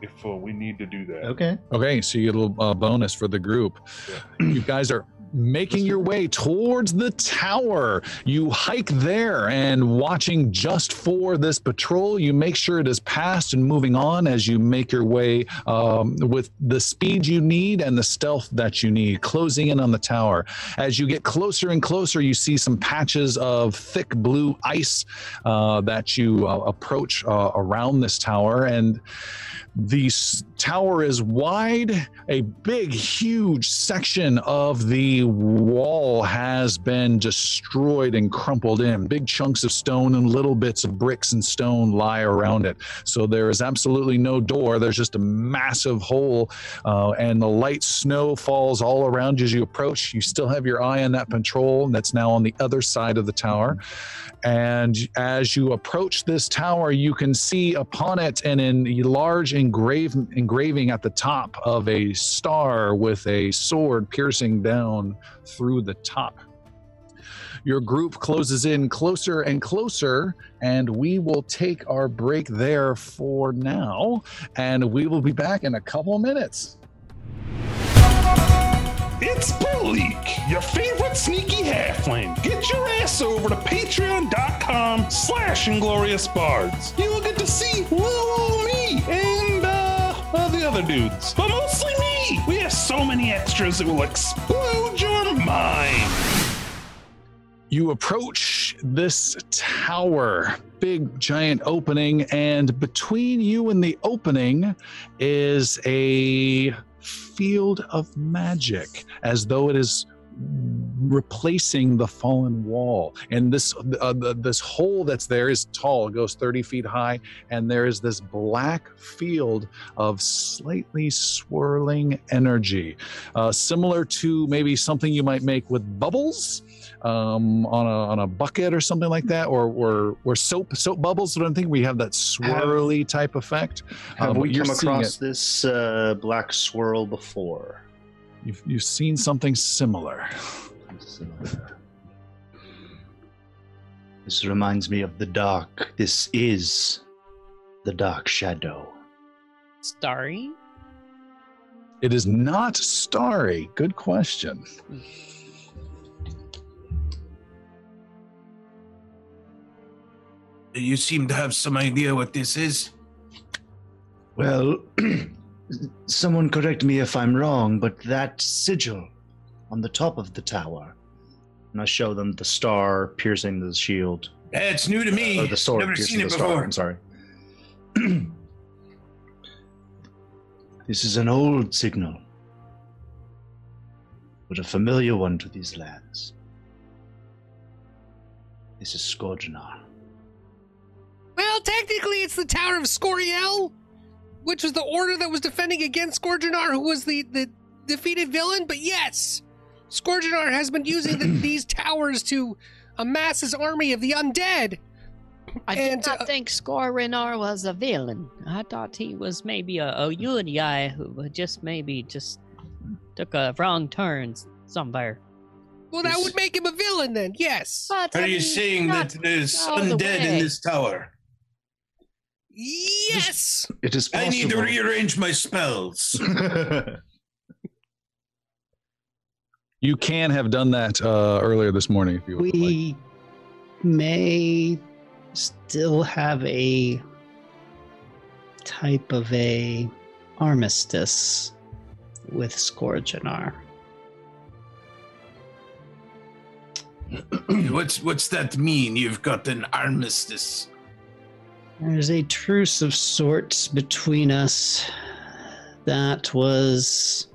if uh, we need to do that. okay. Okay, so you get a little uh, bonus for the group. You guys are making your way towards the tower. You hike there and watching just for this patrol. You make sure it is passed and moving on as you make your way um, with the speed you need and the stealth that you need, closing in on the tower. As you get closer and closer, you see some patches of thick blue ice uh, that you uh, approach uh, around this tower. And the s- tower is wide. A big, huge section of the wall has been destroyed and crumpled in. Big chunks of stone and little bits of bricks and stone lie around it. So there is absolutely no door. There's just a massive hole, uh, and the light snow falls all around you as you approach. You still have your eye on that patrol that's now on the other side of the tower. And as you approach this tower, you can see upon it and in a large engrave, engraving at the top of a star with a sword piercing down through the top. Your group closes in closer and closer, and we will take our break there for now. And we will be back in a couple minutes. It's Bleak, your favorite sneaky halfling. Get your ass over to patreon.com slash inglorious. You will get to see little me uh, the other dudes. But mostly me. We have so many extras it will explode your mind. You approach this tower, big giant opening, and between you and the opening is a field of magic, as though it is replacing the fallen wall. And this uh, the, this hole that's there is tall, it goes 30 feet high, and there is this black field of slightly swirling energy, uh, similar to maybe something you might make with bubbles um, on a on a bucket or something like that, or or, or soap soap bubbles. What I'm thinking we have that swirly type effect. Have Um, we come across this uh, black swirl before? You've, you've seen something similar. This reminds me of the dark. This is the dark shadow. Starry? It is not starry. Good question. You seem to have some idea what this is. Well, *clears throat* someone correct me if I'm wrong, but that sigil on the top of the tower, and I show them the star piercing the shield, It's new to uh, me. or the sword Never piercing seen the it star. before. I'm sorry. *clears throat* this is an old signal, but a familiar one to these lands. This is Scourgenar. Well, technically, it's the Tower of Scoriel, which was the order that was defending against Scourgenar, who was the, the defeated villain. But yes, Scourgenar has been using the, *clears throat* these towers to amass his army of the undead. I And, did not uh, think Skorinar was a villain. I thought he was maybe a, a good guy who just maybe just took a wrong turn somewhere. Well, that would make him a villain then, yes. But, Are I you mean, saying not- that there's all the undead in this tower? Yes! It is I need to rearrange my spells. *laughs* You can have done that uh, earlier this morning if you would like. We may still have a type of a armistice with Scourgenar. what's what's that mean? You've got an armistice. There's a truce of sorts between us that was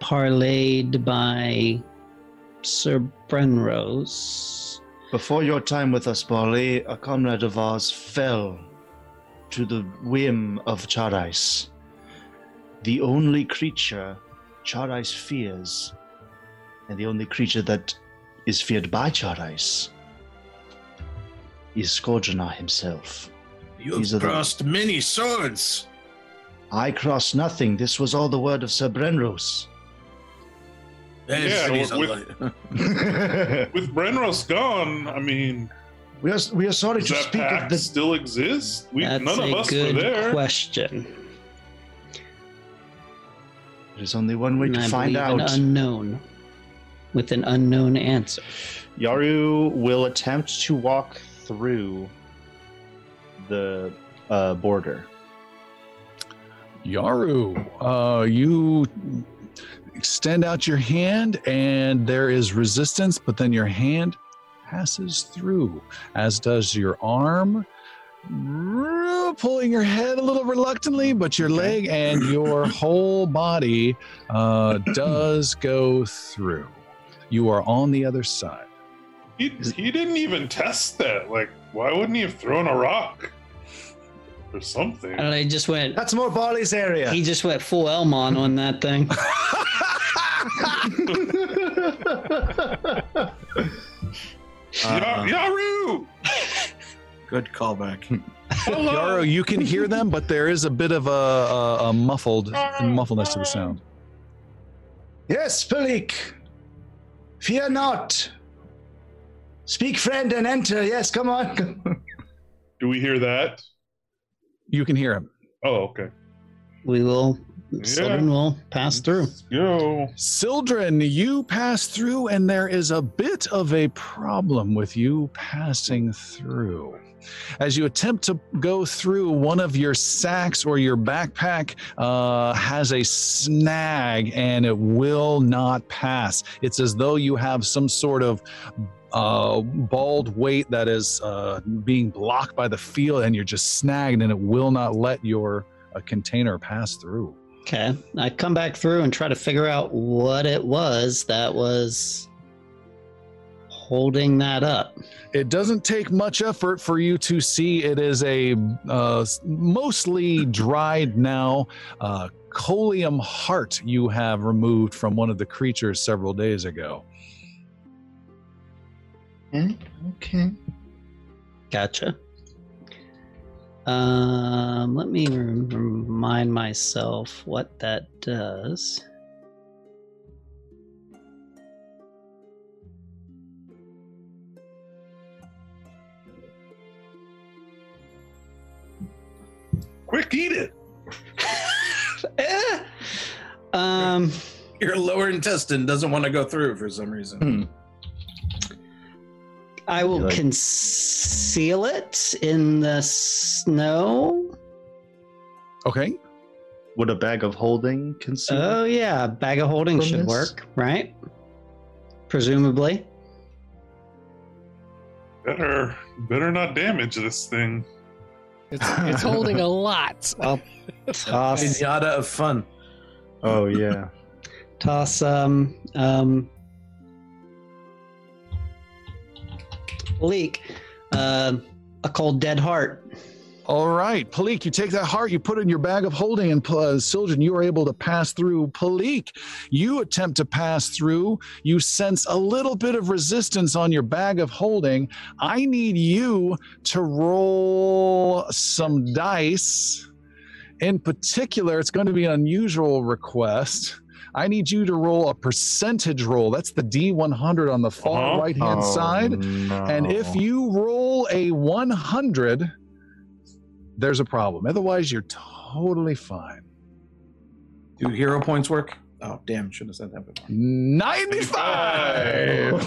parlayed by Sir Brenrose Before your time with us, Bali, a comrade of ours fell to the whim of Charais. The only creature Charais fears, and the only creature that is feared by Charais, is Scourgeonar himself. You've These are the- crossed many swords. I crossed nothing. This was all the word of Sir Brenros. Yeah, with- light. *laughs* With Brenros gone, I mean, we are we are sorry to that speak of pact the still exists? We That's none of a us were good there. question. There's only one way And to I find out. An unknown, with an unknown answer. Yaru will attempt to walk through the uh, border. Yaru, uh, you extend out your hand and there is resistance, but then your hand passes through, as does your arm, pulling your head a little reluctantly, but your leg and your *laughs* whole body uh, does go through. You are on the other side. He, he didn't even test that. Like, why wouldn't he have thrown a rock or something? And I just went. That's more Bali's area. He just went full Elmon on that thing. *laughs* *laughs* Ya- Uh, Yaru! good callback. Hello! Yaru, you can hear them, but there is a bit of a, a, a muffled muffledness to the sound. yes, Palik. Fear not. Speak, friend, and enter. Yes, come on. *laughs* Do we hear that? You can hear him. Oh, okay. We will. Yeah. Sylvan will pass through. Let's go. Sildren, you pass through, and there is a bit of a problem with you passing through. As you attempt to go through, one of your sacks or your backpack uh, has a snag and it will not pass. It's as though you have some sort of uh, bald weight that is uh, being blocked by the field and you're just snagged and it will not let your uh, container pass through. Okay. I come back through and try to figure out what it was that was holding that up. It doesn't take much effort for you to see it is a uh, mostly dried now uh, coleum heart you have removed from one of the creatures several days ago. Okay. Gotcha. Um, let me remind myself what that does. Quick, eat it. *laughs* Eh. Um, Your lower intestine doesn't want to go through for some reason. I will Like- conceal it in the snow. Okay. Would a bag of holding conceal? Oh yeah, bag of holding should this? work, right? Presumably. Better, better not damage this thing. It's, it's holding a lot. *laughs* I'll toss Pinata of fun. oh yeah. *laughs* toss um um leak um a cold dead heart. All right. Palik, you take that heart, you put it in your bag of holding, and uh, Sildren, you are able to pass through. Palik, you attempt to pass through. You sense a little bit of resistance on your bag of holding. I need you to roll some dice. In particular, it's going to be an unusual request. I need you to roll a percentage roll. That's the D100 on the far Uh-huh. right hand Oh, side. And if you roll a 100, there's a problem. Otherwise, you're totally fine. Do hero points work? Oh, damn. shouldn't have said that before. 95!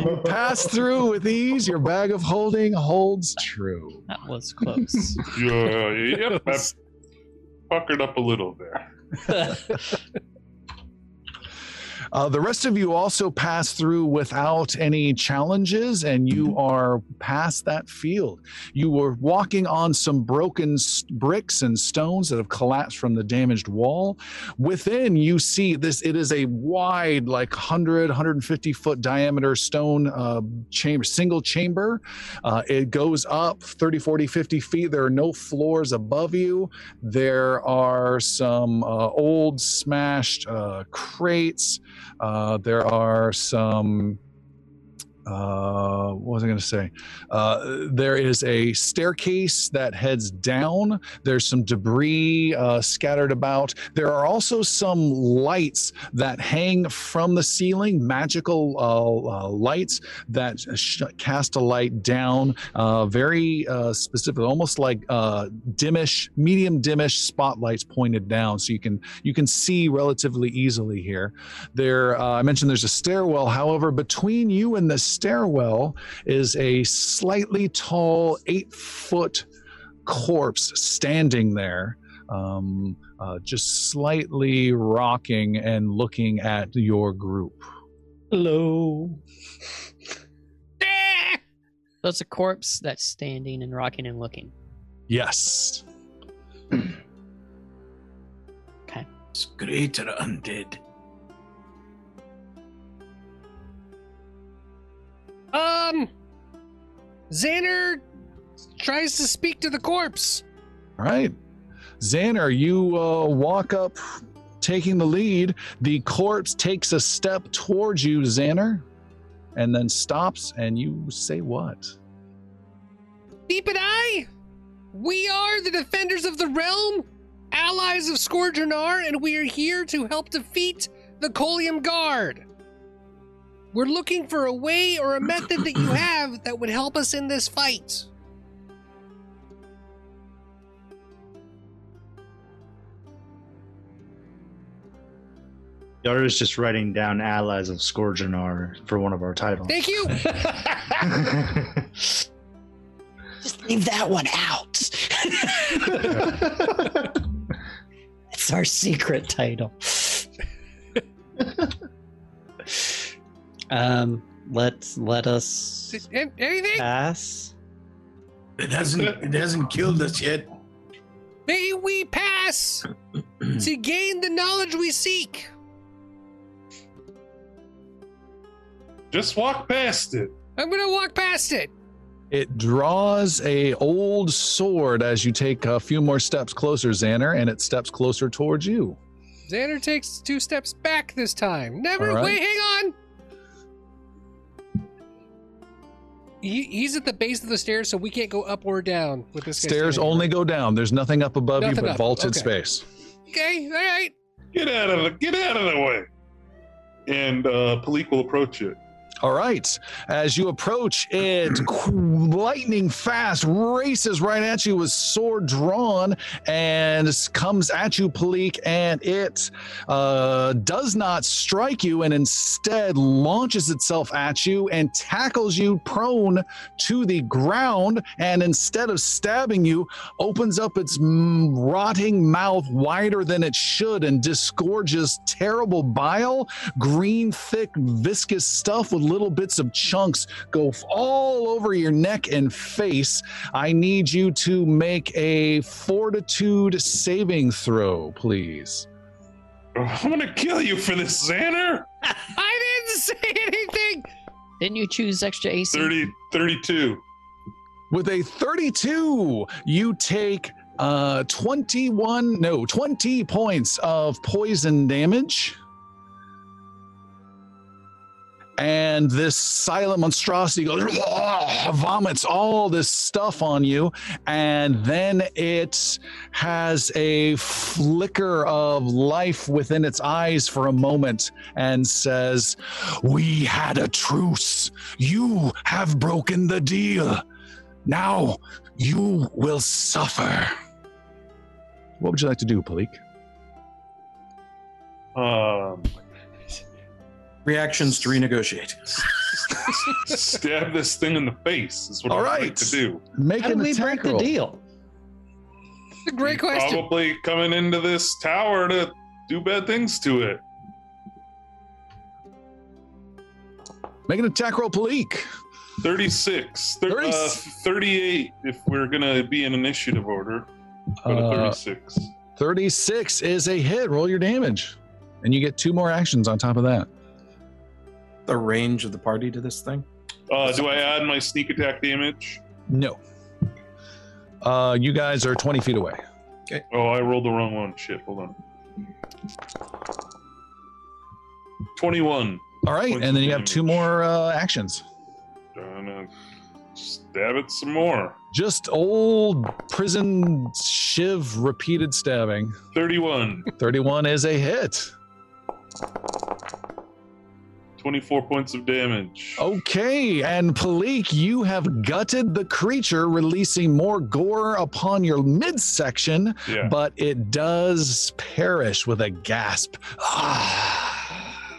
you *laughs* pass through with ease. Your bag of holding holds true. That was close. Yeah, yep. I puckered up a little there. *laughs* Uh, the rest of you also pass through without any challenges, and you are past that field. You were walking on some broken bricks and stones that have collapsed from the damaged wall. Within, you see this, it is a wide, like 100, 150 foot diameter stone uh, chamber, single chamber. Uh, it goes up 30, 40, 50 feet. There are no floors above you. There are some uh, old smashed uh, crates. Uh, there are some. Uh, what was I going to say? Uh, there is a staircase that heads down. There's some debris uh, scattered about. There are also some lights that hang from the ceiling, magical uh, uh, lights that sh- cast a light down, uh, very specific, almost like dimish, medium dimish spotlights pointed down, so you can you can see relatively easily here. There, I mentioned there's a stairwell. However, between you and the stairwell is a slightly tall, eight foot corpse standing there. Um, uh, just slightly rocking and looking at your group. Hello. *laughs* So a corpse that's standing and rocking and looking. Yes. *clears throat* okay. It's greater undead. Um, Xander tries to speak to the corpse. All right. Xander, you uh, walk up, taking the lead. The corpse takes a step towards you, Xander, and then stops, and you say what? Deep and I, we are the defenders of the realm, allies of Scourgeonar, and we are here to help defeat the Colium Guard. We're looking for a way or a method that you *coughs* have that would help us in this fight. Yaru is just writing down allies of Scourgeonar for one of our titles. Thank you. *laughs* Just leave that one out. *laughs* it's our secret title. *laughs* um, let's let us Anything? pass. It hasn't it hasn't killed us yet. May we pass *clears throat* to gain the knowledge we seek. Just walk past it. I'm gonna walk past it. It draws a old sword as you take a few more steps closer, Xander, and it steps closer towards you. Xander takes two steps back this time. Never. All right. Wait, hang on. He, he's at the base of the stairs, so we can't go up or down with this. Stairs standing only go down. There's nothing up above Nothing you but up. vaulted Okay. space. Okay, all right. Get out of the get out of the way. And uh Palik will approach it. All right. As you approach, it *clears throat* lightning fast races right at you with sword drawn and comes at you, Palik, and it uh, does not strike you and instead launches itself at you and tackles you prone to the ground. And instead of stabbing you, opens up its rotting mouth wider than it should and disgorges terrible bile green, thick, viscous stuff with little bits of chunks go all over your neck and face. I need you to make a fortitude saving throw, please. I'm gonna kill you for this, Xander. *laughs* I didn't say anything. Didn't you choose extra AC? 30, 32. With a 32, you take uh 21 no 20 points of poison damage and this silent monstrosity goes vomits all this stuff on you. And then it has a flicker of life within its eyes for a moment and says we had a truce. You have broken the deal. Now you will suffer. What would you like to do palik? Um, Reactions to renegotiate. stab this thing in the face is what All I'd like right. to do. make How an do we attack break the deal? It's a great question. Probably coming into this tower to do bad things to it. Make an attack roll, Palik. 36. Thir- Thirty- uh, 38 if we're going to be in initiative order. Go to Uh, 36. 36 is a hit. Roll your damage. And you get two more actions on top of that. The range of the party to this thing. Uh, do I add my sneak attack damage? No. Uh, you guys are 20 feet away. Okay. Oh, I rolled the wrong one. Shit, hold on. 21. All right. Points And then of you have two more uh, actions. Gonna stab it some more. Just old prison shiv repeated stabbing. 31. 31 is a hit. 24 points of damage. Okay, and Palik, you have gutted the creature, releasing more gore upon your midsection, Yeah. but it does perish with a gasp. Ah. *sighs*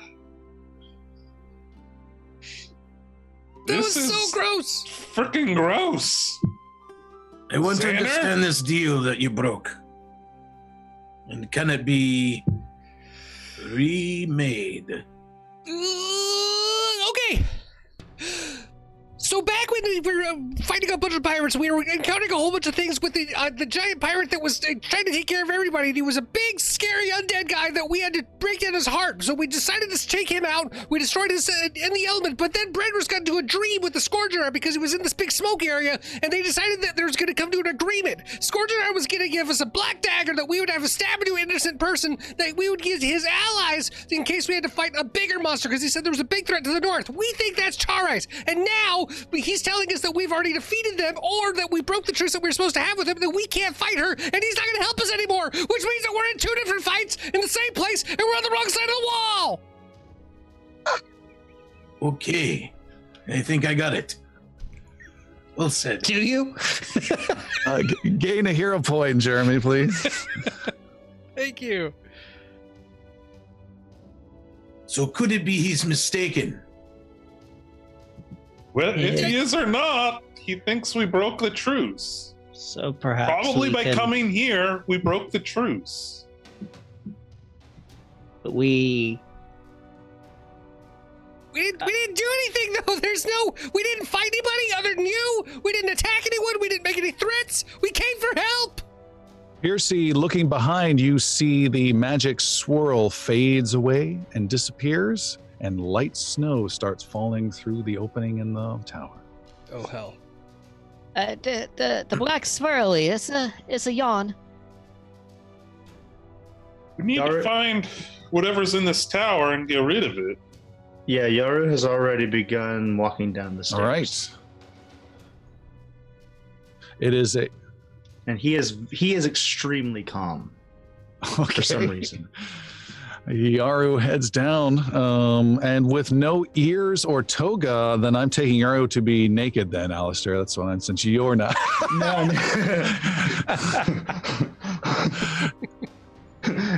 That This was is so gross. freaking gross. I want to understand this deal that you broke. And can it be remade? Uh, okay. So back when we were uh, fighting a bunch of pirates, we were encountering a whole bunch of things with the uh, the giant pirate that was uh, trying to take care of everybody. And he was a big, scary undead guy that we had to break down his heart. So we decided to take him out. We destroyed his uh, in the element. But then Brenner's got into a dream with the Scourger because he was in this big smoke area, and they decided that there was going to come to an agreement. Scourger was going to give us a black dagger that we would have to stab into an innocent person that we would give his allies in case we had to fight a bigger monster because he said there was a big threat to the north. We think that's Charais, and now he's telling us that we've already defeated them or that we broke the truce that we are supposed to have with him, that we can't fight her, and he's not going to help us anymore, which means that we're in two different fights in the same place and we're on the wrong side of the wall. *laughs* Okay. I think I got it. Well said. Do you? *laughs* Uh, g- gain a hero point, Jeremy, please. *laughs* Thank you. So could it be he's mistaken? Well, if he is or not, he thinks we broke the truce. So perhaps Probably by can- coming here, we broke the truce. But we We didn't, we didn't do anything though. *laughs* There's no. We didn't fight anybody other than you. We didn't attack anyone. We didn't make any threats. We came for help. Piercy, looking behind, you see the magic swirl fades away and disappears, and light snow starts falling through the opening in the tower. Oh hell. Uh, the the the black swirly. It's a it's a yawn. We need to find whatever's in this tower and get rid of it. Yeah, Yaru has already begun walking down the stairs. All right. It is a And he is he is extremely calm okay. for some reason. *laughs* Yaru heads down, um, and with no ears or toga, then I'm taking Yaru to be naked. Then, Alistair, that's what I'm. Since you're not. *laughs* no,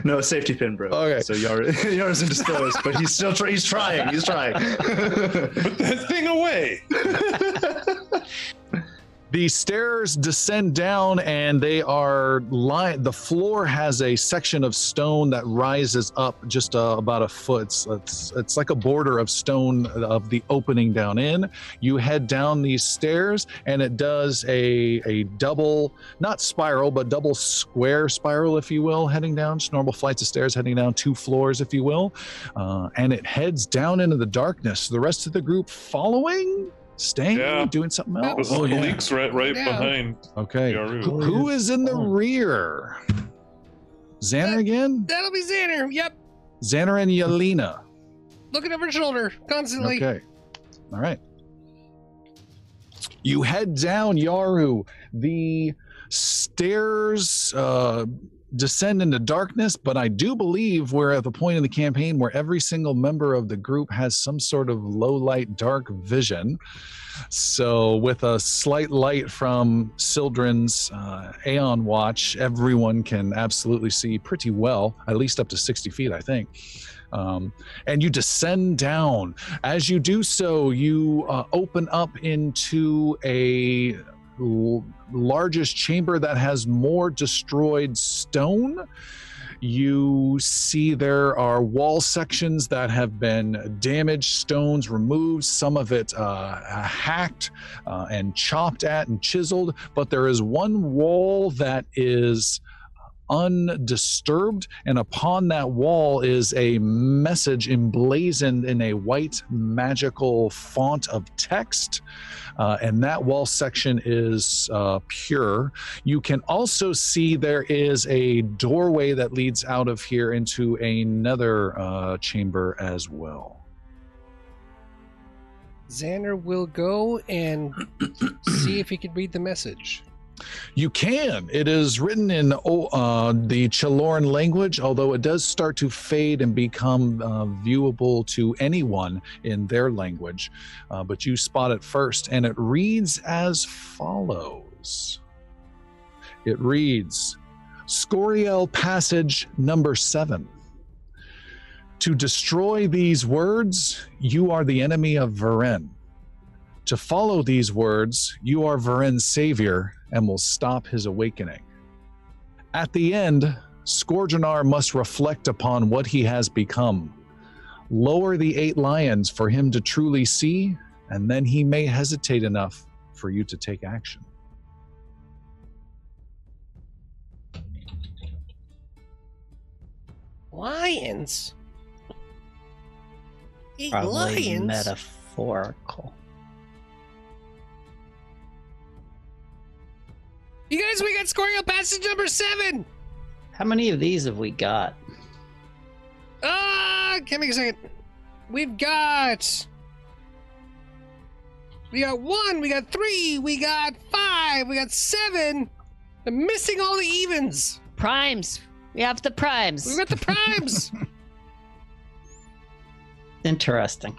no safety pin, bro. Okay. So Yaru *laughs* Yaru's indisposed, but he's still try- he's trying. He's trying. Put that thing away. *laughs* The stairs descend down, and they are The floor has a section of stone that rises up just uh, about a foot. It's, it's it's like a border of stone of the opening down in. You head down these stairs, and it does a a double, not spiral, but double square spiral, if you will, heading down. Just normal flights of stairs heading down two floors, if you will, uh, and it heads down into the darkness. The rest of the group following. Staying, Yeah. doing something That else. Oh, yeah. Malik's right, right Yeah. behind Okay. Who- who is in the Oh. rear? Xander again? That'll be Xander. Yep. Xander and Yelena. Looking over his shoulder constantly. Okay. All right. You head down, Yaru. The stairs uh, descend into darkness, but I do believe we're at the point in the campaign where every single member of the group has some sort of low light, dark vision. So, with a slight light from Sildren's uh, Aeon Watch, everyone can absolutely see pretty well, at least up to 60 feet, I think. Um, and you descend down. As you do so, you uh, open up into a largest chamber that has more destroyed stone. You see there are wall sections that have been damaged, stones removed, some of it uh, hacked uh, and chopped at and chiseled, but there is one wall that is undisturbed, and upon that wall is a message emblazoned in a white magical font of text. Uh, and that wall section is uh, pure. You can also see there is a doorway that leads out of here into another uh, chamber as well. Xander will go and see if he can read the message. You can. It is written in uh, the Chiloran language, although it does start to fade and become uh, viewable to anyone in their language. Uh, but you spot it first, and it reads as follows It reads Scoriel Passage number seven. To destroy these words, you are the enemy of Varen. To follow these words, you are Varen's savior and will stop his awakening. At the end, Scourgeonar must reflect upon what he has become. Lower the eight lions for him to truly see, and then he may hesitate enough for you to take action. Lions? Eight Probably lions? metaphorical. You guys, we got Scorio passage number seven! How many of these have we got? Ah, give me a second. We've got. We got one, we got three, we got five, we got seven. I'm missing all the evens. Primes. We have the primes. We got the primes. *laughs* Interesting.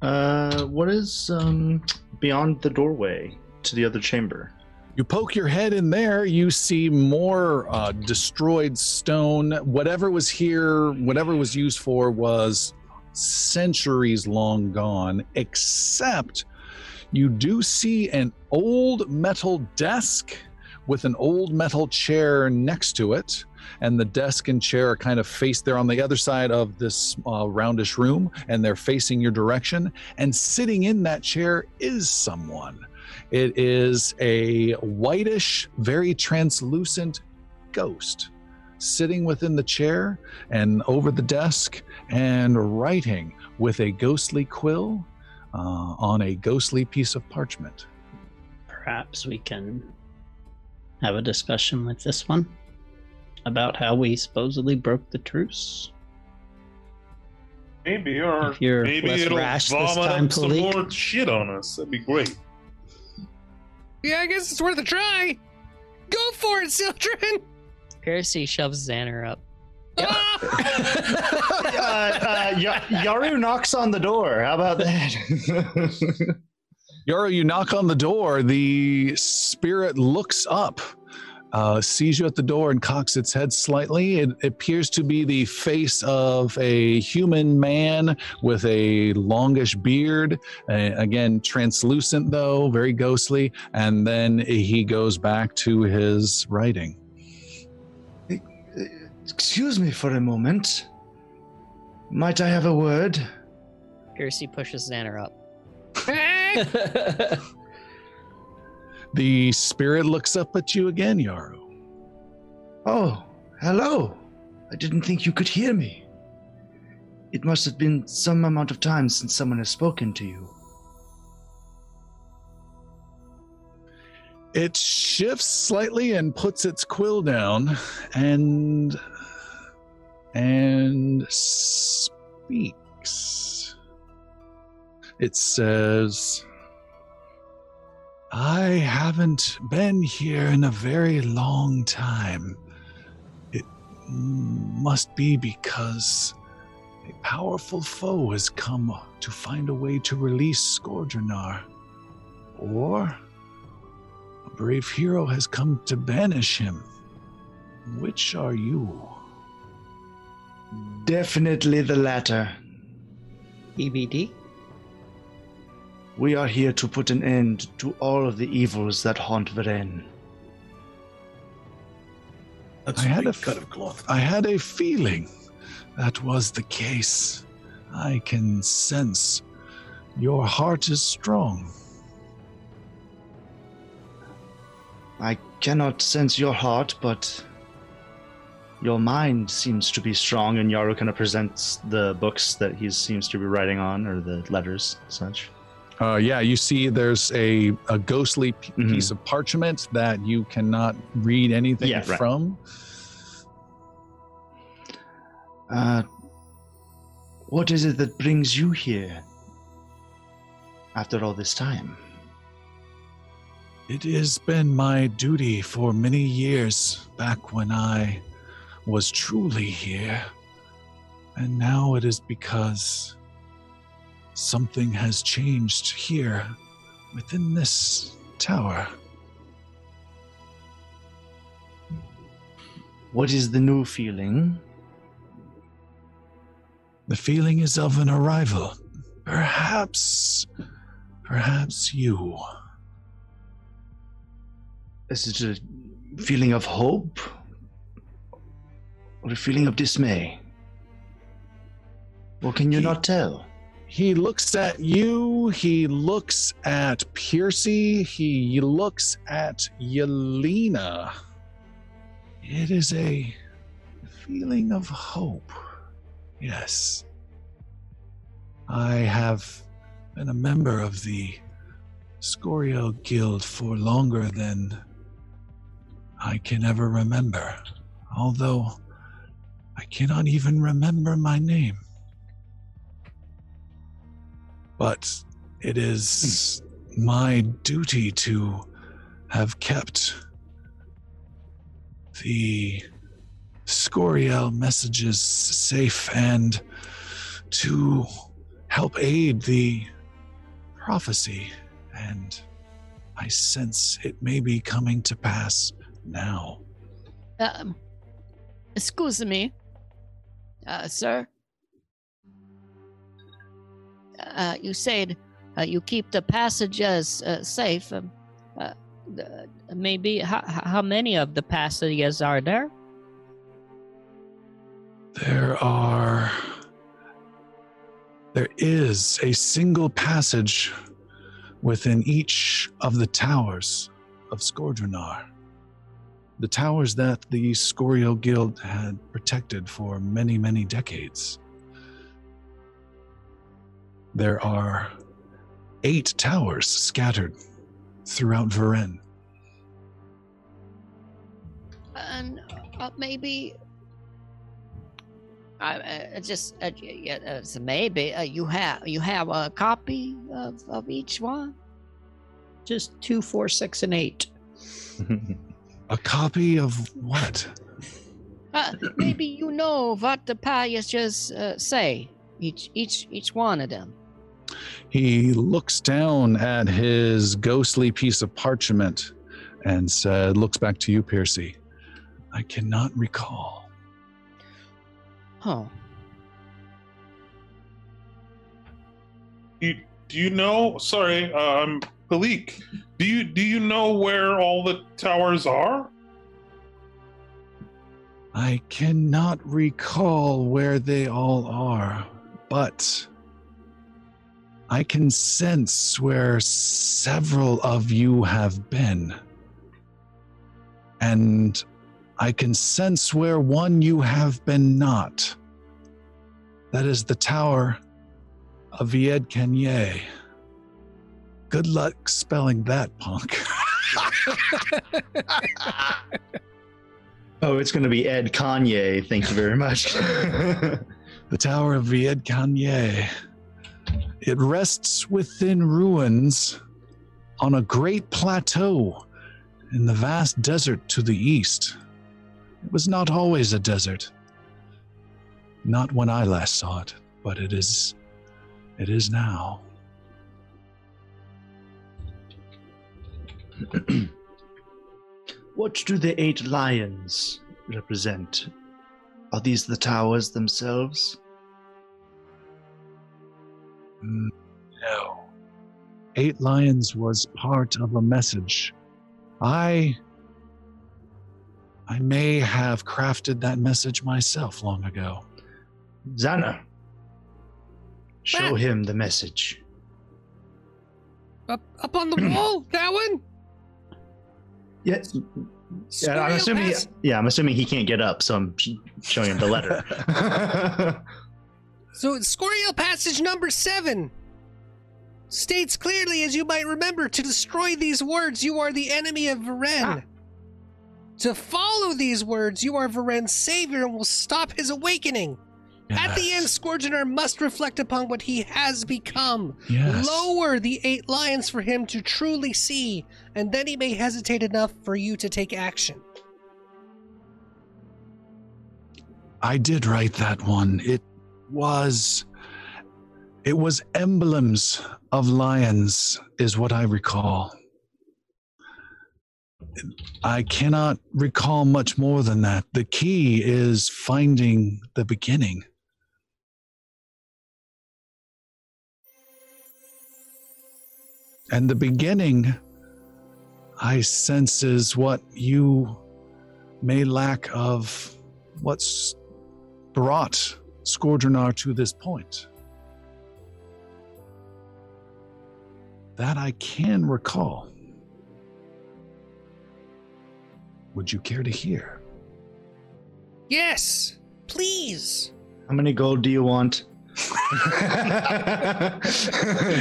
Uh, what is um beyond the doorway to the other chamber? You poke your head in there, you see more uh, destroyed stone. Whatever was here, whatever was used for, was centuries long gone, except you do see an old metal desk with an old metal chair next to it. And the desk and chair are kind of faced there on the other side of this uh, roundish room, and they're facing your direction. And sitting in that chair is someone. It is a whitish, very translucent ghost sitting within the chair and over the desk and writing with a ghostly quill uh, on a ghostly piece of parchment. Perhaps we can have a discussion with this one about how we supposedly broke the truce. Maybe, or If you're maybe less it'll rash this vomit time, some Palik. more shit on us. That'd be great. yeah, I guess it's worth a try. Go for it, Sildren. Piercy shoves Xander up. Ah! *laughs* uh, uh, Ya- Yaru knocks on the door. How about that? *laughs* Yaru, you knock on the door. The spirit looks up, uh, sees you at the door, and cocks its head slightly. It appears to be the face of a human man with a longish beard. Uh, again, translucent, though, very ghostly. And then he goes back to his writing. Excuse me for a moment. Might I have a word? Piercy pushes Xander up. *laughs* *laughs* The spirit looks up at you again, Yaru. Oh, hello. I didn't think you could hear me. It must have been some amount of time since someone has spoken to you. It shifts slightly and puts its quill down and and speaks. It says, I haven't been here in a very long time. It must be because a powerful foe has come to find a way to release Scourgeonar. Or a brave hero has come to banish him. Which are you? Definitely the latter. EBD? We are here to put an end to all of the evils that haunt Varen. That's I had a a cut of cloth. I had a feeling that was the case. I can sense your heart is strong. I cannot sense your heart, but your mind seems to be strong. And Yaru kind of presents the books that he seems to be writing on, or the letters, such. Uh, yeah, you see there's a, a ghostly p- Mhm. piece of parchment that you cannot read anything Yeah, right. from. Uh, what is it that brings you here after all this time? It has been my duty for many years back when I was truly here. And now it is because something has changed here within this tower. What is the new feeling? The feeling is of an arrival. Perhaps, perhaps you. Is it a feeling of hope? Or a feeling of dismay? Or can you He- not tell? He looks at you. He looks at Piercy. He looks at Yelena. It is a feeling of hope. Yes. I have been a member of the Scorio Guild for longer than I can ever remember, although I cannot even remember my name. But it is my duty to have kept the Scoriel messages safe and to help aid the prophecy. And I sense it may be coming to pass now. Um, excuse me, uh, sir. Uh, you said uh, you keep the passages uh, safe. Um, maybe how, how many of the passages are there? There are. There is a single passage within each of the towers of Skordrenar. The towers that the Scorio Guild had protected for many, many decades. There are eight towers scattered throughout Varen. And uh, maybe. I uh, just uh, yeah, uh, so maybe uh, you have you have a copy of, of each one. Just two, four, six, and eight. *laughs* A copy of what? Uh, maybe you know what the passages uh, say. Each each each one of them. He looks down at his ghostly piece of parchment and said, looks back to you, Piercy. I cannot recall. Huh. You, do you know? Sorry, uh, I'm Palik. Do you do you know where all the towers are? I cannot recall where they all are, but I can sense where several of you have been. And I can sense where one you have been not. That is the tower of Vied Kanye. Good luck spelling that, punk. *laughs* Oh, it's going to be Ed Kanye. Thank you very much. *laughs* the Tower of Vied Kanye. It rests within ruins on a great plateau in the vast desert to the east. It was not always a desert. Not when I last saw it, but it is it is now. *clears throat* what do the eight lions represent? Are these the towers themselves? No. Eight Lions was part of a message. I I may have crafted that message myself long ago. Xana, show What? him the message. Up, up on the *clears throat* wall, that one. Yeah, yeah. I'm assuming. He, yeah, I'm assuming he can't get up, so I'm showing him the letter. *laughs* So, Scorial Passage number seven states clearly, as you might remember, to destroy these words, you are the enemy of Varen. Ah. To follow these words, you are Varen's savior and will stop his awakening. At the end, Yes. Scourgeonar must reflect upon what he has become. Yes. Lower the eight lions for him to truly see, and then he may hesitate enough for you to take action. I did write that one. It was it was emblems of lions is what I recall. I cannot recall much more than that. The key is finding the beginning. And the beginning, I sense, is what you may lack of what's brought Scourgeonar to this point. That I can recall. Would you care to hear? Yes, please. How many gold do you want? *laughs*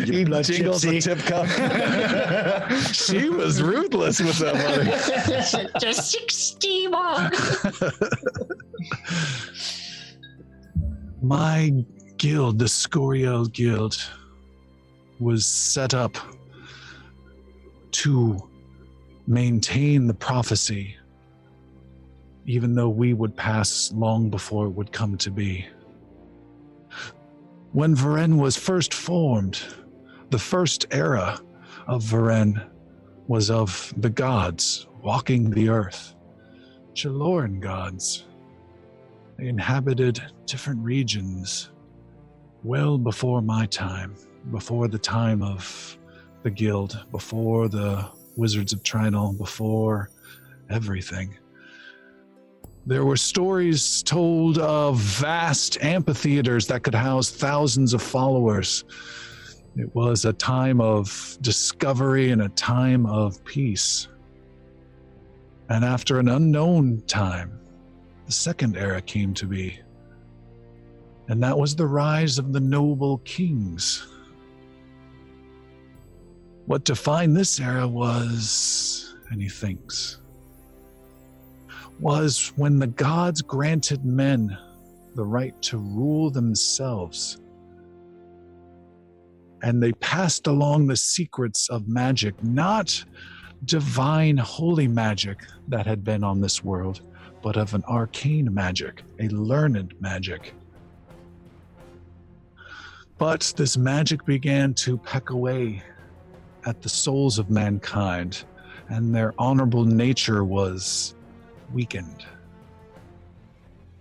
You He blood jiggles the tip cup. *laughs* she was ruthless with that money. *laughs* Just 60 more. My guild, the Scorio Guild, was set up to maintain the prophecy, even though we would pass long before it would come to be. When Varen was first formed, the first era of Varen was of the gods walking the earth, Chiloran gods. They inhabited different regions well before my time, before the time of the guild, before the Wizards of Trinal, before everything. There were stories told of vast amphitheaters that could house thousands of followers. It was a time of discovery and a time of peace. And after an unknown time, the second era came to be. And that was the rise of the noble kings. What defined this era was, and he thinks, was when the gods granted men the right to rule themselves. And they passed along the secrets of magic, not divine holy magic that had been on this world, but of an arcane magic, a learned magic. But this magic began to peck away at the souls of mankind, and their honorable nature was weakened.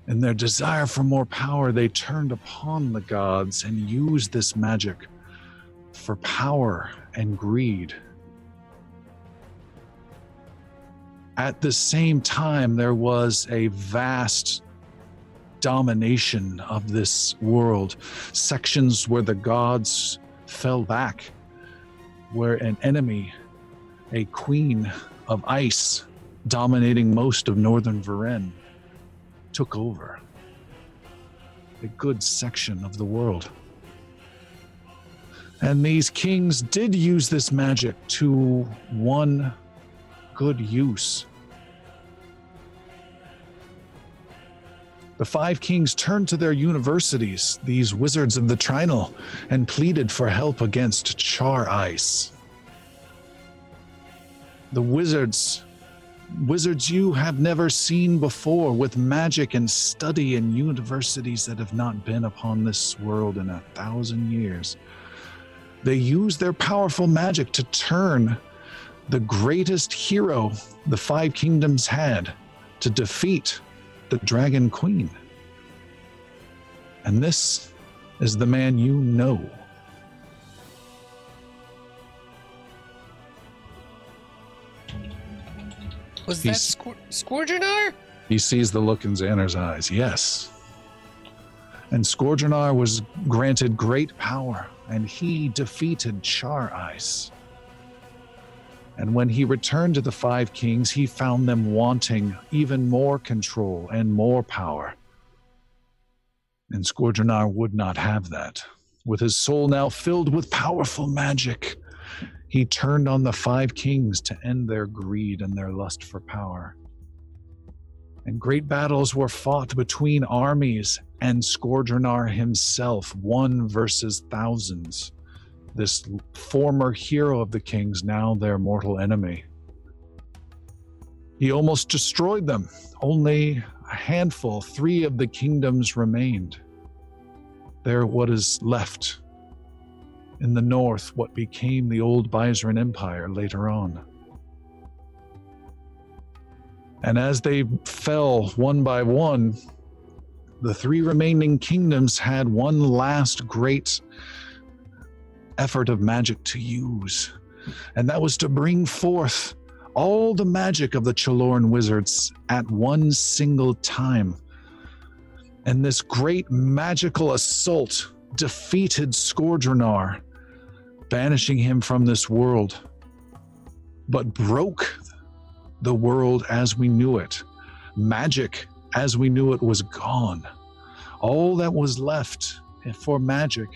In their desire for more power, they turned upon the gods and used this magic for power and greed. At the same time, there was a vast domination of this world, sections where the gods fell back, where an enemy, a queen of ice, dominating most of northern Varen, took over a good section of the world. And these kings did use this magic to one good use. The five kings turned to their universities, these wizards of the Trinal, and pleaded for help against Char Ice. The wizards, wizards you have never seen before, with magic and study in universities that have not been upon this world in a thousand years. They use their powerful magic to turn the greatest hero the five kingdoms had to defeat the Dragon Queen. And this is the man you know. Was that He's- Scor- Scourgeonar? He sees the look in Xander's eyes. Yes. And Scourgeonar was granted great power, and he defeated Char Ice. And when he returned to the Five Kings, he found them wanting even more control and more power. And Scourgeonar would not have that. With his soul now filled with powerful magic, he turned on the Five Kings to end their greed and their lust for power and great battles were fought between armies and Scourgeonar himself, one versus thousands. This former hero of the kings, now their mortal enemy. He almost destroyed them. Only a handful, three of the kingdoms remained. There, what is left. In the north, what became the old Byzantine Empire later on. And as they fell one by one, the three remaining kingdoms had one last great effort of magic to use. And that was to bring forth all the magic of the Chaloran wizards at one single time. And this great magical assault defeated Scourgeonar, banishing him from this world, but broke the world as we knew it. Magic as we knew it was gone. All that was left for magic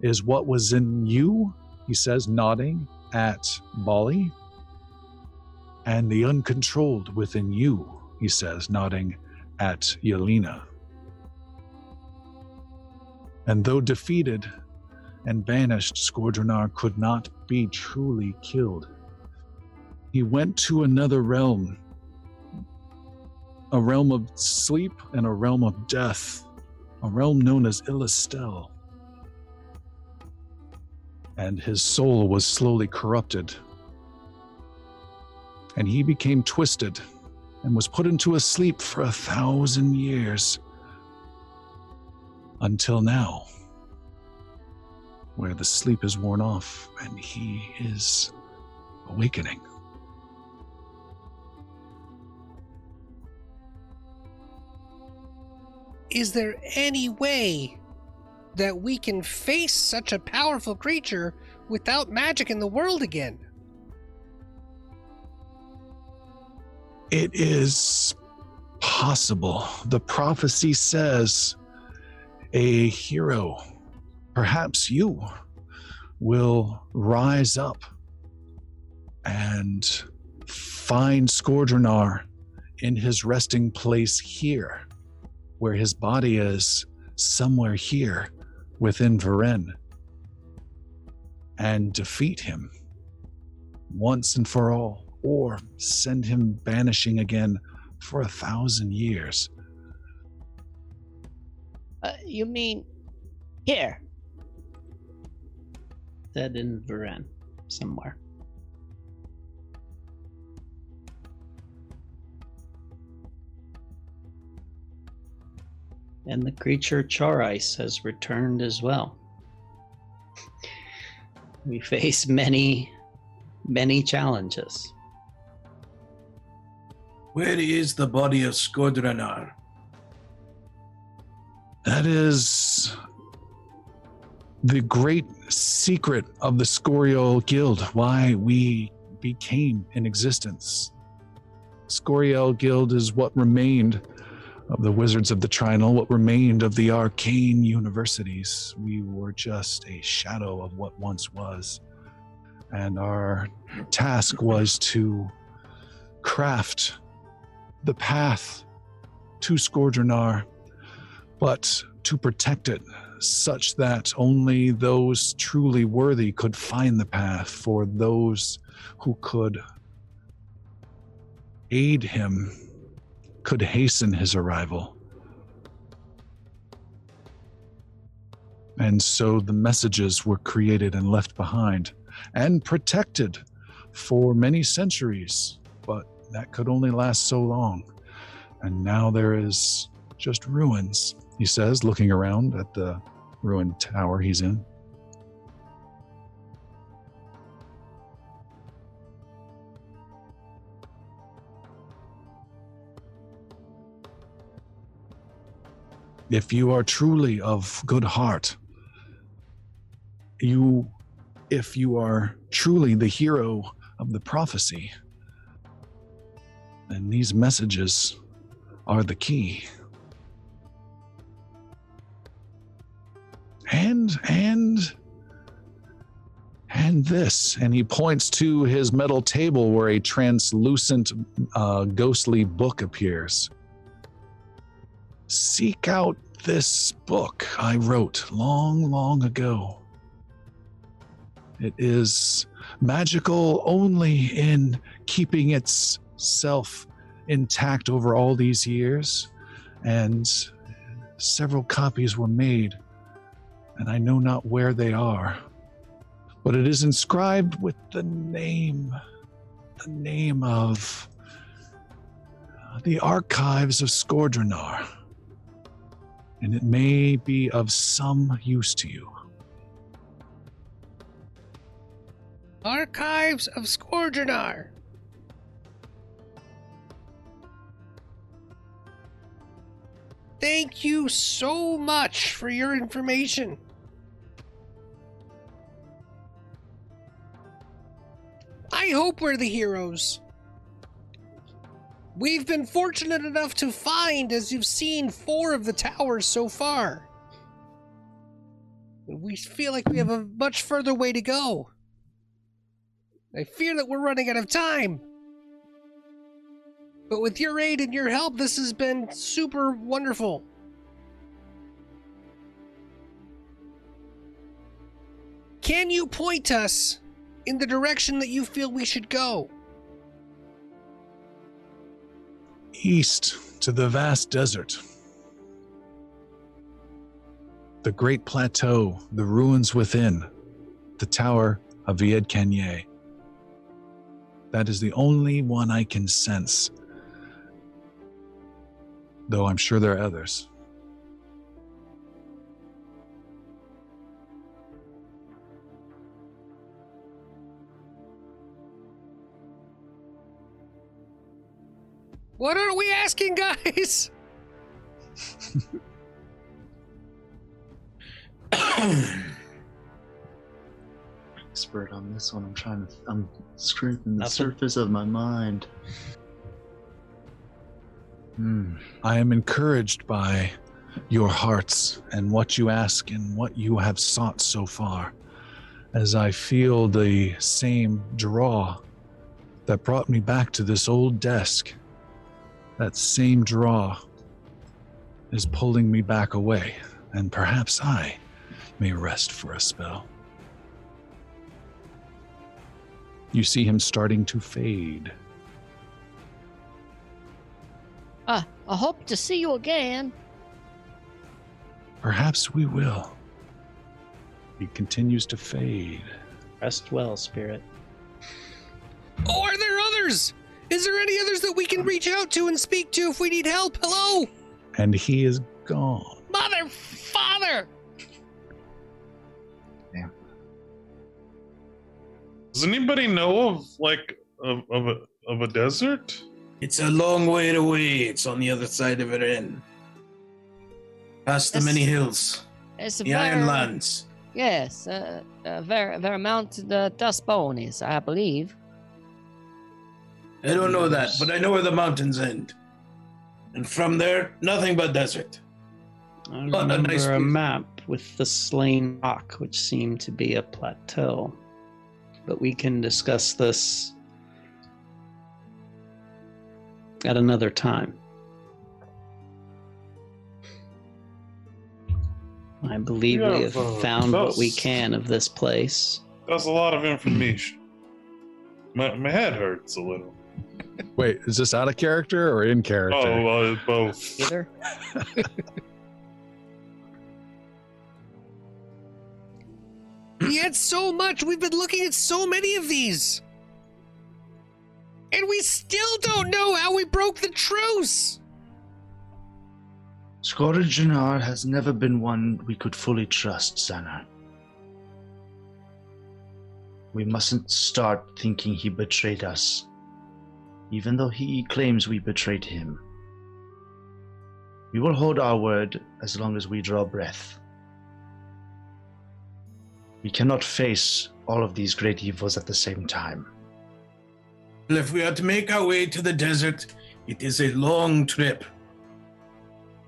is what was in you, he says, nodding at Bali, and the uncontrolled within you, he says, nodding at Yelena. And though defeated and banished, Scourgeonar could not be truly killed he went to another realm a realm of sleep and a realm of death a realm known as Illistel. And his soul was slowly corrupted. And he became twisted and was put into a sleep for a thousand years until now where the sleep is worn off and he is awakening. Is there any way that we can face such a powerful creature without magic in the world again? It is possible. The prophecy says a hero, perhaps you, will rise up and find Scourgeonar in his resting place here, where his body is, somewhere here within Varen, and defeat him once and for all or send him banishing again for a thousand years. Uh, you mean here? Dead in Varen, somewhere. And the creature Charice has returned as well. We face many, many challenges. Where is the body of Skodrenar? That is the great secret of the Scorial Guild, why we became in existence. Scorial Guild is what remained of the Wizards of the Trinal, what remained of the arcane universities. We were just a shadow of what once was. And our task was to craft the path to Scourgeonar, but to protect it such that only those truly worthy could find the path for those who could aid him, could hasten his arrival. And so the messages were created and left behind and protected for many centuries, but that could only last so long. And now there is just ruins, he says, looking around at the ruined tower he's in. If you are truly of good heart, you, if you are truly the hero of the prophecy, then these messages are the key. And, and, and this. And he points to his metal table where a translucent, uh, ghostly book appears. Seek out this book I wrote long, long ago. It is magical only in keeping itself intact over all these years, and several copies were made, and I know not where they are. But it is inscribed with the name, the name of uh, the archives of Skordrenar and it may be of some use to you. Archives of Scourgeonar. Thank you so much for your information. I hope we're the heroes. We've been fortunate enough to find, as you've seen, four of the towers so far. We feel like we have a much further way to go. I fear that we're running out of time. But with your aid and your help, this has been super wonderful. Can you point us in the direction that you feel we should go? East to the vast desert. The great plateau, the ruins within, the tower of Vied. That is the only one I can sense. Though I'm sure there are others. What are we asking, guys? *laughs* Expert on this one. I'm trying to. I'm scraping the Nothing. surface of my mind. Hmm. I am encouraged by your hearts and what you ask and what you have sought so far, as I feel the same draw that brought me back to this old desk. That same draw is pulling me back away, and perhaps I may rest for a spell. You see him starting to fade. Ah, I hope to see you again. Perhaps we will. He continues to fade. Rest well, spirit. Oh, are there others? Is there any others that we can reach out to and speak to if we need help? Hello? and he is gone. Mother, father! Does anybody know of like of of a of a desert? It's a long way away. It's on the other side of it in. Past the Yes. many hills. It's a The very, Ironlands. Yes, uh, uh, very, very mounted uh, dust bonis, I believe. I don't know that, but I know where the mountains end. And from there, nothing but desert. I But a nice a map with the slain rock, which seemed to be a plateau. But we can discuss this at another time. I believe Yeah, we have uh, found what we can of this place. That's a lot of information. My my head hurts a little. Wait, is this out of character or in character? Oh, uh, both. Either. *laughs* We had so much. We've been looking at so many of these. And we still don't know how we broke the truce. Scourgeonar has never been one we could fully trust, Xander. We mustn't start thinking he betrayed us, even though he claims we betrayed him. We will hold our word as long as we draw breath. We cannot face all of these great evils at the same time. Well, if we are to make our way to the desert, it is a long trip.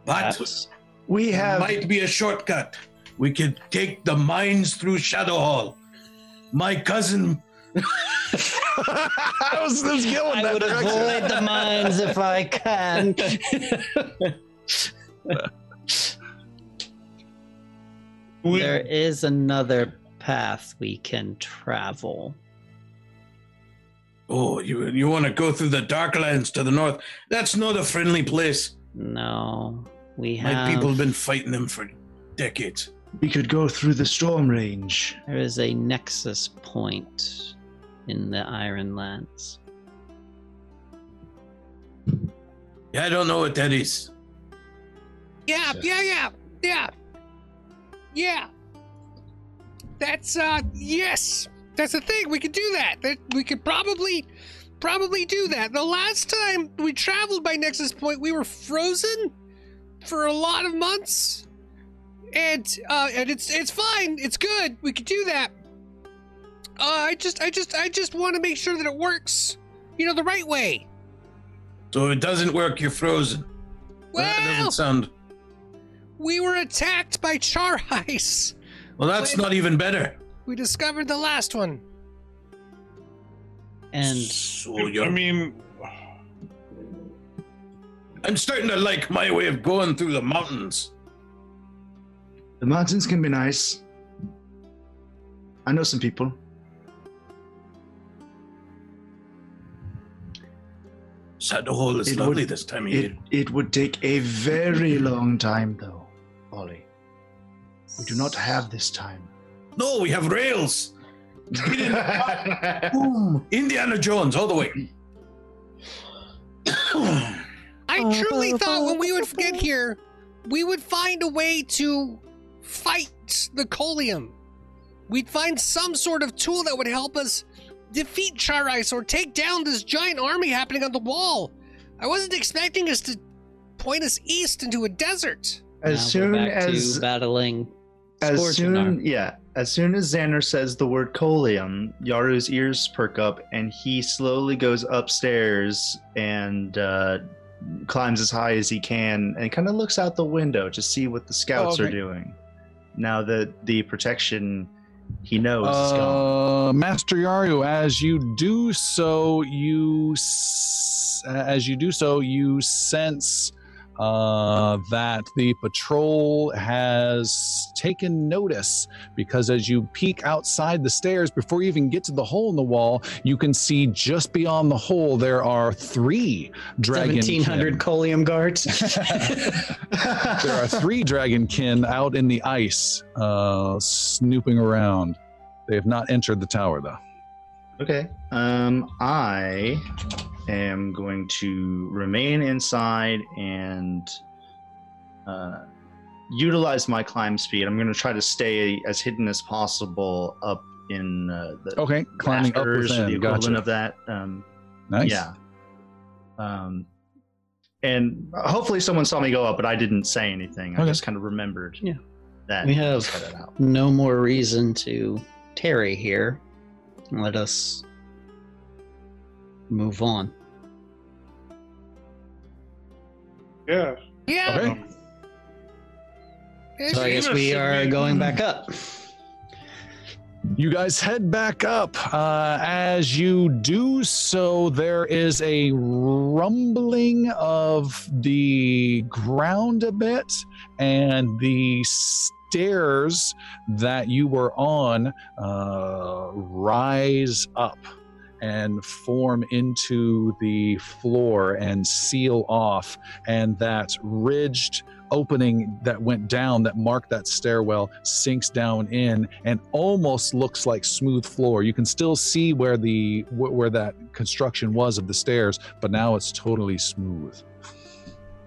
But. We have might be a shortcut. We could take the mines through Shadow Hall. My cousin, *laughs* *laughs* I was, I was going I that would direction. avoid the mines if I can. We, there is another path we can travel. oh, you you want to go through the Darklands to the north? That's not a friendly place. No, we My have. people have been fighting them for decades. we could go through the storm range. There is a nexus point in the Iron Lands. Yeah, I don't know what that is. Yeah, yeah, yeah, yeah, yeah. That's uh, yes, that's the thing. We could do that. That we could probably, probably do that. The last time we traveled by Nexus Point, we were frozen for a lot of months, and uh, and it's it's fine. It's good. We could do that. Uh, I just, I just, I just want to make sure that it works. You know, the right way. So if it doesn't work, you're frozen. Well, that doesn't sound. we were attacked by char ice. Well, that's not even better. We discovered the last one. And so I you're, mean, I'm starting to like my way of going through the mountains. The mountains can be nice. I know some people. Shadowhall is It lovely would- this time of It, year. it would take a very long time, though, Ollie. We do not have this time. No, we have rails. *laughs* Boom. Indiana Jones all the way. I truly thought when we would get here, we would find a way to fight the Colium. We'd find some sort of tool that would help us defeat Charice or take down this giant army happening on the wall. I wasn't expecting us to point us east into a desert. As now soon we're back as to battling as soon Arm. yeah as soon as xander says the word colium yaru's ears perk up and he slowly goes upstairs and uh, climbs as high as he can and kind of looks out the window to see what the scouts are okay. doing now that the protection he knows Uh, Master Yaru, as you do so, you as you do so, you sense uh, that the patrol has taken notice because as you peek outside the stairs, before you even get to the hole in the wall, you can see just beyond the hole there are three dragon. 1700 Colium guards. *laughs* there are three dragonkin out in the ice, uh, snooping around. They have not entered the tower, though. Okay. Um, I am going to remain inside and uh, utilize my climb speed. I'm going to try to stay as hidden as possible up in uh, the Okay, climbing up rafters, within. the equivalent Gotcha. of that. Um, nice. Yeah. Um, and hopefully someone saw me go up, but I didn't say anything. I just kind of remembered Yeah. that. We have- out. no more reason to tarry here. Let us move on. yeah. Yeah. Okay. Um, So I guess we are going back up. You guys head back up. Uh, as you do so, there is a rumbling of the ground a bit, and the stairs that you were on uh, rise up and form into the floor and seal off, and that ridged opening that went down that marked that stairwell sinks down in and almost looks like smooth floor. You can still see where the wh- where that construction was of the stairs, but now it's totally smooth.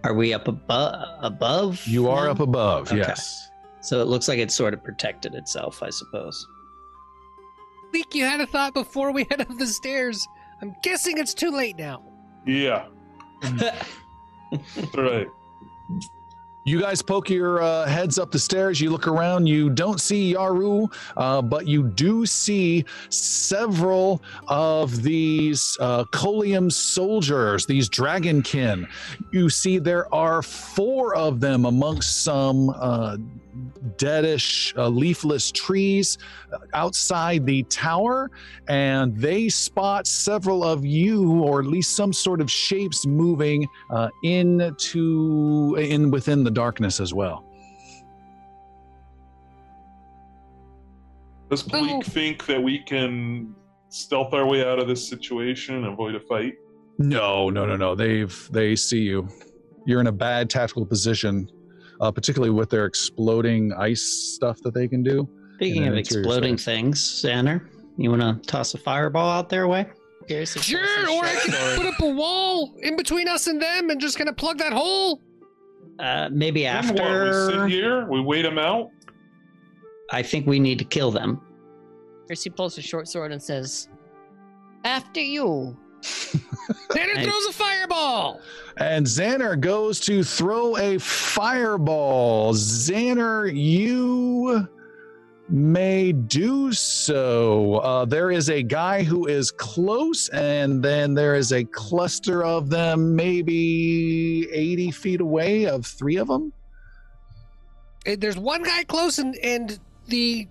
Are we up above? Above? You are now? up above, Okay. yes. So it looks like it sort of protected itself, I suppose. think you had a thought before we head up the stairs. I'm guessing it's too late now. Yeah. *laughs* Right. You guys poke your uh, heads up the stairs. You look around. You don't see Yaru, uh, but you do see several of these uh, Colium soldiers, these dragonkin. You see there are four of them amongst some uh, deadish, uh, leafless trees outside the tower, and they spot several of you, or at least some sort of shapes moving uh, into in within the darkness as well. Does Pleek Oh. think that we can stealth our way out of this situation and avoid a fight? No, no, no, no. They've they see you. You're in a bad tactical position, uh, particularly with their exploding ice stuff that they can do. Speaking of exploding space. things, Xander, you want to toss a fireball out their way? Piercy Sure, or I can put up a wall in between us and them and just kind of plug that hole. Uh, maybe Then what, we after. sit here, we wait them out. I think we need to kill them. Piercy pulls a short sword and says, "After you." Xander Hey. throws a fireball. And Xander goes to throw a fireball. Xander, you may do so. Uh, there is a guy who is close, and then there is a cluster of them, maybe 80 feet away, of three of them. There's one guy close, and, and the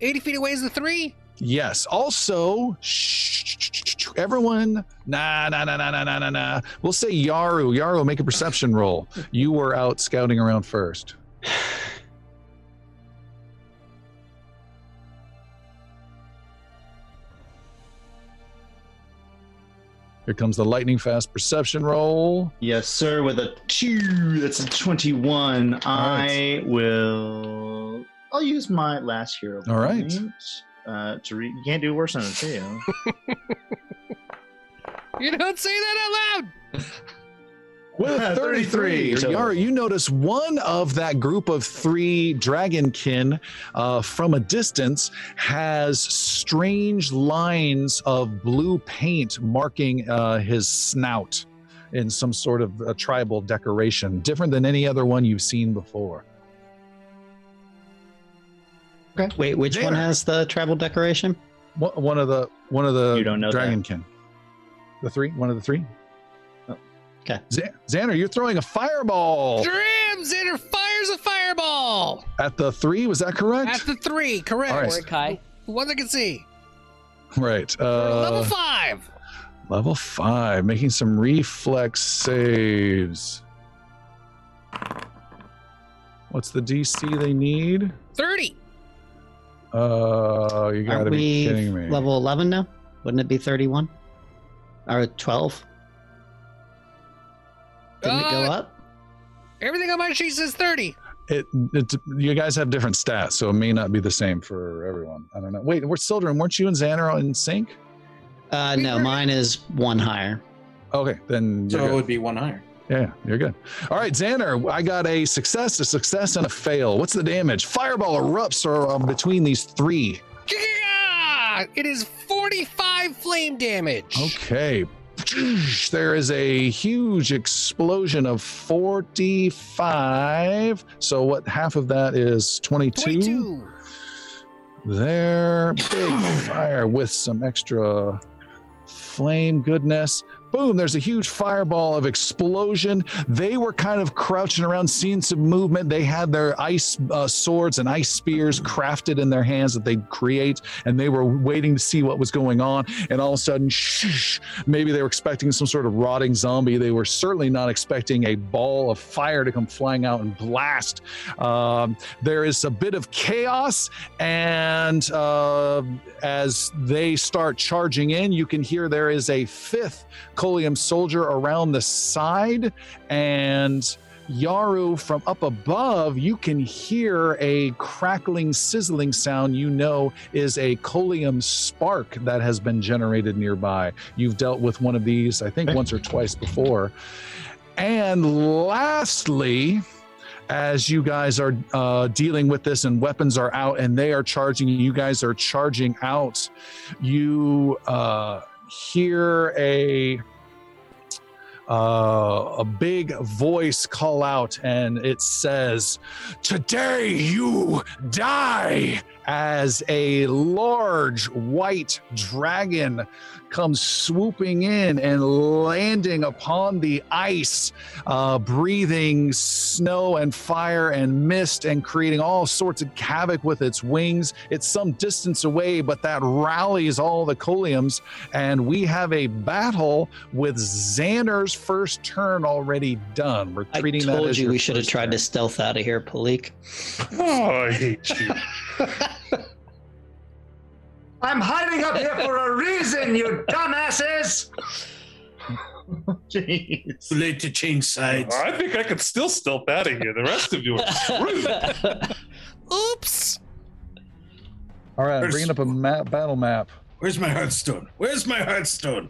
80 feet away is the three. Yes. Also, shh, everyone, nah, nah, nah, nah, nah, nah, nah, nah. We'll say Yaru. Yaru, make a perception roll. You were out scouting around first. Here comes the lightning fast perception roll. Yes, sir. With a two, that's a twenty-one. I will. I'll use my last hero. All right. Point, Uh, to read, you can't do worse than a two. *laughs* You don't say that out loud. With *laughs* 33, 33. Yaru, you notice one of that group of three dragonkin uh, from a distance has strange lines of blue paint marking uh, his snout in some sort of a tribal decoration, different than any other one you've seen before. Wait, which one has the travel decoration? One one of the one of the You don't know that? dragonkin. The three, one of the three. Oh. Okay. Z- Xander, you're throwing a fireball Dram! Xander fires a fireball at the three. Was that correct? at the three. Correct. All right. Or Kai. The one that can see. right. Uh, level five. Level five, making some reflex saves. What's the DC they need? 30. Uh, you gotta Aren't be we kidding me. level 11 now? Wouldn't it be 31? Or 12? Didn't it go Uh, up? Everything on my sheet says 30. It, it, you guys have different stats, so it may not be the same for everyone. I don't know. Wait, we're Sildren. Weren't you and Xander in sync? Uh, we no, were- mine is one higher. Okay, then So it good. would be one higher. Yeah, you're good. All right, Xander, I got a success, a success, and a fail. What's the damage? Fireball erupts or, um, between these three. Yeah! It is 45 flame damage. Okay. There is a huge explosion of 45. So, what half of that is 22? 22. There. Big fire with some extra flame goodness. Boom, there's a huge fireball of explosion. They were kind of crouching around, seeing some movement. They had their ice uh, swords and ice spears crafted in their hands that they'd create, and they were waiting to see what was going on. And all of a sudden, shh, maybe they were expecting some sort of rotting zombie. They were certainly not expecting a ball of fire to come flying out and blast. Um, there is a bit of chaos, and uh, as they start charging in, you can hear there is a fifth Colium soldier around the side, and Yaru from up above, you can hear a crackling, sizzling sound you know is a Colium spark that has been generated nearby. You've dealt with one of these, I think, once or twice before. And lastly, as you guys are uh, dealing with this and weapons are out and they are charging, you guys are charging out, you uh, hear a uh, a big voice call out, and it says, Today you die! As a large white dragon comes swooping in and landing upon the ice, uh, breathing snow and fire and mist and creating all sorts of havoc with its wings. It's some distance away, but that rallies all the Coliums, and we have a battle with Xander's first turn already done. We're I treating that told as you we should have tried turn. to stealth out of here, Palik. Oh, I hate you. *laughs* I'm hiding up here for a reason, you dumbasses! Jeez. Too late to change sides. I think I could still stealth out of here. The rest of you are screwed. *laughs* Oops. All right, I'm Where's- bringing up a map, battle map. Where's my heartstone? Where's my heartstone?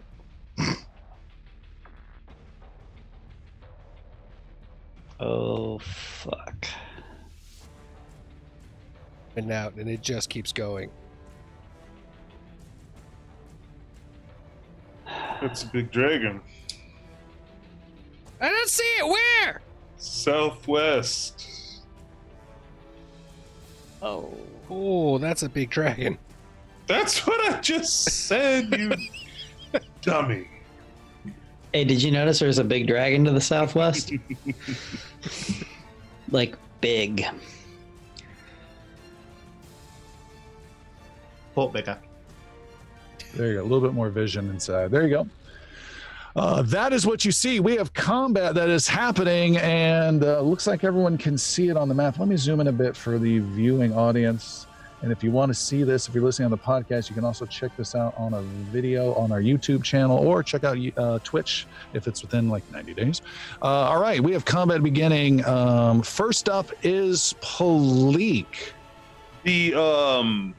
oh fuck. And out, and it just keeps going. It's a big dragon. I don't see it. Where? Southwest. Oh. Oh, that's a big dragon. That's what I just said, you *laughs* dummy. Hey, did you notice there's a big dragon to the southwest? *laughs* like big. Pull it bigger. There you go. A little bit more vision inside. There you go. Uh, that is what you see. We have combat that is happening, and uh, looks like everyone can see it on the map. Let me zoom in a bit for the viewing audience. And if you want to see this, if you're listening on the podcast, you can also check this out on a video on our YouTube channel or check out uh, Twitch if it's within like 90 days. Uh, all right, we have combat beginning. Um, first up is Palik. The um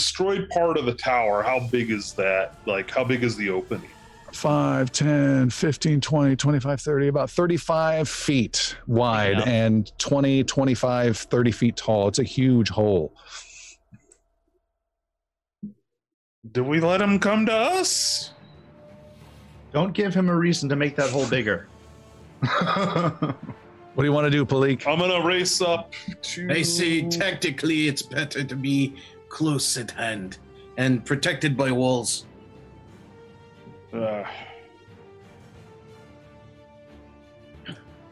destroyed part of the tower, how big is that? Like how big is the opening? 5 10 15 20 25 30 about 35 feet wide Yeah. and 20 25 30 feet tall it's a huge hole Do we let him come to us? Don't give him a reason to make that hole bigger. *laughs* what do you want to do Palik? I'm gonna race up to I say tactically it's better to be close at hand and protected by walls. Uh,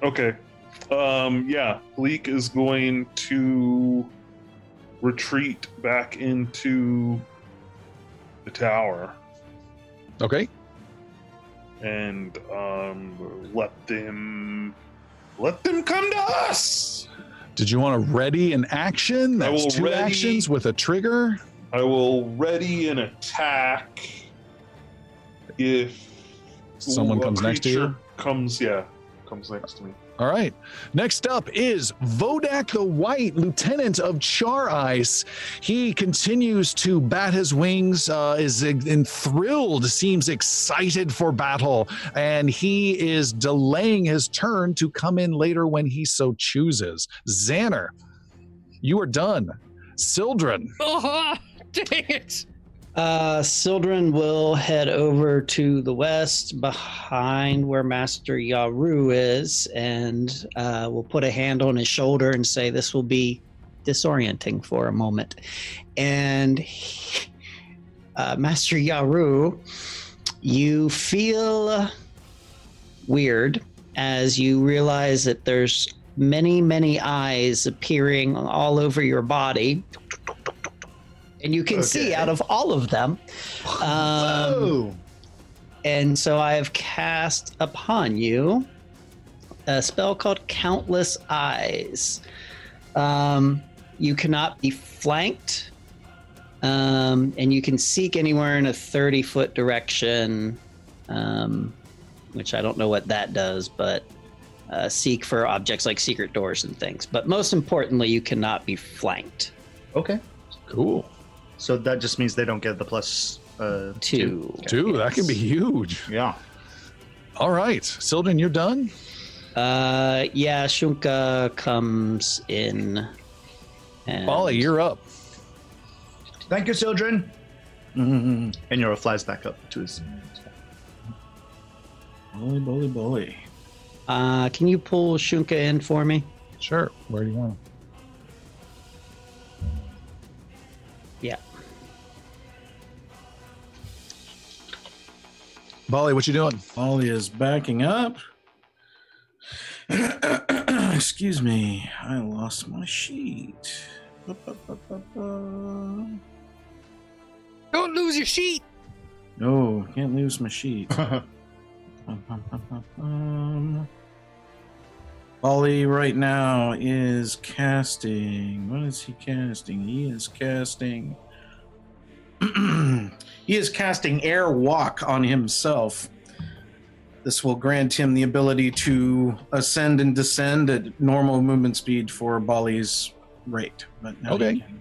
okay. Um, yeah, Bleak is going to retreat back into the tower okay and um, let them let them come to us. Did you want to ready an action that's two ready- actions with a trigger I will ready an attack if someone comes next to you Comes, yeah, comes next to me. All right. Next up is vodak the white lieutenant of char ice. He continues to bat his wings uh, is enthralled seems excited for battle. And he is delaying his turn to come in later when he so chooses. Xander you are done. Sildren. Oh, *laughs* dang it. Uh, Sildren will head over to the west behind where Master Yaru is, and uh, will put a hand on his shoulder and say, This will be disorienting for a moment. And he- uh, Master Yaru, you feel weird as you realize that there's many, many eyes appearing all over your body. And you can see out of all of them. Um, and so I have cast upon you a spell called Countless Eyes. Um, you cannot be flanked, um, and you can seek anywhere in a 30 foot direction, um, which I don't know what that does, but uh, seek for objects like secret doors and things. But most importantly, you cannot be flanked. okay. cool So that just means they don't get the plus uh, Two. Dude, that can be huge. Yeah. All right, Sildren, you're done. Uh, yeah, Shunka comes in. And Bali, you're up. Thank you, Sildren. Mhm. *laughs* And Yaru flies back up to his. Bully, bully, bully. Uh, can you pull Shunka in for me? Sure. Where do you want? him? Yeah. Bali, what you doing? Ollie is backing up. *clears throat* Excuse me, I lost my sheet. Ba-ba-ba-ba-ba. Don't lose your sheet. No, can't lose my sheet. *laughs* Um, Ollie right now is casting. What is he casting? He is casting. *clears throat* he is casting air walk on himself. This will grant him the ability to ascend and descend at normal movement speed for Bali's rate. But now Okay. he can,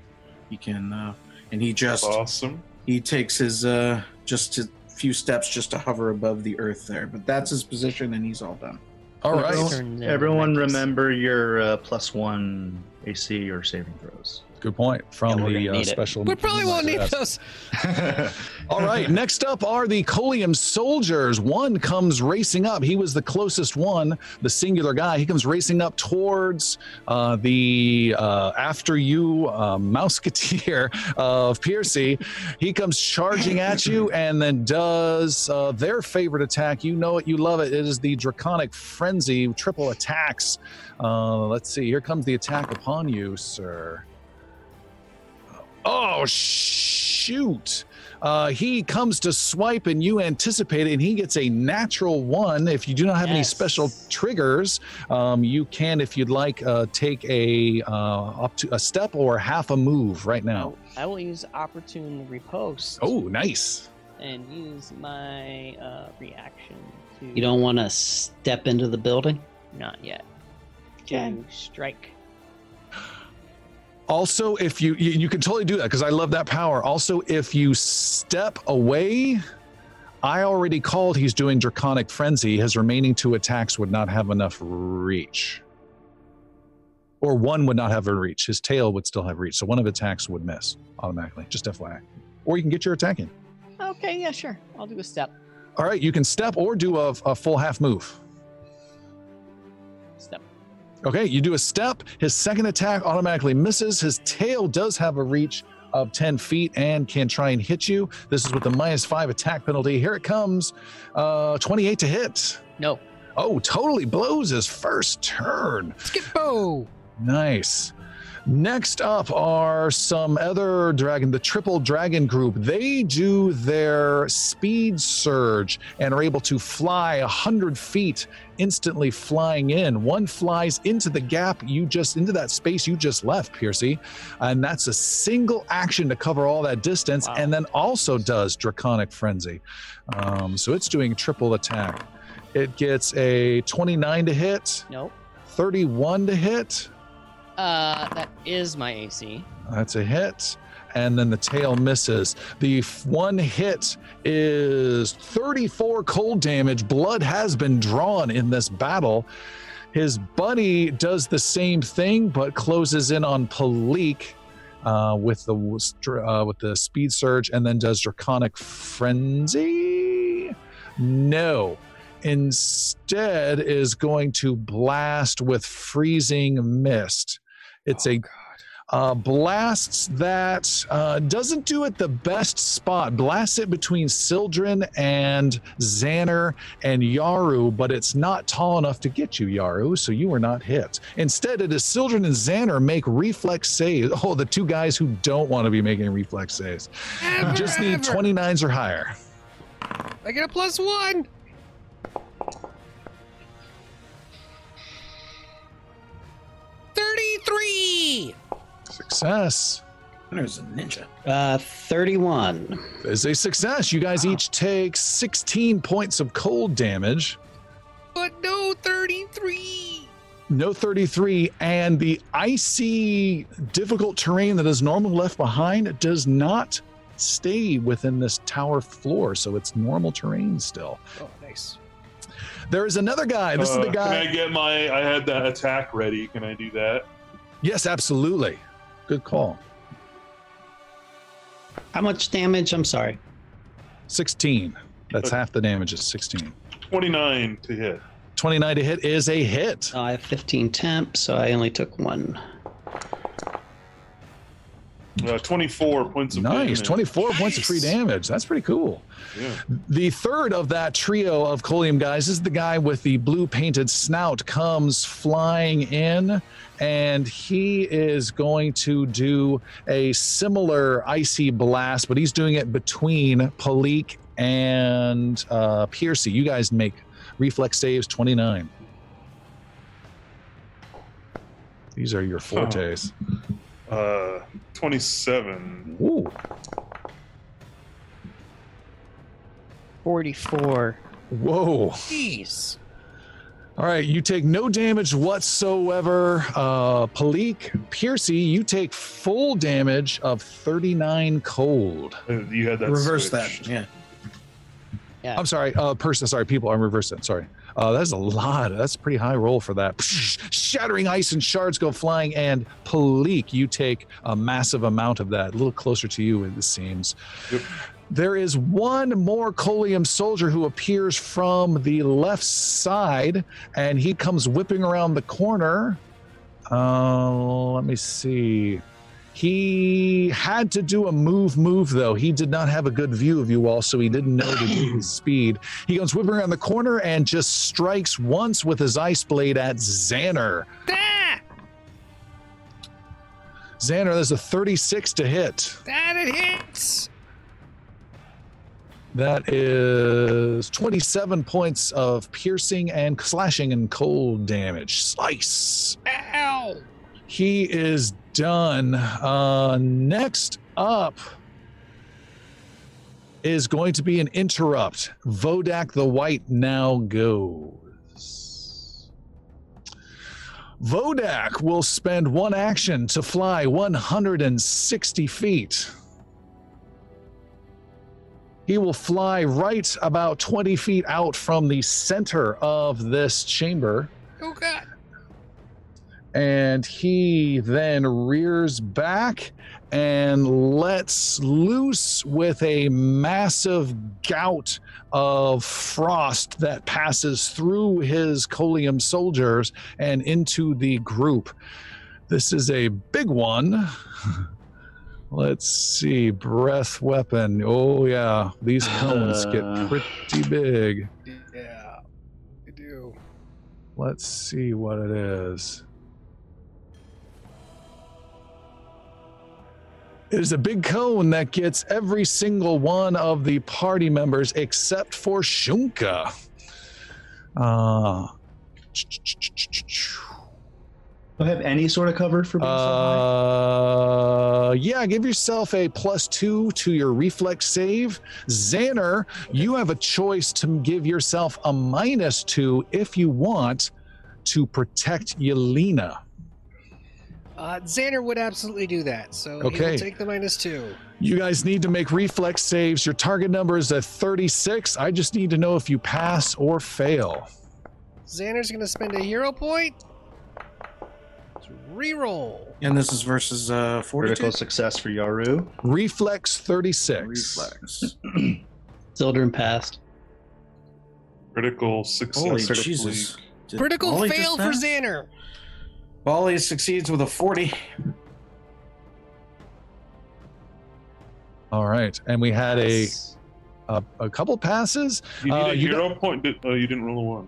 he can uh, and he just awesome. he takes his uh just a few steps just to hover above the earth there but that's his position and he's all done All right. Everyone- Turns in Everyone Memphis. remember your uh, plus one AC or saving throws. Good point from Yeah, the uh, special. We probably won't need those. *laughs* All right. Next up are the Colium soldiers. One comes racing up. He was the closest one, the singular guy. He comes racing up towards uh, the uh, after you uh, Mouseketeer of Piercy. He comes charging at you *laughs* and then does uh, their favorite attack. You know it. You love it. It is the Draconic Frenzy. Triple attacks. Uh, let's see. Here comes the attack upon you, sir. Oh, shoot. Uh, he comes to swipe and you anticipate it, and he gets a natural one. If you do not have any special triggers, um, you can, if you'd like, uh, take a uh, up to a step or half a move right now. I will use opportune riposte. Oh, nice. And use my uh, reaction to. You don't want to step into the building? Not yet. Okay. To strike. Also, if you you, you can totally do that because I love that power. Also, if you step away, I already called. He's doing Draconic Frenzy. His remaining two attacks would not have enough reach, or one would not have a reach. His tail would still have reach, so one of attacks would miss automatically. Just FYI. Or you can get your attack in. Okay, yeah, sure. I'll do a step. All right, you can step or do a, a full half move. Okay, you do a step. His second attack automatically misses. His tail does have a reach of 10 feet and can try and hit you. This is with the minus five attack penalty. Here it comes. Uh, 28 to hit. No. Oh, totally blows his first turn. Skippo. Nice. Next up are some other dragon, the Triple Dragon Group. They do their speed surge and are able to fly 100 feet, instantly flying in. One flies into the gap you just, into that space you just left, Piercy. And that's a single action to cover all that distance, Wow. and then also does Draconic Frenzy. Um, so it's doing triple attack. It gets a 29 to hit, Nope. 31 to hit. Uh, that is my AC. That's a hit. And then the tail misses. The one hit is 34 cold damage. Blood has been drawn in this battle. His buddy does the same thing, but closes in on Palik uh, with the uh, with the speed surge, and then does Draconic Frenzy. No, instead is going to blast with freezing mist. It's a uh, blasts that uh, doesn't do it the best spot. Blasts it between Sildren and Xander and Yaru, but it's not tall enough to get you, Yaru, so you are not hit. Instead, it is Sildren and Xander make reflex saves. Oh, the two guys who don't want to be making reflex saves. You Ever, just need ever. 29s or higher. I get a plus one. Thirty-three. Success there's a ninja Uh, 31. is a success. You guys each take 16 points of cold damage. But no thirty-three. No 33, and the icy, difficult terrain that is normally left behind does not stay within this tower floor, so it's normal terrain still. Oh, nice. There is another guy. This Uh, is the guy. Can I get my? I had that attack ready. Can I do that? Yes, absolutely. Good call. How much damage? I'm sorry. 16. That's half the damage is 16. 29 to hit. 29 to hit is a hit. I have 15 temp, so I only took one. Uh, 24 points of Nice. damage. 24 points of free damage. That's pretty cool. Yeah. The third of that trio of Colium guys is the guy with the blue painted snout comes flying in and he is going to do a similar icy blast, but he's doing it between Palik and uh, Piercy. You guys make reflex saves 29. These are your fortes. Uh, 27. Ooh. 44. Whoa. Jeez. All right, you take no damage whatsoever. Uh, Palik, Piercy, you take full damage of 39 cold. Uh, You had that. Reverse switched. that. Yeah. Yeah. I'm sorry, uh, person, sorry, people, I'm reversing it. Sorry. Uh, that's a lot. That's a pretty high roll for that. Shattering ice and shards go flying, and Palik, you take a massive amount of that. A little closer to you, it seems. Yep. There is one more Colium soldier who appears from the left side, and he comes whipping around the corner. Uh, let me see. He had to do a move, move though. He did not have a good view of you all, so he didn't know to do his speed. He goes whipping around the corner and just strikes once with his ice blade at Xander. Ah! Xander, there's a 36 to hit. That it hits. That is 27 points of piercing and slashing and cold damage. Slice. Ow. He is done. Uh, next up is going to be an interrupt. Vodak the White now goes. Vodak will spend one action to fly 160 feet. He will fly right about 20 feet out from the center of this chamber Oh god. and he then rears back and lets loose with a massive gout of frost that passes through his Colium soldiers and into the group. This is a big one. *laughs* Let's see, breath weapon. Oh yeah, these cones get Uh. pretty big. Yeah. I do. Let's see what it is. It is a big cone that gets every single one of the party members except for Shunka. Uh, Do I have any sort of cover for being so high? uh, yeah, give yourself a plus two to your reflex save. Xander, you have a choice to give yourself a minus two if you want to protect Yelena. Uh, Xander would absolutely do that. So he Okay. will take the minus two. You guys need to make reflex saves. Your target number is at 36. I just need to know if you pass or fail. Xander's going to spend a hero point. To Reroll. And this is versus uh, Critical success for Yaru. Reflex 36. Reflex. *clears throat* Sildren passed. Critical success. Holy for Jesus. Did Critical Bali fail for pass? Xander. Bali succeeds with a 40. All right. And we had a, a, a couple passes. You need Uh, a you hero point. Did, oh, you didn't roll a one.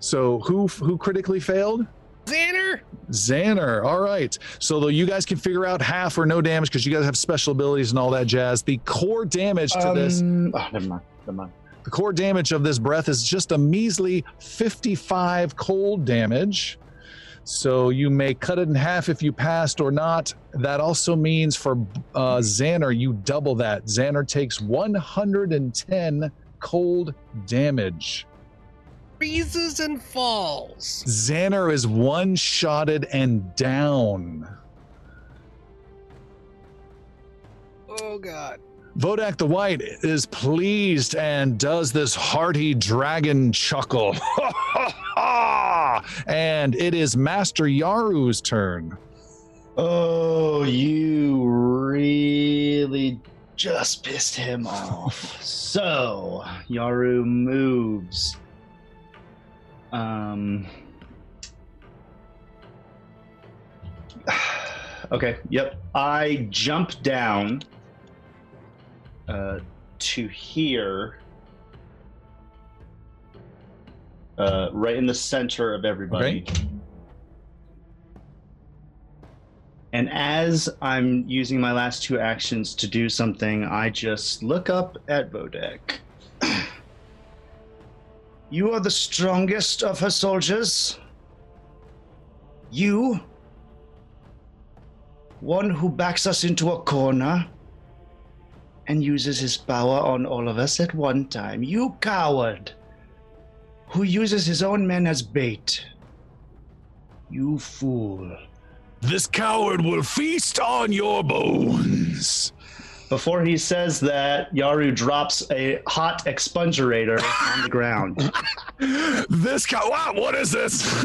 So who who critically failed? Xander. Xaner. All right. So though you guys can figure out half or no damage because you guys have special abilities and all that jazz. The core damage to this Um, oh, never mind. Never mind. The core damage of this breath is just a measly 55 cold damage. So you may cut it in half if you passed or not. That also means for uh, Xander, you double that. Xander takes 110 cold damage. Freezes and falls. Xander is one shotted and down. Oh god. Vodak the White is pleased and does this hearty dragon chuckle. *laughs* and it is Master Yaru's turn. Oh, you really just pissed him off. So Yaru moves. Um. *sighs* Okay. Yep. I jump down uh, to here, uh, right in the center of everybody. And as I'm using my last two actions to do something, I just look up at Vodak. You are the strongest of her soldiers. You, one who backs us into a corner and uses his power on all of us at one time. You coward, who uses his own men as bait. You fool. This coward will feast on your bones. Before he says that, Yaru drops a hot expungerator on the ground. *laughs* This cow. Wow, what is this?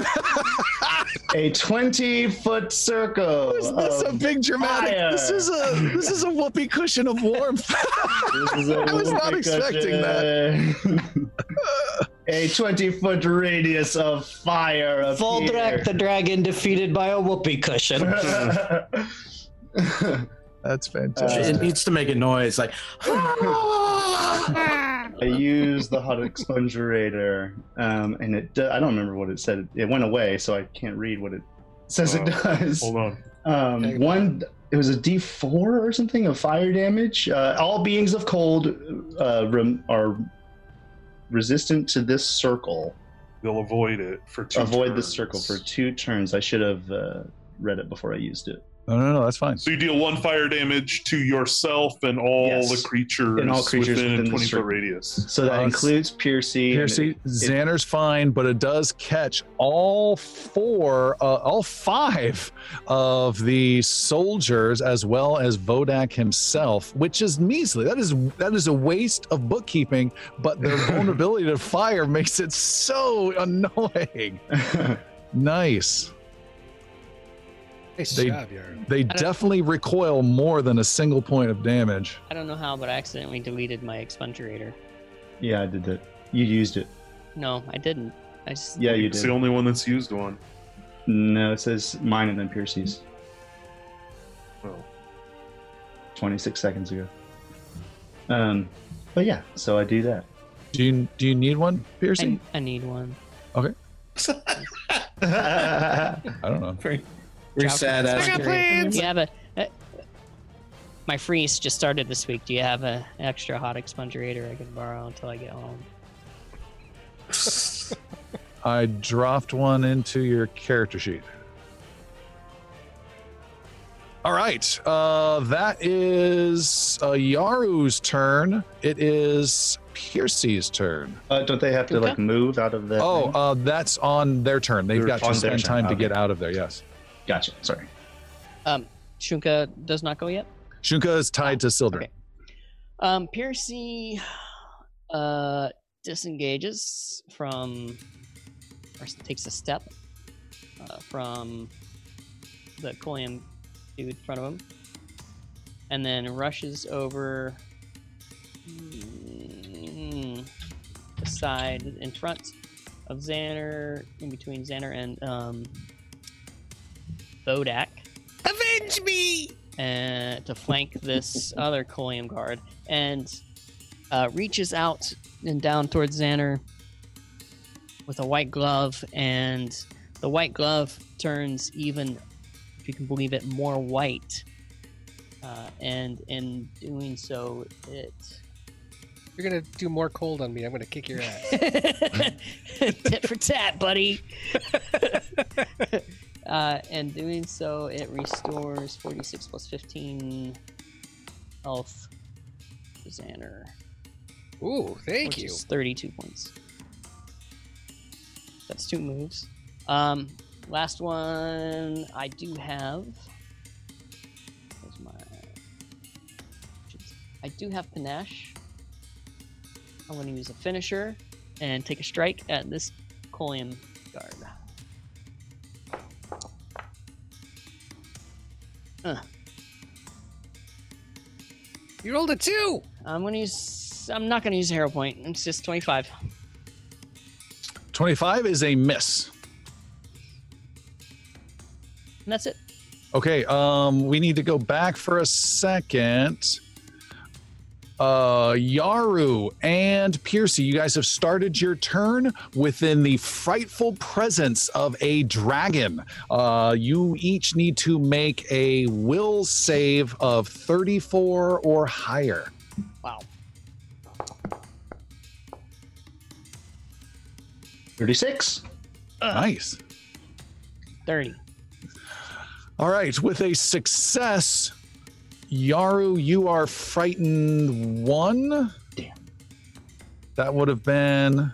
*laughs* A 20 foot circle. is this a big dramatic? fire. This is a this is a whoopee cushion of warmth. *laughs* This is a I was not whoopee expecting cushion. a 20 foot radius of fire. Voldrak the dragon defeated by a whoopee cushion. That's Uh, fantastic. it needs to make a noise like. *laughs* I used the hot expungerator, um, and it. do- I don't remember what it said. It went away, so I can't read what it says it Uh, does. Hold on. Um, Okay. one, it was a D4 or something of fire damage. Uh, all beings of cold uh, rem- are resistant to this circle. They'll avoid it for two Avoid the turns. circle for two turns. I should have uh, read it before I used it. No, no, no, that's fine. So you deal one fire damage to yourself and all Yes. the creatures, And all creatures within, within a 20 foot radius. So that Uh, includes Piercy. Piercy, it- it- Xander's fine, but it does catch all four, uh, all five of the soldiers, as well as Vodak himself, which is measly. That is that is a waste of bookkeeping, but their *laughs* vulnerability to fire makes it so annoying. *laughs* Nice. Nice They- job, Yaru. They definitely recoil more than a single point of damage. I don't know how, but I accidentally deleted my expungerator. yeah, I did that. You used it. No, I didn't. I just Yeah, you It's did. the only one that's used one. No, it says mine and then Piercy's. Oh. 26 seconds ago. Um, but yeah, so I do that. Do you do you need one, Piercy? I, I need one. Okay. *laughs* I don't know. Very, very sad ass. I got Do you have a? Uh, my freeze just started this week. Do you have an extra hot expungerator I can borrow until I get home? *laughs* I dropped one into your character sheet. All right. Uh, that is uh, Yaru's turn. It is Piercy's turn. Uh, don't they have to Okay. like move out of the? Oh, uh, that's on their turn. They've They're got to spend turn, time to get out of there. Yes. Gotcha. Sorry. Um, Shunka does not go yet. Shunka is tied to Sildren. Okay. Um, Piercy uh, disengages from, or takes a step uh, from the Colium dude in front of him, and then rushes over mm, the side in front of Xander, in between Xander and um, Vodak Avenge me! uh, to flank this other Colium guard and uh, reaches out and down towards Xander with a white glove, and the white glove turns even, if you can believe it, more white. Uh, and in doing so, it You're gonna do more cold on me. I'm gonna kick your *laughs* ass. tit for tat, buddy. *laughs* uh, and doing so, it restores 46 plus 15 health to Xander. Ooh, thank you. is 32 points. That's two moves. Um, last one I do have. Where's my? I do have panache. I'm going to use a finisher and take a strike at this Colium guard. Uh. You rolled a two. I'm gonna use. I'm not gonna use a hero point. It's just 25. 25 is a miss. And that's it. Okay, um, we need to go back for a second. Uh, Yaru and Piercy, you guys have started your turn within the frightful presence of a dragon. Uh, you each need to make a will save of 34 or higher. Wow. 36. Nice. 30. All right, with a success, Yaru, you are frightened one. Damn. That would have been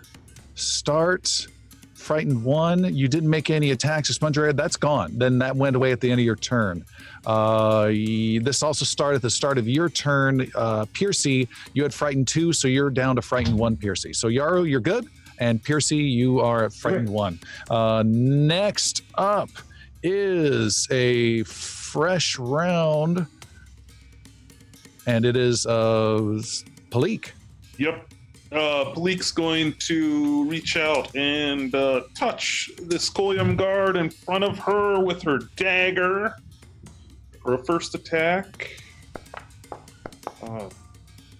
start frightened one. You didn't make any attacks. Your sponge red, that's gone. Then that went away at the end of your turn. Uh, this also started at the start of your turn. Uh, Piercy, you had frightened two, so you're down to frightened one, Piercy. So Yaru, you're good. And Piercy, you are at frightened one. Uh, next up is a fresh round, and it is uh, Palik. Yep. Uh, Palik's going to reach out and uh, touch this Koyam guard in front of her with her dagger for a first attack. Uh,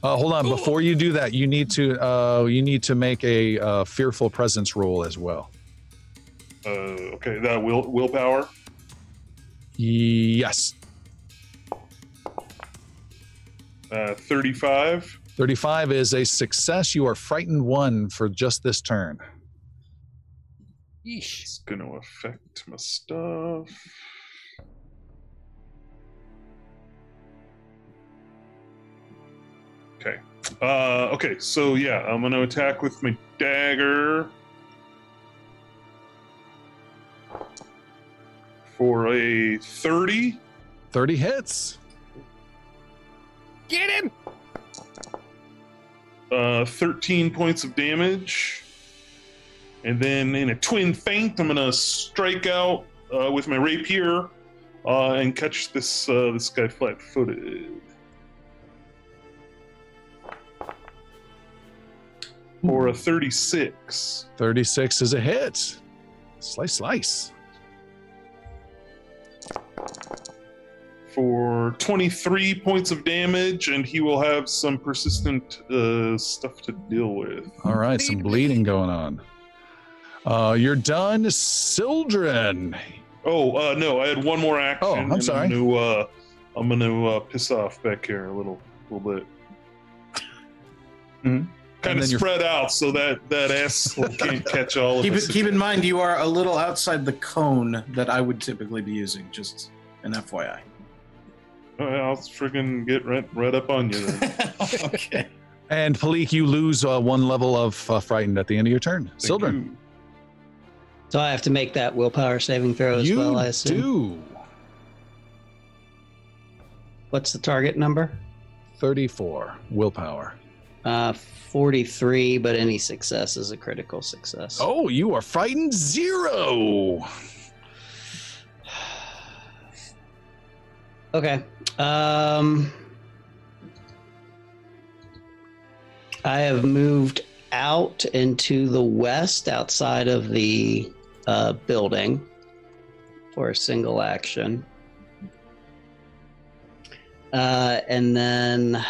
Uh, hold on, before you do that, you need to uh, you need to make a uh, fearful presence roll as well. uh, okay, that will willpower. Yes, Uh, 35. 35 is a success. You are frightened one for just this turn. Yeesh. It's going to affect my stuff. Okay. Uh, okay, so yeah, I'm going to attack with my dagger for a 30. 30 hits. Get him. uh, 13 points of damage. And then in a twin feint, I'm gonna strike out uh, with my rapier uh, and catch this uh, this guy flat-footed. For a 36. 36 is a hit. Slice, slice. For 23 points of damage, and he will have some persistent uh, stuff to deal with. All right, some bleeding going on. Uh, you're done, Sildren. Oh uh, no, I had one more action. Oh, I'm sorry. I'm gonna, uh, I'm gonna uh, piss off back here a little, little bit. Mhm. Kind of then you're- spread out so that that asshole *laughs* can't catch all of Keep, us. it, keep in mind, you are a little outside the cone that I would typically be using. Just an FYI. I'll friggin' get right, right up on you. Then. *laughs* okay. And Palik, you lose uh, one level of uh, frightened at the end of your turn. Thank Sildren. you. So I have to make that willpower saving throw as You well, I assume. do. What's the target number? 34 willpower. Uh, 43, but any success is a critical success. Oh, you are frightened zero. Okay. Um, I have moved out into the west outside of the uh, building for a single action. Uh, and then,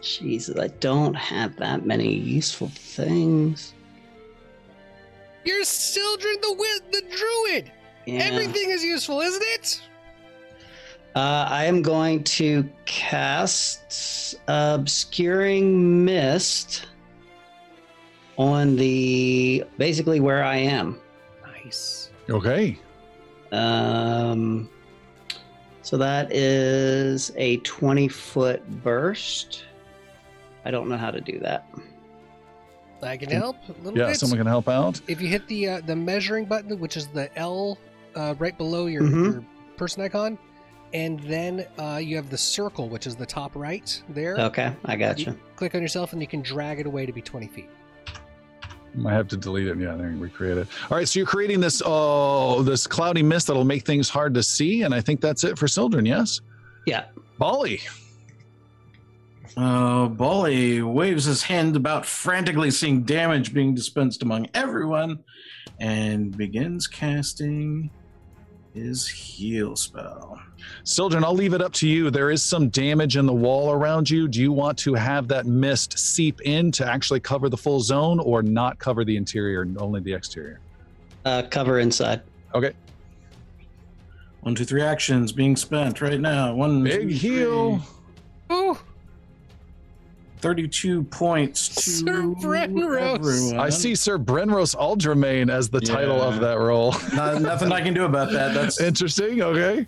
Jesus, I don't have that many useful things. You're Sildren the the druid. Yeah. Everything is useful, isn't it? Uh, I am going to cast Obscuring Mist on the basically where I am. Nice. Okay. Um, so that is a 20 foot burst. I don't know how to do that. I can help a little Yeah, bit. someone can help out. If you hit the uh, the measuring button, which is the L uh, right below your, Mhm. your person icon, and then uh, you have the circle, which is the top right there. Okay, I got you. You click on yourself, and you can drag it away to be 20 feet. I have to delete it. Yeah, then recreate it. All right, so you're creating this oh this cloudy mist that'll make things hard to see, and I think that's it for Sildren. Yes, Yeah. Bali. Uh, Bali waves his hand about frantically, seeing damage being dispensed among everyone, and begins casting his heal spell. Sildren, I'll leave it up to you. There is some damage in the wall around you. Do you want to have that mist seep in to actually cover the full zone or not cover the interior, and only the exterior? Uh, cover inside. Okay. One, two, three actions being spent right now. One Big two, heal. three. Ooh, 32 points to Sir Brenros. everyone. I see Sir Brenros Aldramain as the title of that role. No- nothing I can do about that. That's *laughs* Interesting. Okay.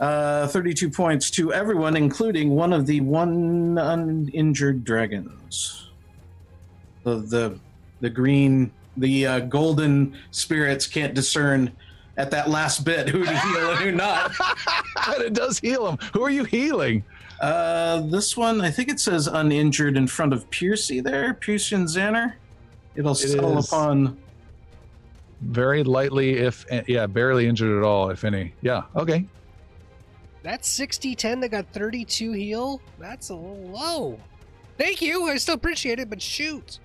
Uh, 32 points to everyone, including one of the one uninjured dragons. The the the green, the uh, golden spirits can't discern at that last bit who to *laughs* heal and who not. and it does heal them. Who are you healing? Uh, this one, I think it says uninjured in front of Piercy there, Piercy and Xander. It'll settle is. upon. Very lightly, if yeah, barely injured at all, if any. Yeah. Okay. That's 60 10 that got 32 heal. That's a little low. Thank you. I still appreciate it, but shoot.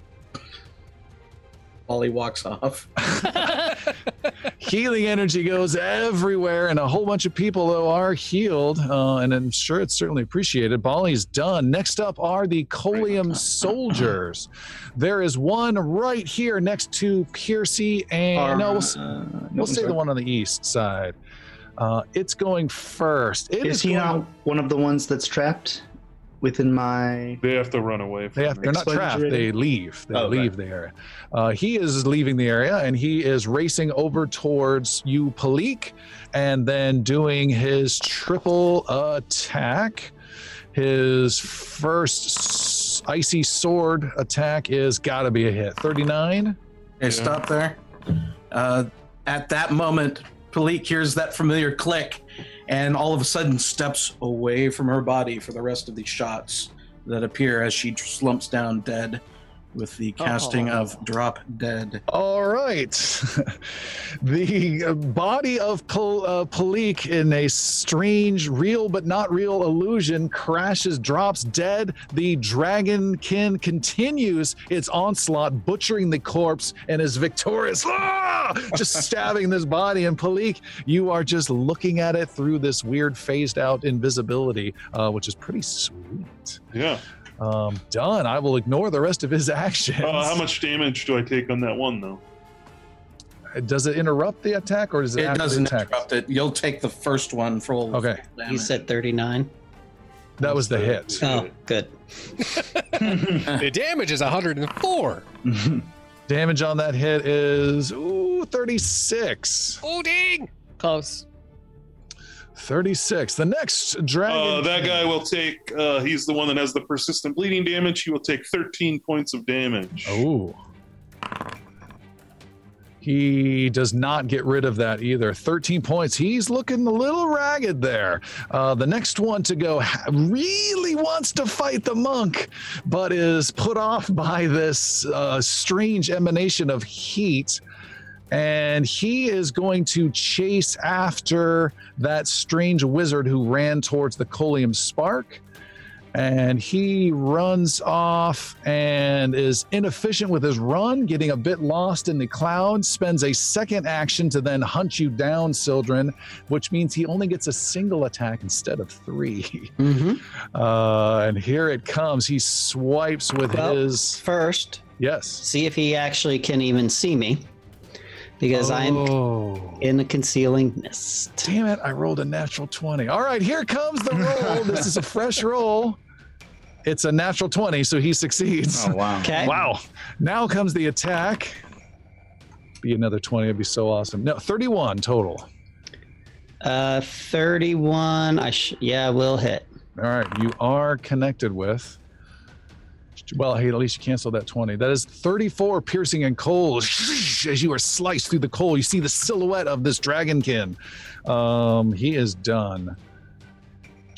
Ollie walks off. *laughs* Healing energy goes everywhere, and a whole bunch of people though are healed, uh, and I'm sure it's certainly appreciated. Bali's done. Next up are the Colium soldiers. There is one right here next to Piercy, and no, we'll, s- Uh, we'll say sorry. the one on the east side. Uh, it's going first. It Is he going- not one of the ones that's trapped within my? They have to run away. From they have, they're not trapped. They leave. They Oh, okay. leave the area. Uh, he is leaving the area and he is racing over towards you, Palik, and then doing his triple attack. His first icy sword attack is got to be a hit. 39. Okay, Yeah. stop there. Uh, at that moment, Palik hears that familiar click and all of a sudden steps away from her body for the rest of the shots that appear as she slumps down dead with the casting of Drop Dead. All right. *laughs* the uh, body of Pal- uh, Palik in a strange, real but not real illusion crashes, drops dead. The dragonkin continues its onslaught, butchering the corpse, and is victorious. Ah! *laughs* Just stabbing this body. And Palik, you are just looking at it through this weird phased out invisibility, uh, which is pretty sweet. Yeah. Um, done. I will ignore the rest of his *laughs* actions. Uh, how much damage do I take on that one though? Does it interrupt the attack or does it, It doesn't attack? interrupt it. You'll take the first one for all Okay. He said 39. That was the hit. Oh, good. The damage is 104. Damage on that hit is ooh 36. Oh, dang. Close. 36. The next dragon. Uh, that guy will take. Uh, he's the one that has the persistent bleeding damage. He will take 13 points of damage. Oh. He does not get rid of that either. 13 points. He's looking a little ragged there. Uh, the next one to go really wants to fight the monk, but is put off by this uh, strange emanation of heat. And he is going to chase after that strange wizard who ran towards the Colium Spark and he runs off and is inefficient with his run, getting a bit lost in the clouds. Spends a second action to then hunt you down, Sildren, which means he only gets a single attack instead of three. *laughs* Mm-hmm. Uh, and here it comes. He swipes with Well, his First, yes. see if he actually can even see me. Because I'm Oh. in a concealing mist. Damn it, I rolled a natural 20. All right, here comes the roll. this is a fresh roll. It's a natural 20, so he succeeds. Oh wow. Okay. Wow. Now comes the attack. Be another 20. It'd be so awesome. No, 31 total. Uh, 31. I sh- yeah, will hit. All right. You are connected with. Well, hey, at least you canceled that 20. That is 34 piercing and cold. *laughs* As you are sliced through the coal, you see the silhouette of this dragonkin. Um, he is done.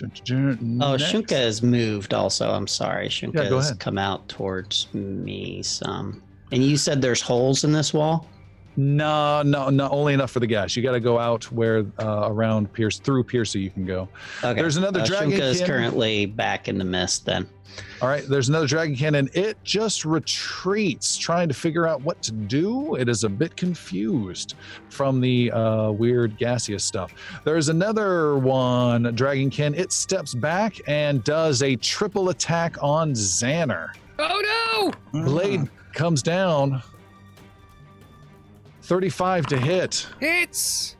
Oh, Shunka has moved also. I'm sorry. Shunka Yeah, has come out towards me some. And you said there's holes in this wall? No, no, no. Only enough for the gas. You got to go out where uh, around Pierce through Piercy you can go. Okay. There's another uh, dragon Shunka is currently back in the mist. Then. All right, there's another dragonkin. It just retreats, trying to figure out what to do. It is a bit confused from the uh, weird gaseous stuff. There's another one, dragonkin. It steps back and does a triple attack on Xander. Oh no! Blade comes down. 35 to hit! Hits!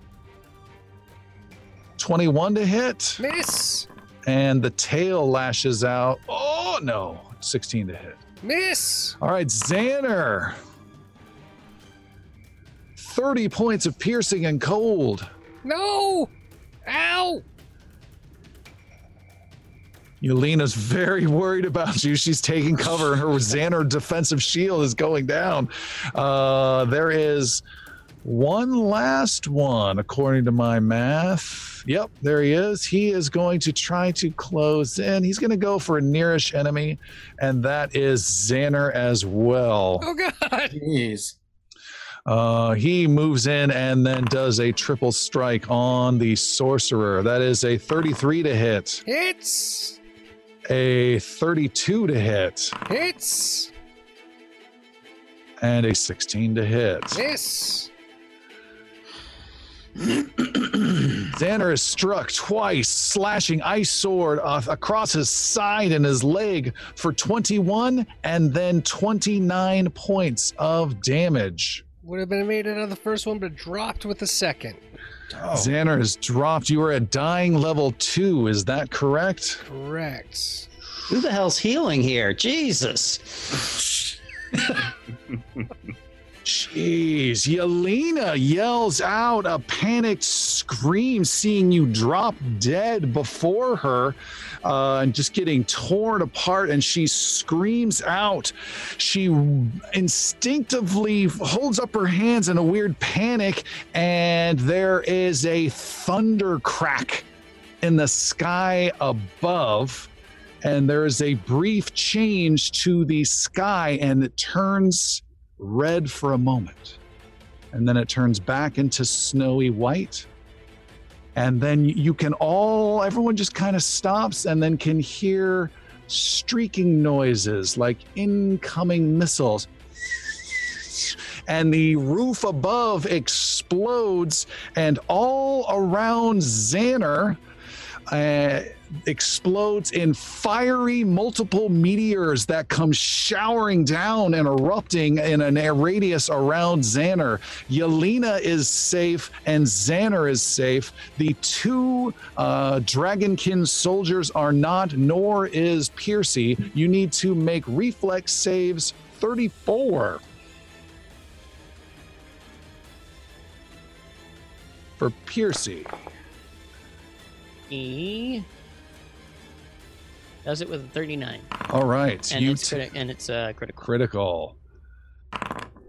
21 to hit, Miss! and the tail lashes out. Oh no, 16 to hit. Miss! All right, Xander. 30 points of piercing and cold. No! Ow! Yelena's very worried about you. She's taking cover, and her Xander defensive shield is going down. Uh, there is one last one, according to my math. Yep, there he is. He is going to try to close in. He's going to go for a nearish enemy, and that is Xander as well. Oh god! Jeez. Uh, he moves in and then does a triple strike on the sorcerer. That is a 33 to hit, Hits! a 32 to hit, Hits! and a 16 to hit. Miss! *clears throat* Xander is struck twice, slashing ice sword off across his side and his leg for 21 and then 29 points of damage. Would have been made out of the first one, but dropped with the second. Oh. Xander has dropped. You are at dying level two. Is that correct? Correct. Who the hell's healing here? Jesus. *laughs* Jeez, Yelena yells out a panicked scream, seeing you drop dead before her uh, and just getting torn apart. And she screams out. She instinctively holds up her hands in a weird panic, and there is a thunder crack in the sky above and there is a brief change to the sky and it turns red for a moment and then it turns back into snowy white. And then you can all everyone just kind of stops and then can hear streaking noises like incoming missiles. And the roof above explodes and all around Xander uh, explodes in fiery multiple meteors that come showering down and erupting in an air radius around Xander. Yelena is safe and Xander is safe. The two uh, Dragonkin soldiers are not, nor is Piercy. You need to make reflex saves 34. For Piercy. Does it with a 39, All right. and it's t- criti- and it's uh, critical. critical.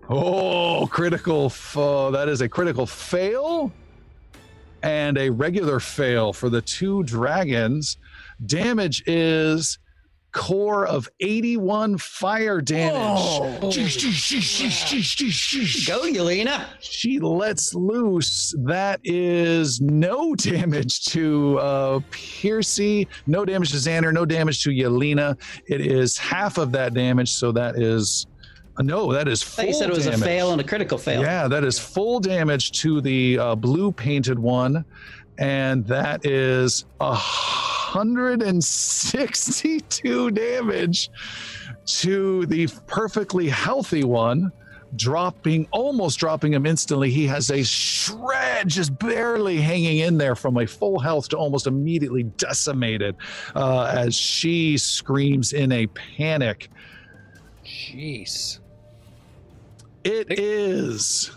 Oh, critical. F- oh, that is a critical fail and a regular fail for the two dragons. Damage is core of 81 fire damage. Go, Yelena. She lets loose. That is no damage to uh, Piercy, no damage to Xander, no damage to Yelena. It is half of that damage, so that is uh, no, that is full you said it was damage. a fail and a critical fail. Yeah, that is full damage to the uh, blue painted one, and that is hundred and sixty-two damage to the perfectly healthy one. Dropping, almost dropping him instantly. He has a shred, just barely hanging in there from a full health to almost immediately decimated uh, as she screams in a panic. Jeez. It is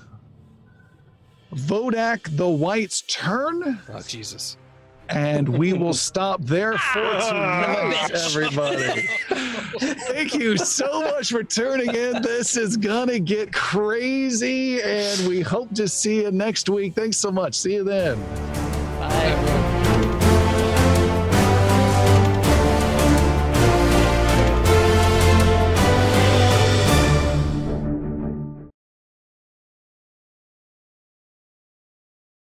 Vodak the White's turn, Oh Jesus. and we will stop there for ah, tonight, everybody. Thank you so much for tuning in. This is gonna get crazy, and we hope to see you next week. Thanks so much. See you then. Bye.